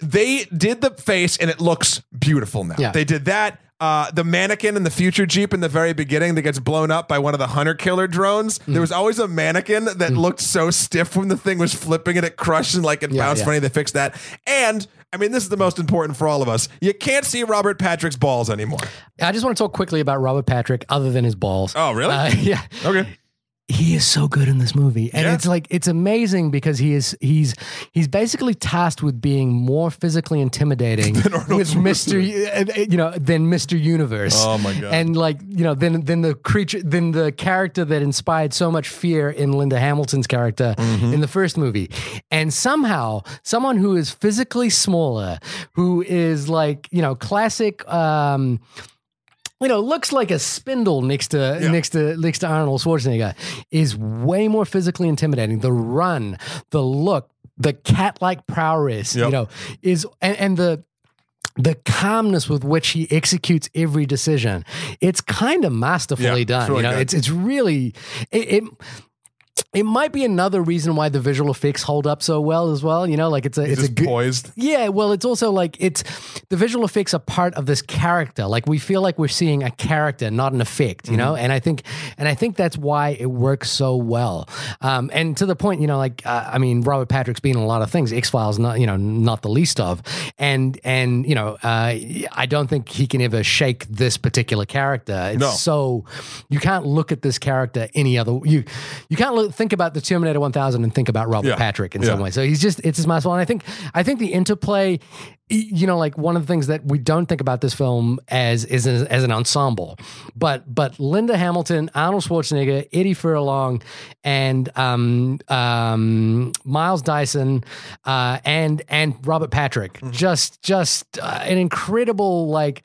Speaker 1: They did the face and it looks beautiful now.
Speaker 2: Yeah.
Speaker 1: They did that. Uh, the mannequin in the future Jeep in the very beginning that gets blown up by one of the hunter killer drones.
Speaker 2: Hmm.
Speaker 1: There was always a mannequin that looked so stiff when the thing was flipping and it crushed and like it
Speaker 2: Yeah,
Speaker 1: bounced
Speaker 2: yeah.
Speaker 1: funny. They fixed that. And I mean, this is the most important for all of us. You can't see Robert Patrick's balls anymore.
Speaker 2: I just want to talk quickly about Robert Patrick, other than his balls.
Speaker 1: Oh, really?
Speaker 2: Uh, yeah,
Speaker 1: Okay.
Speaker 2: He is so good in this movie and
Speaker 1: Yeah.
Speaker 2: it's like it's amazing because he is he's he's basically tasked with being more physically intimidating with mr you know than mr universe
Speaker 1: Oh, my God.
Speaker 2: and like you know then then the creature then the character that inspired so much fear in linda hamilton's character
Speaker 1: Mm-hmm.
Speaker 2: in the first movie and somehow someone who is physically smaller who is like you know classic um you know, looks like a spindle next to
Speaker 1: Yeah.
Speaker 2: next to next to Arnold Schwarzenegger is way more physically intimidating. The run, the look, the cat-like prowess,
Speaker 1: Yep.
Speaker 2: you know, is and, and the the calmness with which he executes every decision. It's kind of masterfully
Speaker 1: Yeah,
Speaker 2: done.
Speaker 1: really
Speaker 2: you know,
Speaker 1: good.
Speaker 2: it's it's really it, it it might be another reason why the visual effects hold up so well as well. You know, like it's a
Speaker 1: He's
Speaker 2: it's a good,
Speaker 1: poised.
Speaker 2: yeah, well, it's also like it's the visual effects are part of this character. Like we feel like we're seeing a character, not an effect, you know. And I think, and I think that's why it works so well. Um, and to the point, you know, like uh, I mean, Robert Patrick's been in a lot of things. X Files, not you know, not the least of. And and you know, uh, I don't think he can ever shake this particular character. It's
Speaker 1: No.
Speaker 2: so you can't look at this character any other. You you can't look, think about the Terminator 1000 and think about Robert
Speaker 1: Yeah.
Speaker 2: Patrick in
Speaker 1: Yeah.
Speaker 2: some way. So he's just it's his masterful. And I think I think the interplay, you know, like one of the things that we don't think about this film as is as, as an ensemble, but but Linda Hamilton, Arnold Schwarzenegger, Eddie Furlong, and um, um, Miles Dyson, uh, and and Robert Patrick,
Speaker 1: Mm-hmm.
Speaker 2: just just uh, an incredible like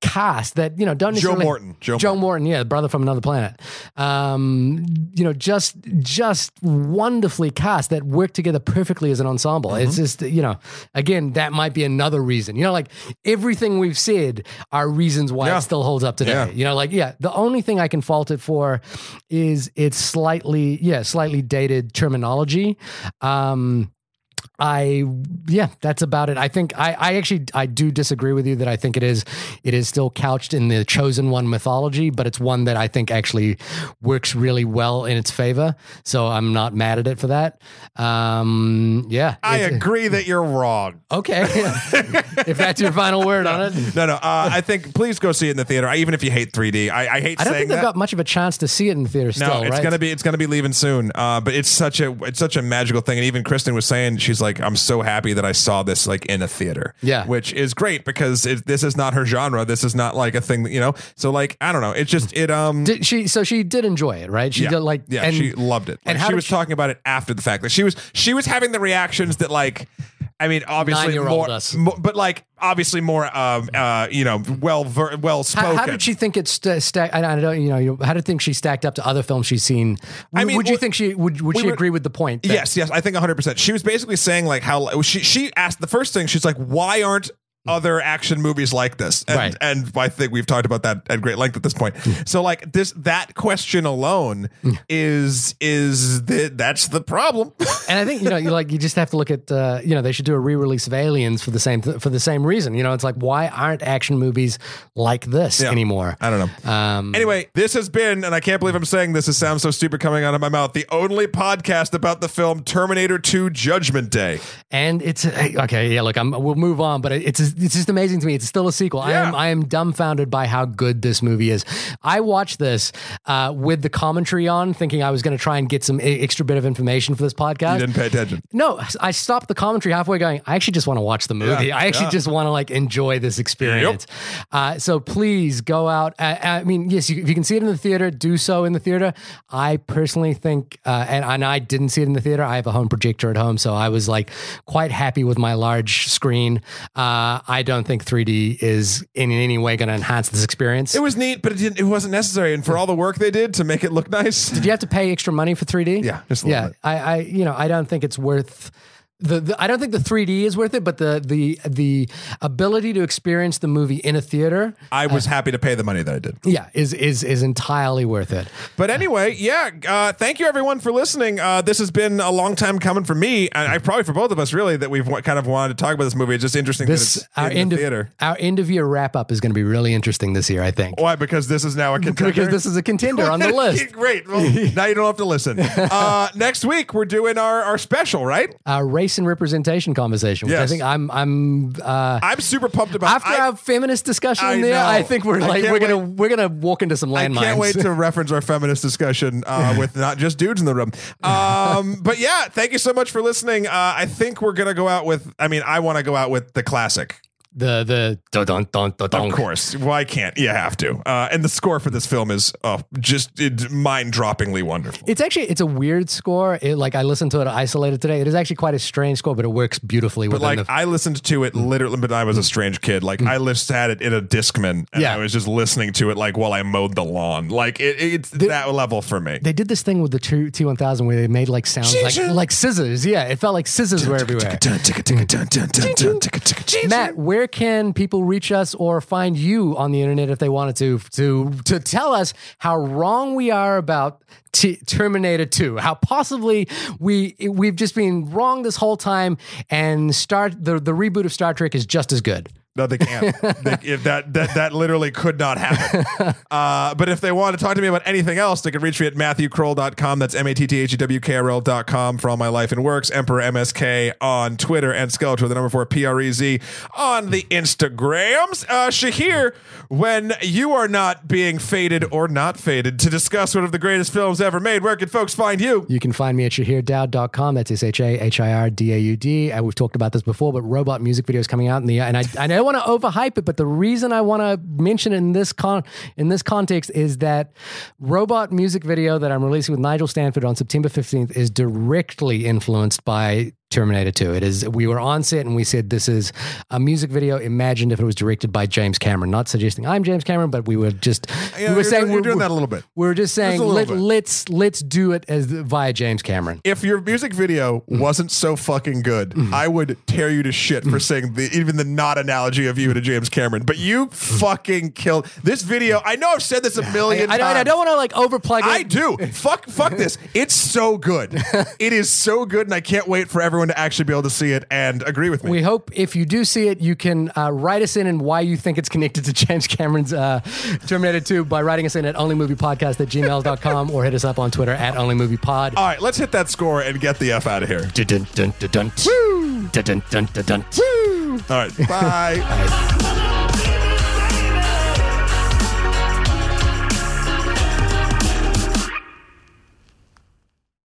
Speaker 2: cast that you know don't
Speaker 1: Joe Morton. Joe
Speaker 2: Joe Morton, yeah, brother from another planet. Um, you know, just just wonderfully cast that work together perfectly as an ensemble. It's
Speaker 1: Mm-hmm.
Speaker 2: just you know, again, that might be another reason. You know, like everything we've said are reasons why
Speaker 1: Yeah.
Speaker 2: it still holds up today.
Speaker 1: Yeah.
Speaker 2: You know, like yeah, the only thing I can fault it for is it's slightly yeah slightly dated terminology. Um, I yeah, that's about it. I think I, I actually I do disagree with you that I think it is it is still couched in the chosen one mythology, but it's one that I think actually works really well in its favor. So I'm not mad at it for that. Um, yeah,
Speaker 1: I agree that you're wrong.
Speaker 2: Okay, if that's your final word on it.
Speaker 1: No, no. Uh, I think please go see it in the theater. I, even if you hate 3D, I, I hate
Speaker 2: I don't
Speaker 1: saying
Speaker 2: think they've got much of a chance to see it in the theater still.
Speaker 1: no, it's
Speaker 2: right?
Speaker 1: gonna be it's gonna be leaving soon. Uh, but it's such a it's such a magical thing. And even Kristen was saying she's like, I'm so happy that I saw this like in a theater.
Speaker 2: Yeah.
Speaker 1: which is great because it, this is not her genre. This is not like a thing that you know. So like I don't know. It's just it um.
Speaker 2: Did she so she did enjoy it, right? She
Speaker 1: yeah,
Speaker 2: did like
Speaker 1: yeah,
Speaker 2: and,
Speaker 1: she loved it.
Speaker 2: and
Speaker 1: Like,
Speaker 2: how
Speaker 1: she was
Speaker 2: she-
Speaker 1: talking about it after the fact. Like she was she was having the reactions that like I mean obviously more, but like obviously more um uh you know well ver- well spoken.
Speaker 2: How, how did she think it st- stack? I, don't, you know, how did think she stacked up to other films she's seen?
Speaker 1: I mean,
Speaker 2: would you
Speaker 1: well,
Speaker 2: think she would? Would
Speaker 1: we
Speaker 2: she agree with the point? that-
Speaker 1: Yes, yes, I think 100%. She was basically saying like how she she asked the first thing she's like why aren't other action movies like this. And,
Speaker 2: Right.
Speaker 1: and I think we've talked about that at great length at this point. So like this that question alone is is the that's the problem.
Speaker 2: And I think you know, you like you just have to look at uh, you know they should do a re-release of Aliens for the same th- for the same reason. You know, it's like why aren't action movies like this
Speaker 1: Yeah.
Speaker 2: anymore?
Speaker 1: I don't know.
Speaker 2: Um,
Speaker 1: Anyway, this has been, and I can't believe I'm saying this. It sounds so stupid coming out of my mouth. The only podcast about the film Terminator 2: Judgment Day.
Speaker 2: and it's okay. Yeah, look, I'm, we'll move on, but it's it's just amazing to me. It's still a sequel. I am I am dumbfounded by how good this movie is. I watched this uh, with the commentary on, thinking I was going to try and get some extra bit of information for this podcast.
Speaker 1: You didn't pay attention.
Speaker 2: No, I stopped the commentary halfway going, I actually just want to watch the movie.
Speaker 1: Yeah,
Speaker 2: I actually
Speaker 1: yeah.
Speaker 2: just want to like enjoy this experience. Uh, so please go out. Uh, I mean, yes, you, if you can see it in the theater, do so in the theater. I personally think, uh, and, and I didn't see it in the theater. I have a home projector at home. So I was like quite happy with my large screen. Uh, I don't think 3D is in any way going to enhance this experience.
Speaker 1: It was neat, but it didn't. It wasn't necessary. And for all the work they did to make it look nice,
Speaker 2: Did you have to pay extra money for 3D?
Speaker 1: Yeah, just a little
Speaker 2: yeah.
Speaker 1: bit.
Speaker 2: I, I, you know, I don't think it's worth. The, the I don't think the 3D is worth it, but the the the ability to experience the movie in a theater,
Speaker 1: I was happy to pay the money that I did.
Speaker 2: yeah, is is is entirely worth it.
Speaker 1: But anyway, yeah. Uh, thank you everyone for listening. Uh, this has been a long time coming for me, and I probably for both of us, really, that we've wa- kind of wanted to talk about this movie. It's just interesting
Speaker 2: This
Speaker 1: that it's
Speaker 2: our
Speaker 1: in
Speaker 2: end
Speaker 1: the
Speaker 2: of
Speaker 1: theater.
Speaker 2: our end of year wrap up is going to be really interesting this year. I think
Speaker 1: Why? Because this is now a contender.
Speaker 2: because this is a contender on the list.
Speaker 1: Great. Well, now you don't have to listen. Uh, next week we're doing our, our special, right?
Speaker 2: Our race and representation conversation, which I think I'm I'm uh,
Speaker 1: I'm super pumped about.
Speaker 2: after
Speaker 1: I,
Speaker 2: our feminist discussion
Speaker 1: I
Speaker 2: there.
Speaker 1: know.
Speaker 2: I think we're like we're gonna we're gonna walk into some landmines.
Speaker 1: I can't wait to reference our feminist discussion uh, with not just dudes in the room. Um, but yeah, thank you so much for listening. Uh, I think we're gonna go out with. I mean, I want to go out with the classic.
Speaker 2: The the dun dun dun dun dun.
Speaker 1: Of course, why can't you have to? Uh, and the score for this film is uh, just mind droppingly wonderful.
Speaker 2: It's actually it's a weird score. It, like I listened to it isolated today. It is actually quite a strange score, but it works beautifully
Speaker 1: But like
Speaker 2: the.
Speaker 1: I listened to it literally, but I was a strange kid. Like I listened had it in a Discman, and
Speaker 2: Yeah.
Speaker 1: I was just listening to it like while I mowed the lawn. Like it, it's that level for me.
Speaker 2: they did this thing with the T one thousand where they made like sounds like like scissors. Yeah, it felt like scissors were everywhere. Matt, where can people reach us or find you on the internet if they wanted to to to tell us how wrong we are about T- Terminator 2? How possibly we we've just been wrong this whole time and start the the reboot of Star Trek is just as good.
Speaker 1: No, they can't. they, if that, that that literally could not happen. Uh, but if they want to talk to me about anything else, they can reach me at MatthewKroll.com. That's M-A-T-T-H-E-W-K-R-L.com for all my life and works. Emperor MSK on Twitter and Skeletor, the number four P-R-E-Z on the Instagrams. Uh, Shahir, when you are not being faded or not faded to discuss one of the greatest films ever made, where can folks find you?
Speaker 2: You can find me at shahirdaud.com. That's S H A H I R D A U D. And we've talked about this before, but robot music videos coming out in the and I, I don't want to overhype it, but the reason I want to mention it in this con in this context is that robot music video that I'm releasing with Nigel Stanford on September 15th is directly influenced by Terminator 2. It is we were on set and we said this is a music video imagined if it was directed by James Cameron. Not suggesting I'm James Cameron, but we were just
Speaker 1: Yeah,
Speaker 2: we were saying we're,
Speaker 1: doing that a little bit.
Speaker 2: we were just saying
Speaker 1: little
Speaker 2: let,
Speaker 1: bit.
Speaker 2: let's let's do it as via James Cameron.
Speaker 1: if your music video mm-hmm. wasn't so fucking good, mm-hmm. I would tear you to shit for mm-hmm. saying the, even the not analogy of you to James Cameron. But you fucking killed this video. I know I've said this a million
Speaker 2: I, I,
Speaker 1: times.
Speaker 2: I don't want to like overplug it.
Speaker 1: I do. fuck, fuck this. It's so good. It is so good, and I can't wait for everyone to actually be able to see it and agree with me.
Speaker 2: We hope if you do see it, you can uh, write us in and why you think it's connected to James Cameron's uh, Terminator 2 by writing us in at onlymoviepodcast at gmail.com or hit us up on Twitter at onlymoviepod.
Speaker 1: All right, let's hit that score and get the f out of here.
Speaker 2: Dun, dun, dun, dun, dun. Dun, dun, dun, dun, dun.
Speaker 1: All right, bye.
Speaker 2: Bye.